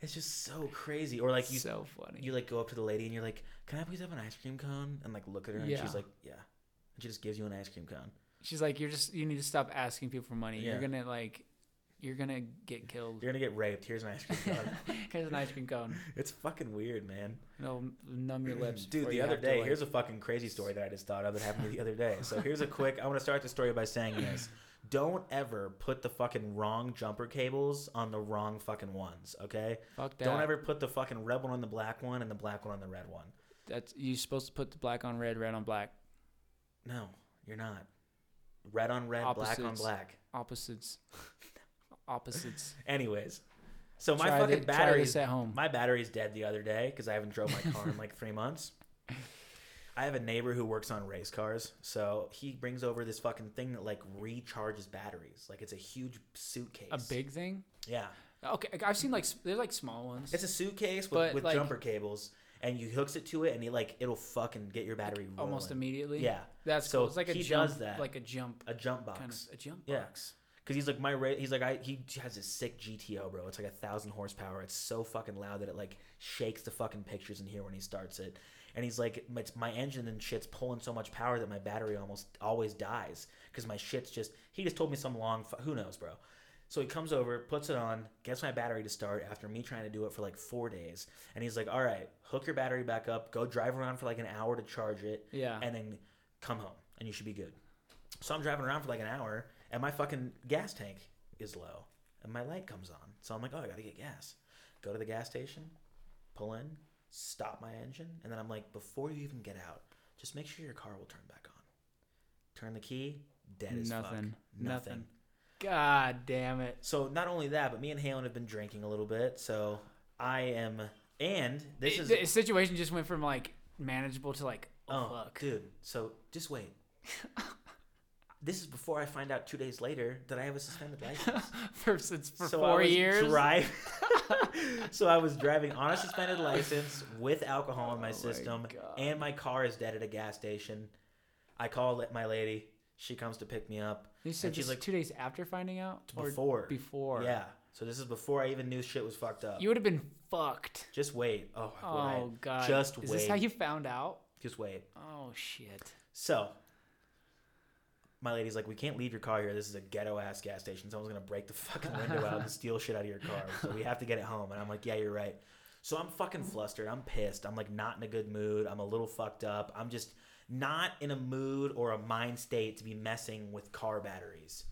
it's just so crazy. Or like you, so funny you like go up to the lady and you're like, "Can I please have an ice cream cone?" And like look at her and Yeah. she's like, "Yeah." And she just gives you an ice cream cone. she's like you're just you need to stop asking people for money you're gonna like you're gonna get killed You're gonna get raped. Here's an ice cream cone. [laughs] here's an ice cream cone [laughs] it's fucking weird, man. it'll numb your lips [clears throat] Dude, the other day, like- here's a fucking crazy story that I just thought of that happened to me the other day. So here's a quick. I want to start the story by saying this: Don't ever put the fucking wrong jumper cables on the wrong fucking ones. Okay? fuck that Don't ever put the fucking red one on the black one and the black one on the red one. that's you're supposed to put the black on red red on black No, you're not. Red on red, black on black. opposites [laughs] opposites [laughs] Anyways, so my Try fucking thi- try battery's this at home My battery's dead the other day because I haven't drove my car in like three months. [laughs] I have a neighbor who works on race cars, so he brings over this fucking thing that like recharges batteries. Like it's a huge suitcase. a big thing yeah. okay i've seen like s- they're like small ones It's a suitcase with, But, with like- jumper cables, and you hooks it to it, and it like it'll fucking get your battery rolling. almost immediately Yeah, that's So cool it's like a he jump does that. like a jump a jump box. kind of a jump Yeah. box Cause he's like my ra- he's like I he has this sick GTO bro. It's like a thousand horsepower. It's so fucking loud that it like shakes the fucking pictures in here when he starts it. And he's like, it's my engine and shit's pulling so much power that my battery almost always dies because my shit's just. He just told me some long. Fu- who knows, bro? So he comes over, puts it on, gets my battery to start after me trying to do it for like four days. And he's like, all right, hook your battery back up, go drive around for like an hour to charge it, yeah and then come home and you should be good. So I'm driving around for like an hour and my fucking gas tank is low and my light comes on. So I'm like, oh, I gotta get gas. Go to the gas station, pull in, stop my engine, and then I'm like, before you even get out, just make sure your car will turn back on. Turn the key, dead as fuck. Nothing. Nothing. Nothing. god damn it So not only that, but me and Halen have been drinking a little bit. So I am, and this is the situation just went from like manageable to like oh, Oh, fuck dude. So just wait. [laughs] this is before I find out two days later that I have a suspended license. [laughs] for since for So I four was years. Drive- [laughs] [laughs] so I was driving on a suspended license with alcohol in Oh my my system, God. and my car is dead at a gas station. I call my lady. She comes to pick me up. You said and she's this like, two days after finding out, before. before. Yeah. So this is before I even knew shit was fucked up. You would have been fucked. Just wait. Oh, would I- Oh god. Just Is wait. this how you found out? Just wait. Oh shit. So, my lady's like, we can't leave your car here. This is a ghetto ass gas station. Someone's gonna break the fucking window out and [laughs] steal shit out of your car. So we have to get it home. And I'm like, yeah, you're right. So I'm fucking flustered. I'm pissed. I'm like not in a good mood. I'm a little fucked up. I'm just not in a mood or a mind state to be messing with car batteries.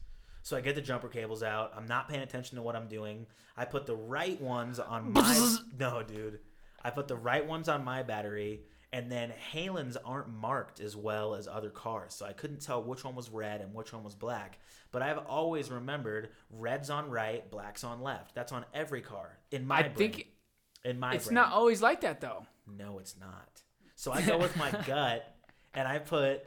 So I get the jumper cables out. I'm not paying attention to what I'm doing. I put the right ones on my [laughs] No, dude. I put the right ones on my battery and then Halen's aren't marked as well as other cars. So I couldn't tell which one was red and which one was black. But I've always remembered red's on right, black's on left. That's on every car in my I brain. think in my it's brain. not always like that though. No, it's not. So I go with my [laughs] gut and I put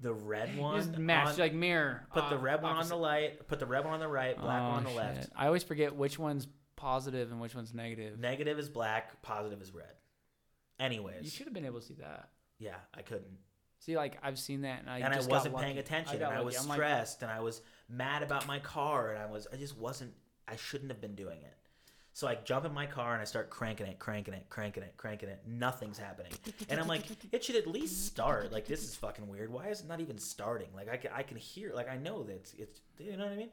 the red one just match on, like mirror. put the uh, red one on the light, put the red one on the right, black one on the Oh, left. I always forget which one's positive and which one's negative. Negative is black, positive is red. Anyways, You should have been able to see that. yeah, I couldn't. See, like I've seen that, and I and I wasn't paying attention, got and I was. I'm like, stressed, and I was mad about my car, and I was, I just wasn't, I shouldn't have been doing it. So I jump in my car and I start cranking it, cranking it, cranking it, cranking it. Nothing's happening, and I'm like, [laughs] it should at least start. Like this is fucking weird. Why is it not even starting? Like I can, I can hear, like I know that it's, it's you know what I mean.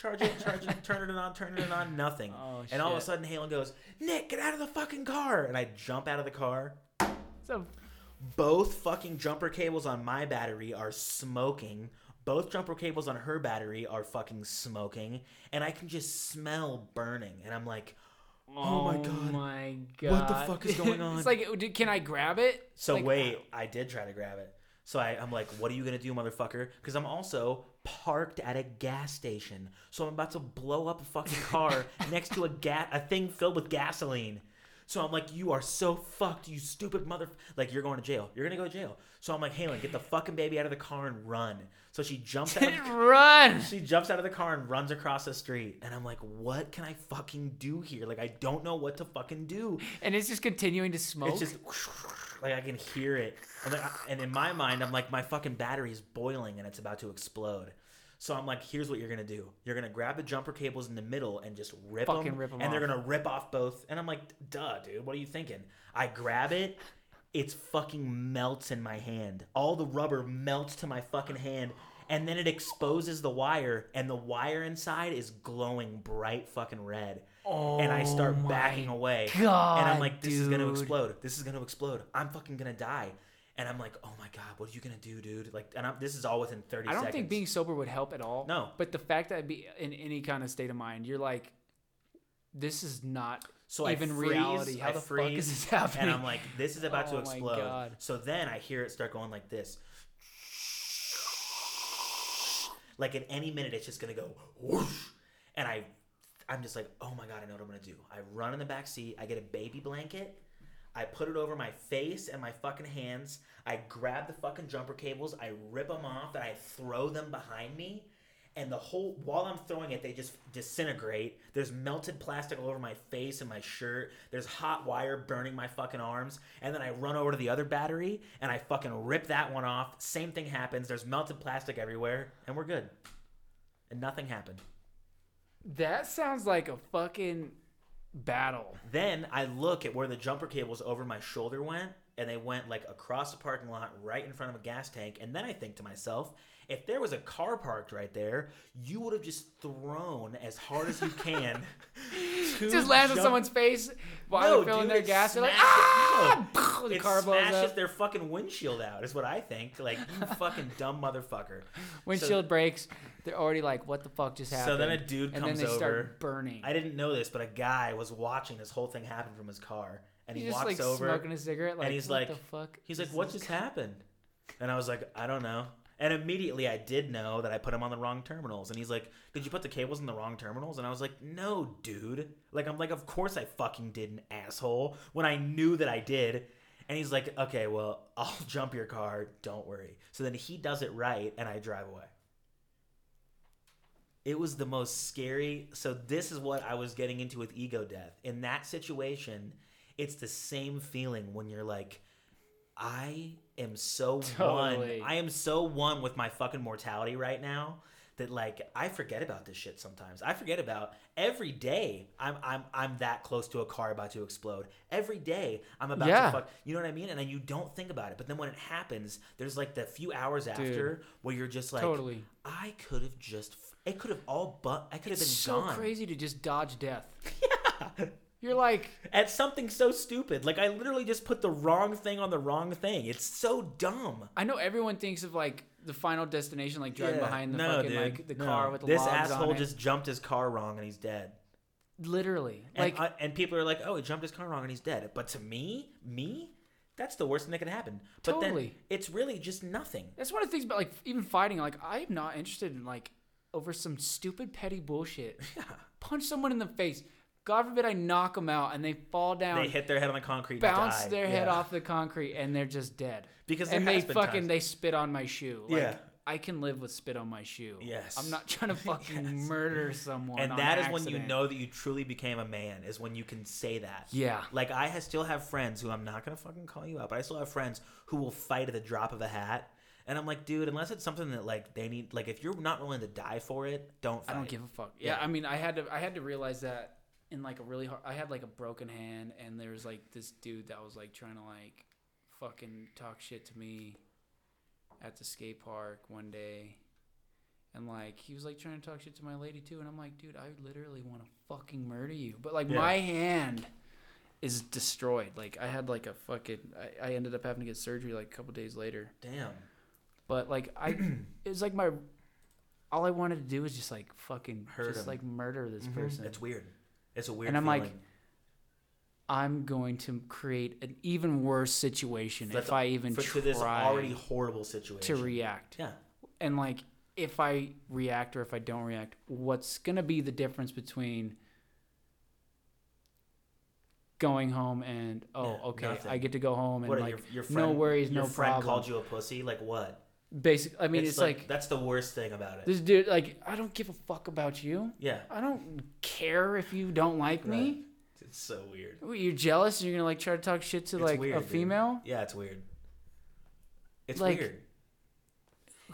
Charge it, charge it, turn it on, turn it on, nothing. Oh, and all of a sudden, Halen goes, Nick, get out of the fucking car! And I jump out of the car, so both fucking jumper cables on my battery are smoking. Both jumper cables on her battery are fucking smoking, and I can just smell burning. And I'm like, oh, my oh god. my god, What the fuck is going [laughs] on? it's like, can I grab it? So Like, wait, I did try to grab it. So I, I'm like, what are you gonna do, motherfucker? Because I'm also parked at a gas station. So I'm about to blow up a fucking car [laughs] next to a gas a thing filled with gasoline. So I'm like, you are so fucked, you stupid mother. Like you're going to jail. You're gonna go to jail. So I'm like, Halen, get the fucking baby out of the car and run. So she jumps out. Of [laughs] the, Run! she jumps out of the car and runs across the street. And I'm like, what can I fucking do here? Like I don't know what to fucking do. And it's just continuing to smoke. It's just like I can hear it, and, then, and in my mind, I'm like, my fucking battery is boiling and it's about to explode. So I'm like, here's what you're gonna do. You're gonna grab the jumper cables in the middle and just rip Fucking them, rip 'em and they're off. gonna rip off both. And I'm like, duh, dude, what are you thinking? I grab it, it's fucking melts in my hand. All the rubber melts to my fucking hand. And then it exposes the wire, and the wire inside is glowing bright fucking red. And I start Oh backing away. God, and I'm like, this is gonna explode. This is gonna explode. I'm fucking gonna die. And I'm like, oh my god, what are you gonna do, dude? Like, and I'm, this is all within 30 seconds." I don't seconds. think being sober would help at all. No. But the fact that I'd be in any kind of state of mind, you're like, this is not So even freeze, reality. How I the fuck is this happening? And I'm like, this is about to [laughs] Oh my explode. So then I hear it start going like this. Like at any minute, it's just gonna go whoosh. And I, I'm just like, oh my god, I know what I'm gonna do. I run in the back seat. I get a baby blanket. I put it over my face and my fucking hands. I grab the fucking jumper cables. I rip them off and I throw them behind me. And the whole while I'm throwing it, they just disintegrate. There's melted plastic all over my face and my shirt. There's hot wire burning my fucking arms. And then I run over to the other battery and I fucking rip that one off. Same thing happens. There's melted plastic everywhere, and we're good. And nothing happened. That sounds like a fucking battle. Then I look at where the jumper cables over my shoulder went, and they went like across the parking lot right in front of a gas tank. And then I think to myself, if there was a car parked right there, you would have just thrown as hard as you can. [laughs] to Just lands on someone's face while No, they're filling dude, their gas. They're like, ah! it. No. [laughs] the it car blows smashes up. their fucking windshield out. Is what I think. Like you [laughs] fucking dumb motherfucker. Windshield breaks. They're already like, what the fuck just happened? So then a dude and comes then they over. start burning. I didn't know this, but a guy was watching this whole thing happen from his car, and he He's walks like over. smoking a cigarette. Like, and he's what like, the fuck? He's like, what just happened? And I was like, I don't know. And immediately I did know that I put him on the wrong terminals. And he's like, Did you put the cables in the wrong terminals? And I was like, No, dude. Like, I'm like, Of course I fucking didn't, asshole. When I knew that I did. And he's like, Okay, well, [laughs] I'll jump your car. Don't worry. So then he does it right, and I drive away. It was the most scary. So this is what I was getting into with ego death. In that situation, it's the same feeling when you're like, I am so Totally. one. I am so one with my fucking mortality right now that like I forget about this shit sometimes. I forget about every day I'm I'm I'm that close to a car about to explode. Every day I'm about Yeah. to fuck you know what I mean? And then you don't think about it. But then when it happens, there's like the few hours after where you're just like Totally. I could have just it could have all but I could have been so gone. crazy to just dodge death. Yeah. [laughs] [laughs] You're like, At something so stupid. Like I literally just put the wrong thing on the wrong thing. It's so dumb. I know everyone thinks of like the final destination, like driving Yeah. behind the No, fucking dude. like the No. car with the this logs asshole on it. just jumped his car wrong and he's dead. literally And, like I, and people are like, "Oh, he jumped his car wrong and he's dead." But to me, me, that's the worst thing that could happen. But then Totally. it's really just nothing. that's one of the things about like even fighting. Like I'm not interested in like over some stupid petty bullshit. [laughs] Yeah. Punch someone in the face. God forbid I knock them out and they fall down, They hit their head on the concrete, bounce their head off the concrete, and they're just dead. because and they fucking times- they spit on my shoe. Like, Yeah. I can live with spit on my shoe. Yes. I'm not trying [laughs] to fucking Yes. murder someone. and that is when you know that you truly became a man is when you can say that Yeah. like i still have friends who i'm not gonna fucking call you out but i still have friends who will fight at the drop of a hat and i'm like dude unless it's something that like they need like if you're not willing to die for it don't fight I don't give a fuck. Yeah, Yeah. I mean, I had to I had to realize that in like a really hard. I had like a broken hand, and there was like this dude that was like trying to like fucking talk shit to me at the skate park one day. And like he was like trying to talk shit to my lady too, and I'm like, dude, I literally want to fucking murder you, but like Yeah. my hand is destroyed. Like I had like a fucking, I, I ended up having to get surgery like a couple days later. damn But like I, [clears throat] it was like my, all I wanted to do was just like fucking Hurt just him. like murder this Mhm. person. it's weird it's a weird And I'm like. I'm going to create an even worse situation if I even for, try to this already horrible situation to react. yeah And like, if I react or if I don't react, what's gonna be the difference between going home and oh, Yeah, okay, nothing. I get to go home and what like your, your no friend, worries, your no friend problem. called you a pussy like what basic. I mean, it's, like, that's the worst thing about it this dude. Like, I don't give a fuck about you. yeah I don't care if you don't like me. it's so weird You're jealous and you're gonna like try to talk shit to It's like weird, a dude. female. Yeah, it's weird. It's Like, weird.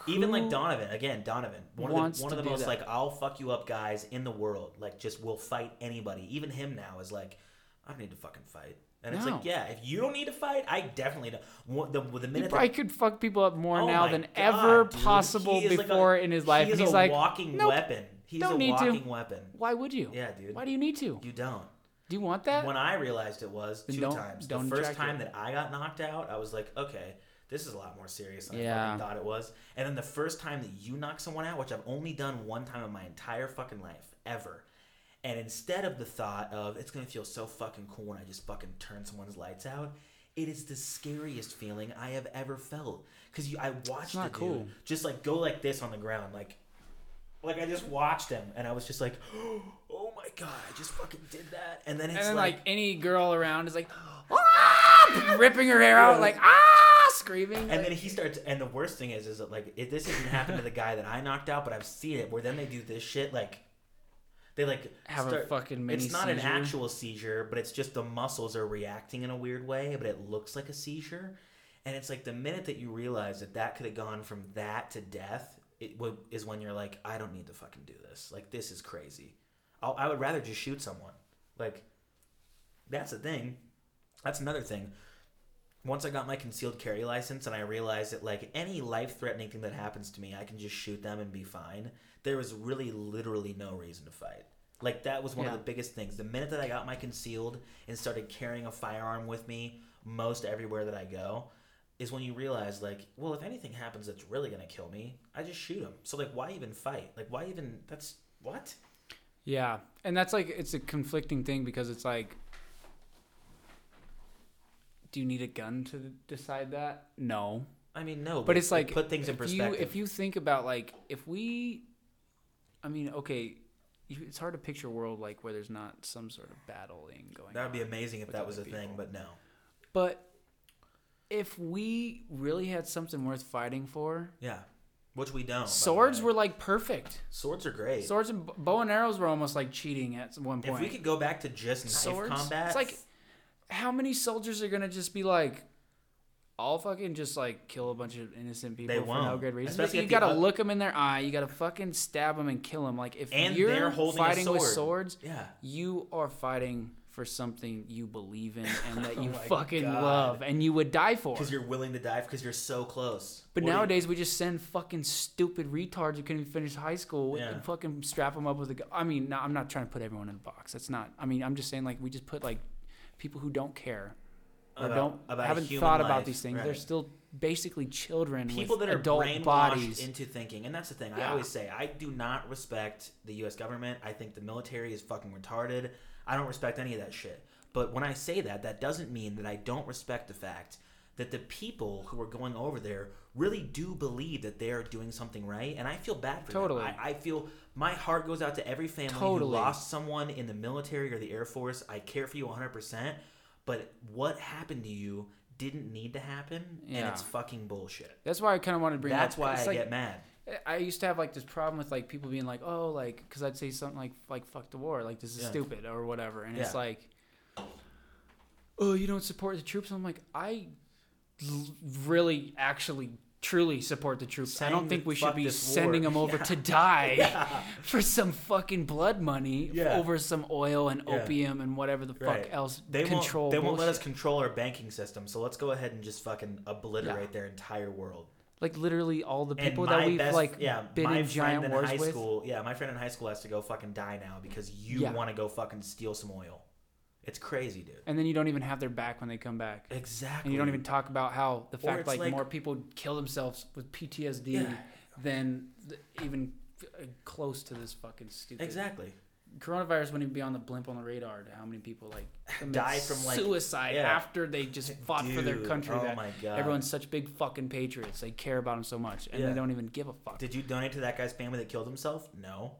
Even like Donovan, again, Donovan, one of the one of the most that? like I'll fuck you up guys in the world. Like just will fight anybody. Even him now is like, I don't need to fucking fight. And it's No. like, yeah, if you don't need to fight, I definitely don't. The, the He minute probably that, could fuck people up more Oh now than God, ever dude. possible is like a- before in his life. he is he's a like, walking "Nope, weapon. He's don't a need to." walking weapon. why would you? Yeah, dude. Why do you need to? You don't. Do you want that? When I realized it was two don't- times. don't the first time it. that I got knocked out, I was like, okay, this is a lot more serious than I Yeah. fucking thought it was. And then the first time that you knock someone out, which I've only done one time in my entire fucking life, ever. And instead of the thought of it's gonna feel so fucking cool when I just fucking turn someone's lights out, it is the scariest feeling I have ever felt. Cause you, I watched the cool. dude just like go like this on the ground, like like I just watched him, and I was just like, [gasps] "Oh my god, I just fucking did that!" And then it's and then like, like, any girl around is like, [gasps] ah, [laughs] ripping her hair out, like ah, screaming. and like- then he starts. And the worst thing is, is that like it, this hasn't happened to the guy that I knocked out, but I've seen it where then they do this shit like they like have a fucking mini It's not an actual seizure, but it's just the muscles are reacting in a weird way, but it looks like a seizure. And it's like the minute that you realize that that could have gone from that to death, it would, is when you're like, I don't need to fucking do this. Like this is crazy. I'll, I would rather just shoot someone. Like that's the thing. That's another thing. Once I got my concealed carry license and I realized that like any life threatening thing that happens to me, I can just shoot them and be fine. There was really literally no reason to fight. Like that was one Yeah. of the biggest things. The minute that I got my concealed and started carrying a firearm with me most everywhere that I go, is when you realize like, well, if anything happens that's really gonna kill me, I just shoot them. So like, why even fight? Like, why even? That's what? Yeah, and that's like it's a conflicting thing because it's like, do you need a gun to decide that? No, I mean, no. but it's like put things in if you perspective. if you think about like if we, I mean, okay, it's hard to picture a world like where there's not some sort of battling going. On. That would be amazing if that was a other thing, but no. But if we really had something worth fighting for, Yeah. which we don't. Swords were like perfect. swords are great. Swords and bow and arrows were almost like cheating at one point. if we could go back to just knife Swords, combat, it's like how many soldiers are gonna just be like, I'll fucking just like kill a bunch of innocent people They for no won't. good reason. Especially you gotta oth- look them in their eye. You gotta fucking stab them and kill them. Like if you're they're holding fighting with swords, Yeah. you are fighting for something you believe in and that [laughs] Oh you my fucking God. love and you would die for. Because you're willing to die because you're so close. But What nowadays we just send fucking stupid retards who couldn't even finish high school Yeah. and fucking strap them up with a gun. I mean, no, I'm not trying to put everyone in a box. That's not. I mean, I'm just saying like we just put like people who don't care or About- don't about haven't thought about these things. They're still basically children people that are adult brainwashed bodies. into thinking, and that's the thing. I always say I do not respect the U.S. government. I think the military is fucking retarded. I don't respect any of that shit. But when I say that, that doesn't mean that I don't respect the fact that the people who are going over there really do believe that they are doing something right, and I feel bad for Totally. them. I, I feel my heart goes out to every family who lost someone in the military or the Air Force. I care for you 100%. But what happened to you didn't need to happen, and it's fucking bullshit. That's why I kind of wanted to bring. That's up. That's why I like, get mad. I used to have like this problem with like people being like, oh, like because I'd say something like like fuck the war, like this is Yeah. stupid or whatever, and it's like, oh, you don't support the troops. I'm like, I really, actually, truly support the troops. I don't think we should be sending war. them over [laughs] Yeah. to die Yeah. [laughs] for some fucking blood money Yeah. over some oil and opium and whatever the fuck Right. else They control. won't. They won't let us control our banking system. So let's go ahead and just fucking obliterate their entire world. like literally all the people that we've best, like yeah, been in giant in wars high with. school. Yeah, my friend in high school has to go fucking die now because you want to go fucking steal some oil. It's crazy, dude. And then you don't even have their back when they come back. Exactly. And you don't even talk about how the fact like, like- more people kill themselves with PTSD Yeah. than even close to this fucking stupid. Exactly. Coronavirus wouldn't even be on the blimp on the radar to how many people like [laughs] Die from, like- suicide yeah. after they just [laughs] fought for their country. Oh that my god. everyone's such big fucking patriots. They care about them so much, and Yeah. they don't even give a fuck. Did you donate to that guy's family that killed himself? No.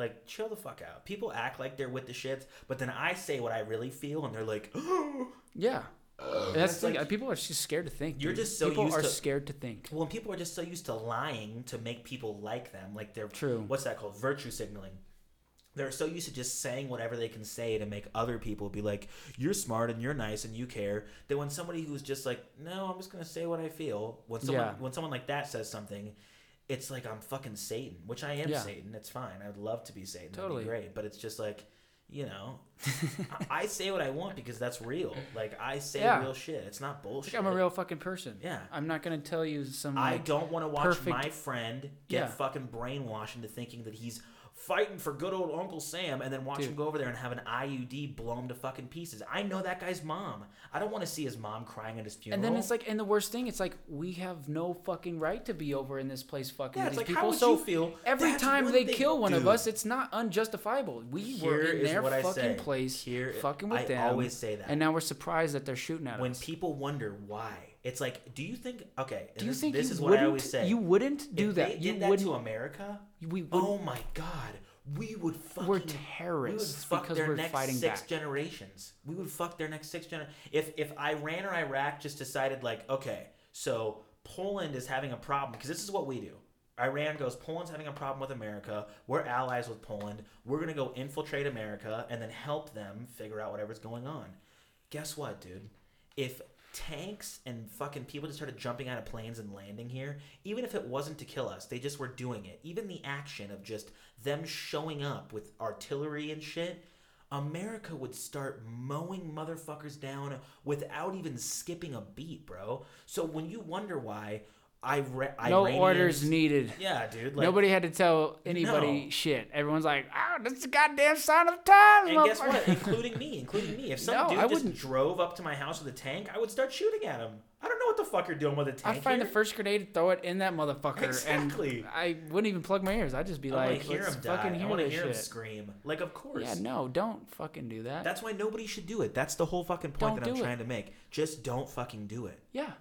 Like, chill the fuck out. People act like they're with the shits, but then I say what I really feel, and they're like, [gasps] yeah. And that's the like- people are just scared to think. You're dude. just so people are to- scared to think. Well, people are just so used to lying to make people like them, like they're True. What's that called? Virtue signaling. They're so used to just saying whatever they can say to make other people be like, "You're smart and you're nice and you care." That when somebody who's just like, "No, I'm just gonna say what I feel," when someone Yeah. when someone like that says something, it's like I'm fucking Satan, which I am Yeah. Satan. It's fine. I'd love to be Satan. Totally. That'd be great. But it's just like, you know, [laughs] I, I say what I want because that's real. Like I say Yeah. real shit. It's not bullshit. like I'm a real fucking person. Yeah. I'm not gonna tell you some. I don't want to watch perfect- my friend get Yeah. fucking brainwashed into thinking that he's fighting for good old Uncle Sam and then watch Dude. him go over there and have an IUD blow him to fucking pieces. I know that guy's mom. I don't want to see his mom crying at his funeral. And then it's like, and the worst thing, it's like we have no fucking right to be over in this place fucking yeah, with these like, how people. would So you feel? every That's time they kill one of us, it's not unjustifiable. We were in their fucking say. place, Here- fucking with I them. always say that. And now we're surprised that they're shooting at when us. When people wonder why, it's like, do you think? Okay, do you this, think this you is what? I always say. You wouldn't do if that. They you did that wouldn't. to America. we. Oh my god, we would fucking. we're we would terrorists fuck because their we're next fighting six back. generations. We would fuck their next six generations. If if Iran or Iraq just decided like, okay, so Poland is having a problem because this is what we do. Iran goes, Poland's having a problem with America. We're allies with Poland. We're gonna go infiltrate America and then help them figure out whatever's going on. Guess what, dude? If tanks and fucking people just started jumping out of planes and landing here, even if it wasn't to kill us, they just were doing it. Even the action of just them showing up with artillery and shit, America would start mowing motherfuckers down without even skipping a beat, bro. So when you wonder why I No orders needed. Yeah, dude. Like, Nobody had to tell anybody No. shit. Everyone's like, "Oh, that's the goddamn sign of the times." And guess motherfucker." what? Including me, including me. If some No, dude I just wouldn't. drove up to my house with a tank, I would start shooting at him. I don't know what the fuck you're doing with a tank. I'd find here. the first grenade, throw it in that motherfucker, Exactly. and I wouldn't even plug my ears. I'd just be I want like, to hear "Let's him die. fucking I hear want to this hear him shit." scream. Like, of course. Yeah, no, don't fucking do that. That's why nobody should do it. That's the whole fucking point Don't that I'm do it. trying to make. Just don't fucking do it. yeah,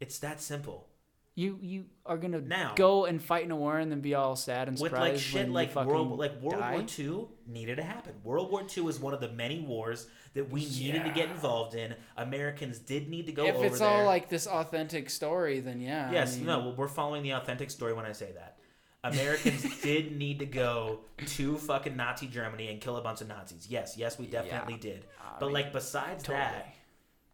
It's that simple. You you are gonna Now- go and fight in a war and then be all sad and with surprised like shit when like World like World die? War II needed to happen. World War II is one of the many wars that we needed to get involved in. Americans did need to go if it's there. all like this authentic story, then yeah. I yes, mean, no, we're following the authentic story when I say that. Americans [laughs] did need to go to fucking Nazi Germany and kill a bunch of Nazis. Yes, yes, we definitely Yeah. did. I But mean, like besides that, totally.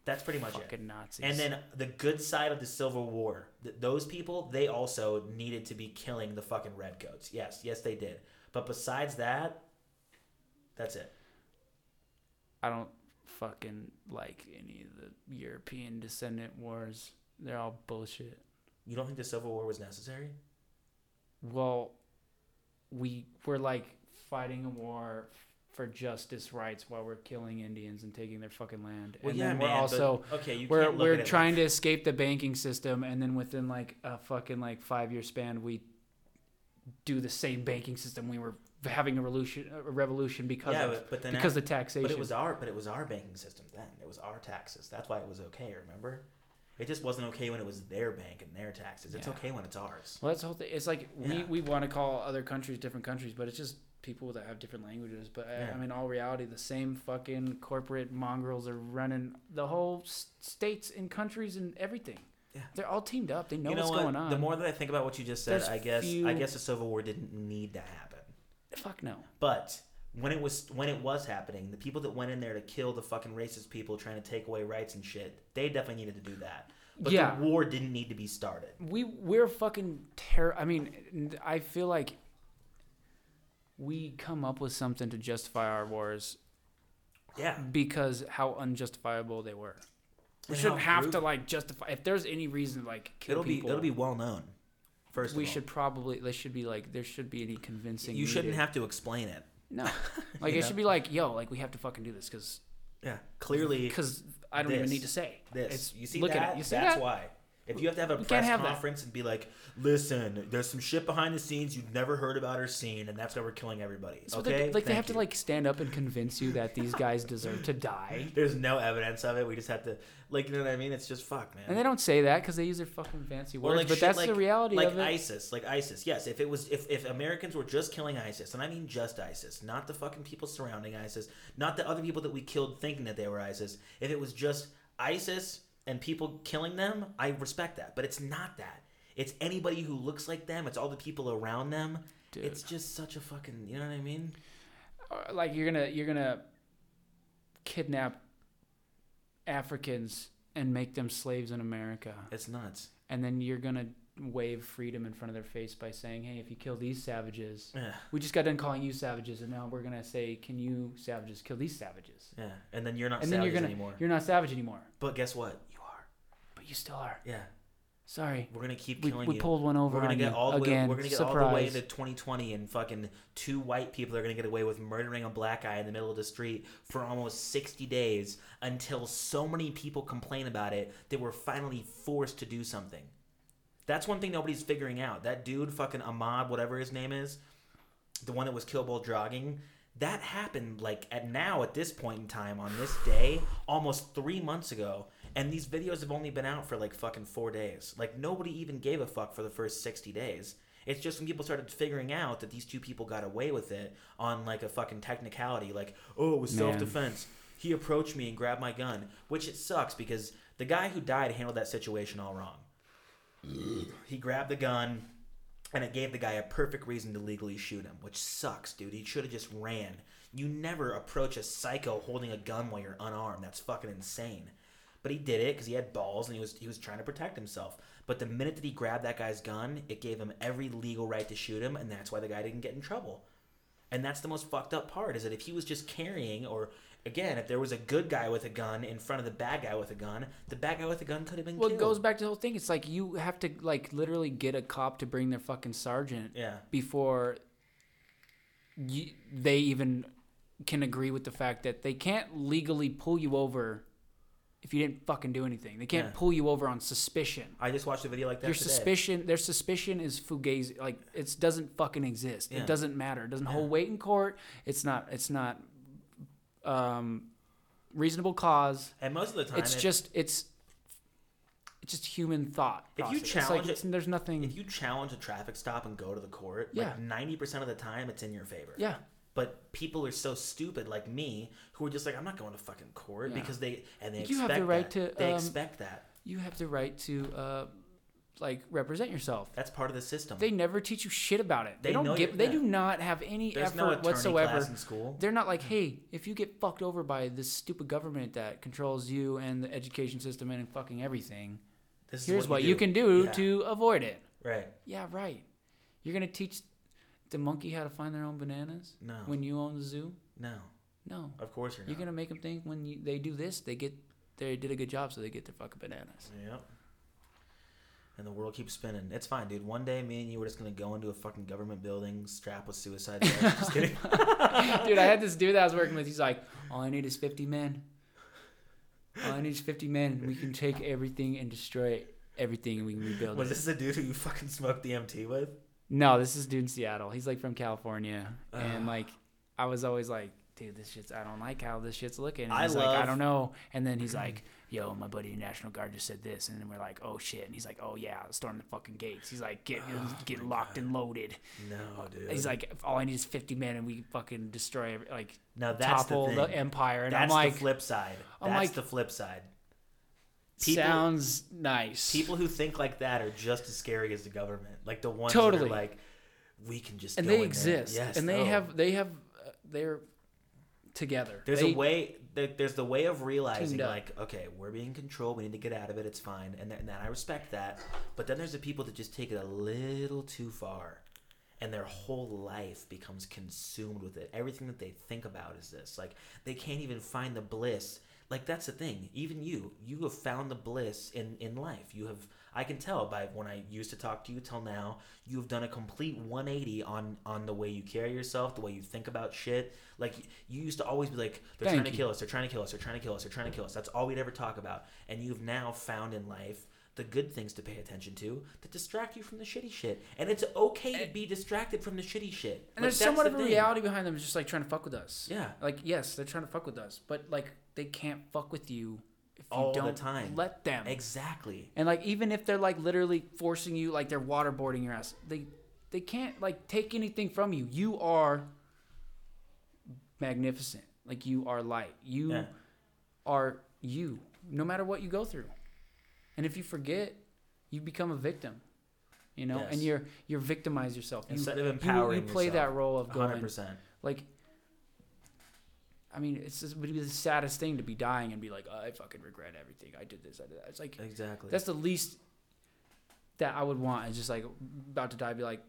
That's pretty much it. Nazis. And then the good side of the Civil War, th- those people, they also needed to be killing the fucking redcoats. Yes, yes, they did. But besides that, that's it. I don't fucking like any of the European descendant wars. They're all bullshit. You don't think the Civil War was necessary? Well, we we're like fighting a war for justice rights while we're killing Indians and taking their fucking land. and then we're also but, okay, we're we're trying like, to escape the banking system and then within like a fucking like 5 year span we do the same banking system we were having a revolution a revolution because yeah, of but, but then because of taxation. but it was our but it was our banking system then. It was our taxes. That's why it was okay. Remember? It just wasn't okay when it was their bank and their taxes. It's Yeah. okay when it's ours. Well, that's the whole thing. It's like we, we want to call other countries different countries, but it's just people that have different languages. But I, Yeah. I mean, all reality, the same fucking corporate mongrels are running the whole s- states and countries and everything. Yeah. They're all teamed up. They know, you know what's what? going on. The more that I think about what you just said, There's I guess I guess the Civil War didn't need to happen. Fuck no. But when it was when it was happening, the people that went in there to kill the fucking racist people trying to take away rights and shit, they definitely needed to do that. But Yeah. the war didn't need to be started. We we're fucking terror. I mean, I feel like we come up with something to justify our wars Yeah. because how unjustifiable they were. We And shouldn't have to like justify. If there's any reason to like kill It'll be people, it'll be well known. First, we of all. should probably there should be like there should be any convincing. You shouldn't needed. have to explain it. no, [laughs] like it know? should be like yo, like we have to fucking do this because Yeah. Clearly, because I don't even need to say this. It's, you see look that? at it. You see That's that? why. If you have to have a We press have that. conference and be like, "Listen, there's some shit behind the scenes you've never heard about or seen, and that's why we're killing everybody." So okay, they, like they Thank have to like stand up and convince you that these [laughs] guys deserve to die, There's no evidence of it. We just have to, like, you know what I mean? It's just fuck, man. and they don't say that because they use their fucking fancy Or words. like but shit that's like, the reality like of it. Like ISIS, like ISIS. Yes, if it was, if, if Americans were just killing ISIS, and I mean just ISIS, not the fucking people surrounding ISIS, not the other people that we killed thinking that they were ISIS. If it was just ISIS and people killing them, I respect that. But it's not that. It's anybody who looks like them. It's all the people around them. Dude. It's just such a fucking, you know what I mean? Uh, like you're gonna you're gonna kidnap Africans and make them slaves in America, It's nuts. and then you're gonna wave freedom in front of their face by saying, "Hey, if you kill these savages, Yeah, we just got done calling you savages, and now we're gonna say, can you savages kill these savages?" yeah. And then you're not and then you're gonna anymore. you're not savage anymore, But guess what? You are. but you still are. Yeah. Sorry, We're gonna keep we, killing we you. pulled one over We're gonna on get all the way. We're gonna get Surprise. all the way into 2020, and fucking two white people are gonna get away with murdering a black guy in the middle of the street for almost 60 days until so many people complain about it that we're finally forced to do something. That's one thing nobody's figuring out. That dude, fucking Ahmaud, whatever his name is, the one that was killed while jogging. That happened like at now at this point in time on this day almost three months ago, and these videos have only been out for like fucking four days. Like nobody even gave a fuck for the first sixty days. It's just when people started figuring out that these two people got away with it on like a fucking technicality, like oh it was self defense. He approached me and grabbed my gun, which it sucks because the guy who died handled that situation all wrong. He grabbed the gun, and it gave the guy a perfect reason to legally shoot him, which sucks, dude. He should have just ran. You never approach a psycho holding a gun while you're unarmed. That's fucking insane. But he did it because he had balls and he was he was trying to protect himself. But the minute that he grabbed that guy's gun, it gave him every legal right to shoot him, and that's why the guy didn't get in trouble. And that's the most fucked up part is that if he was just carrying, or again, if there was a good guy with a gun in front of the bad guy with a gun, the bad guy with a gun could have been Well, killed. it goes back to the whole thing. It's like you have to like literally get a cop to bring their fucking sergeant Yeah. before you, they even can agree with the fact that they can't legally pull you over if you didn't fucking do anything. They can't Yeah. pull you over on suspicion. I just watched a video like that Your today. suspicion, their suspicion is fugazi. Like it doesn't fucking exist. Yeah. It doesn't matter. It doesn't Yeah. hold weight in court. It's not. It's not. Um, reasonable cause. And most of the time, It's just. It's. it's just human thought. If you process. It's like, challenge it- there's nothing. If you challenge a traffic stop and go to the court, Yeah. like ninety percent of the time, it's in your favor. yeah, But people are so stupid, like me, who are just like, I'm not going to fucking court Yeah. because they and they you expect have the right that. to, They um, expect that. you have the right to uh, like represent yourself. That's part of the system. They never teach you shit about it. They, They don't give. They do not have any There's effort no whatsoever. class in school. They're not like, hey, if you get fucked over by this stupid government that controls you and the education system and fucking everything, This is here's what, you, you, do. can do Yeah. to avoid it. Right. Yeah, right. You're gonna teach the monkey how to find their own bananas No. when you own the zoo? no. No. Of course you're not. You're gonna make them think when you, they do this, they get they did a good job, so they get their fucking bananas. Yep. And the world keeps spinning. It's fine, dude. One day, me and you were just gonna go into a fucking government building, strapped with suicide [laughs] vest. just kidding. [laughs] dude, I had this dude that I was working with. He's like, all I need is 50 men. All I need is 50 men. We can take everything and destroy everything, and we can rebuild Was it. this the dude who you fucking smoked DMT with? No, this is dude in Seattle. He's like from California, and like, I was always like, dude, this shit's. I don't like how this shit's looking. And I he's like, I don't know. And then he's like, yo, my buddy in National Guard just said this, and then we're like, oh shit. And he's like, oh yeah, storm the fucking gates. He's like, get Oh [laughs] get locked God. and loaded. No, dude. He's like, all I need is 50 men, and we fucking destroy every, like now that's topple the the, empire. And that's I'm like, the flip side. I'm That's like- the flip side. people- sounds nice. People who think like that are just as scary as the government. Like the ones Totally. that are like, we can just and they in there." exist. Yes, and they oh. have they have uh, they're together. There's They- a way. There- There's the way of realizing, like, okay, we're being controlled. We need to get out of it. It's fine, and, th- and I respect that. But then there's the people that just take it a little too far, and their whole life becomes consumed with it. Everything that they think about is this. Like, they can't even find the bliss. Like that's the thing. Even you, you have found the bliss in in life. You have. I can tell by when I used to talk to you till now. You have done a complete 180 on on the way you carry yourself, the way you think about shit. Like you used to always be like, they're Thank trying to kill us. They're trying to kill us. They're trying to kill us. They're trying to kill us. That's all we'd ever talk about. And you've now found in life the good things to pay attention to that distract you from the shitty shit. And it's okay to eh. be distracted from the shitty shit. and Like, there's somewhat the of a reality behind them, is just like trying to fuck with us. Yeah. Like yes, they're trying to fuck with us, but like they can't fuck with you if you All the don't time. let them. Exactly. And like even if they're like literally forcing you, like they're waterboarding your ass, they they can't like take anything from you. You are magnificent. Like you are light. You Yeah. are you, no matter what you go through. And if you forget, you become a victim. You know, and you're you're victimize yourself. You, Instead of you, empowering you play yourself, that role of going 100%. like. I mean, it's just, it would be the saddest thing to be dying and be like, oh, I fucking regret everything. I did this. I did that. It's like Exactly. that's the least that I would want. Is just like about to die, be like,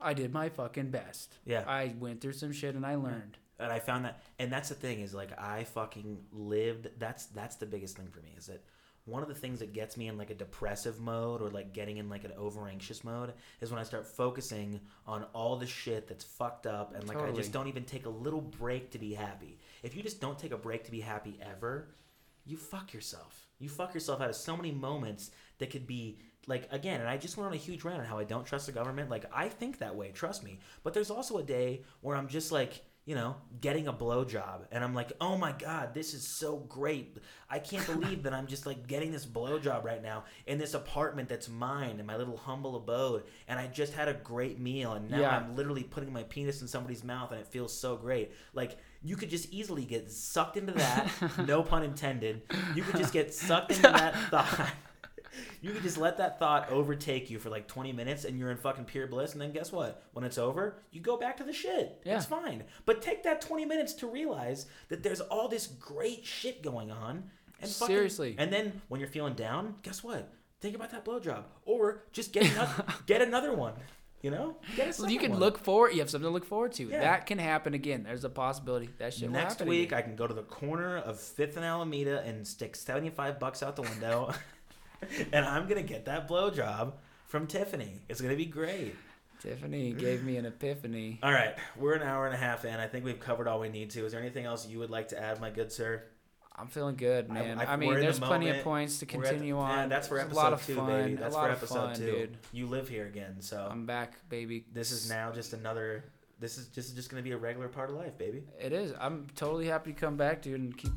I did my fucking best. yeah. I went through some shit and I learned. and I found that, and that's the thing is like I fucking lived. That's that's the biggest thing for me is that one of the things that gets me in like a depressive mode or like getting in like an over anxious mode is when I start focusing on all the shit that's fucked up and like I just don't even take a little break to be happy. If you just don't take a break to be happy ever, you fuck yourself. You fuck yourself out of so many moments that could be like again, and I just went on a huge rant on how I don't trust the government. Like I think that way, trust me. But there's also a day where I'm just like, you know, getting a blowjob, and I'm like, oh my god, this is so great. I can't [laughs] believe that I'm just like getting this blowjob right now in this apartment that's mine in my little humble abode, and I just had a great meal, and now Yeah. I'm literally putting my penis in somebody's mouth, and it feels so great. Like you could just easily get sucked into that. [laughs] no pun intended. You could just get sucked [laughs] into that thought. You could just let that thought overtake you for like 20 minutes and you're in fucking pure bliss. And then guess what? When it's over, you go back to the shit. Yeah. It's fine. But take that 20 minutes to realize that there's all this great shit going on. And fucking- Seriously. And then when you're feeling down, guess what? Think about that blowjob. Or just get another, [laughs] get another one. You know? Get a Well, you can one. look forward. You have something to look forward to. Yeah. That can happen again. There's a possibility that shit Next happen week, again. I can go to the corner of Fifth and Alameda and stick seventy-five bucks out the window, [laughs] [laughs] and I'm gonna get that blowjob from Tiffany. It's gonna be great. Tiffany gave me an epiphany. All right, we're an hour and a half in. I think we've covered all we need to. Is there anything else you would like to add, my good sir? I'm feeling good, man. I- I, mean, we're the there's plenty of points to the- continue yeah, on. that's for episode a lot of two, fun. baby. That's a lot for of episode fun, two. dude. You live here again, so I'm back, baby. this is now just another. This is just just gonna be a regular part of life, baby. It is. I'm totally happy to come back, dude, and keep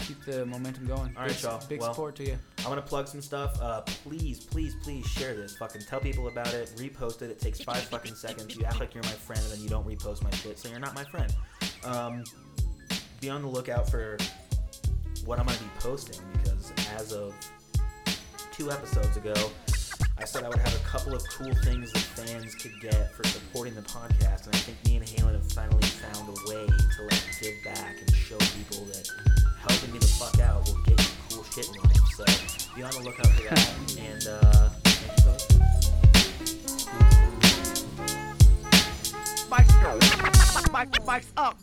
keep the momentum going. All right, big, y'all. Big Well, support to you. I'm gonna plug some stuff. Uh, please, please, please share this. Fucking tell people about it. Repost it. It takes five fucking seconds. You act like you're my friend, and then you don't repost my shit, so you're not my friend. Um, be on the lookout for what I'm gonna be posting because as of two episodes ago, I said I would have a couple of cool things that fans could get for supporting the podcast, and I think me and Halen have finally found a way to like give back and show people that helping me the fuck out will get you cool shit in life. So be on the lookout for that, and uh, Mike's up.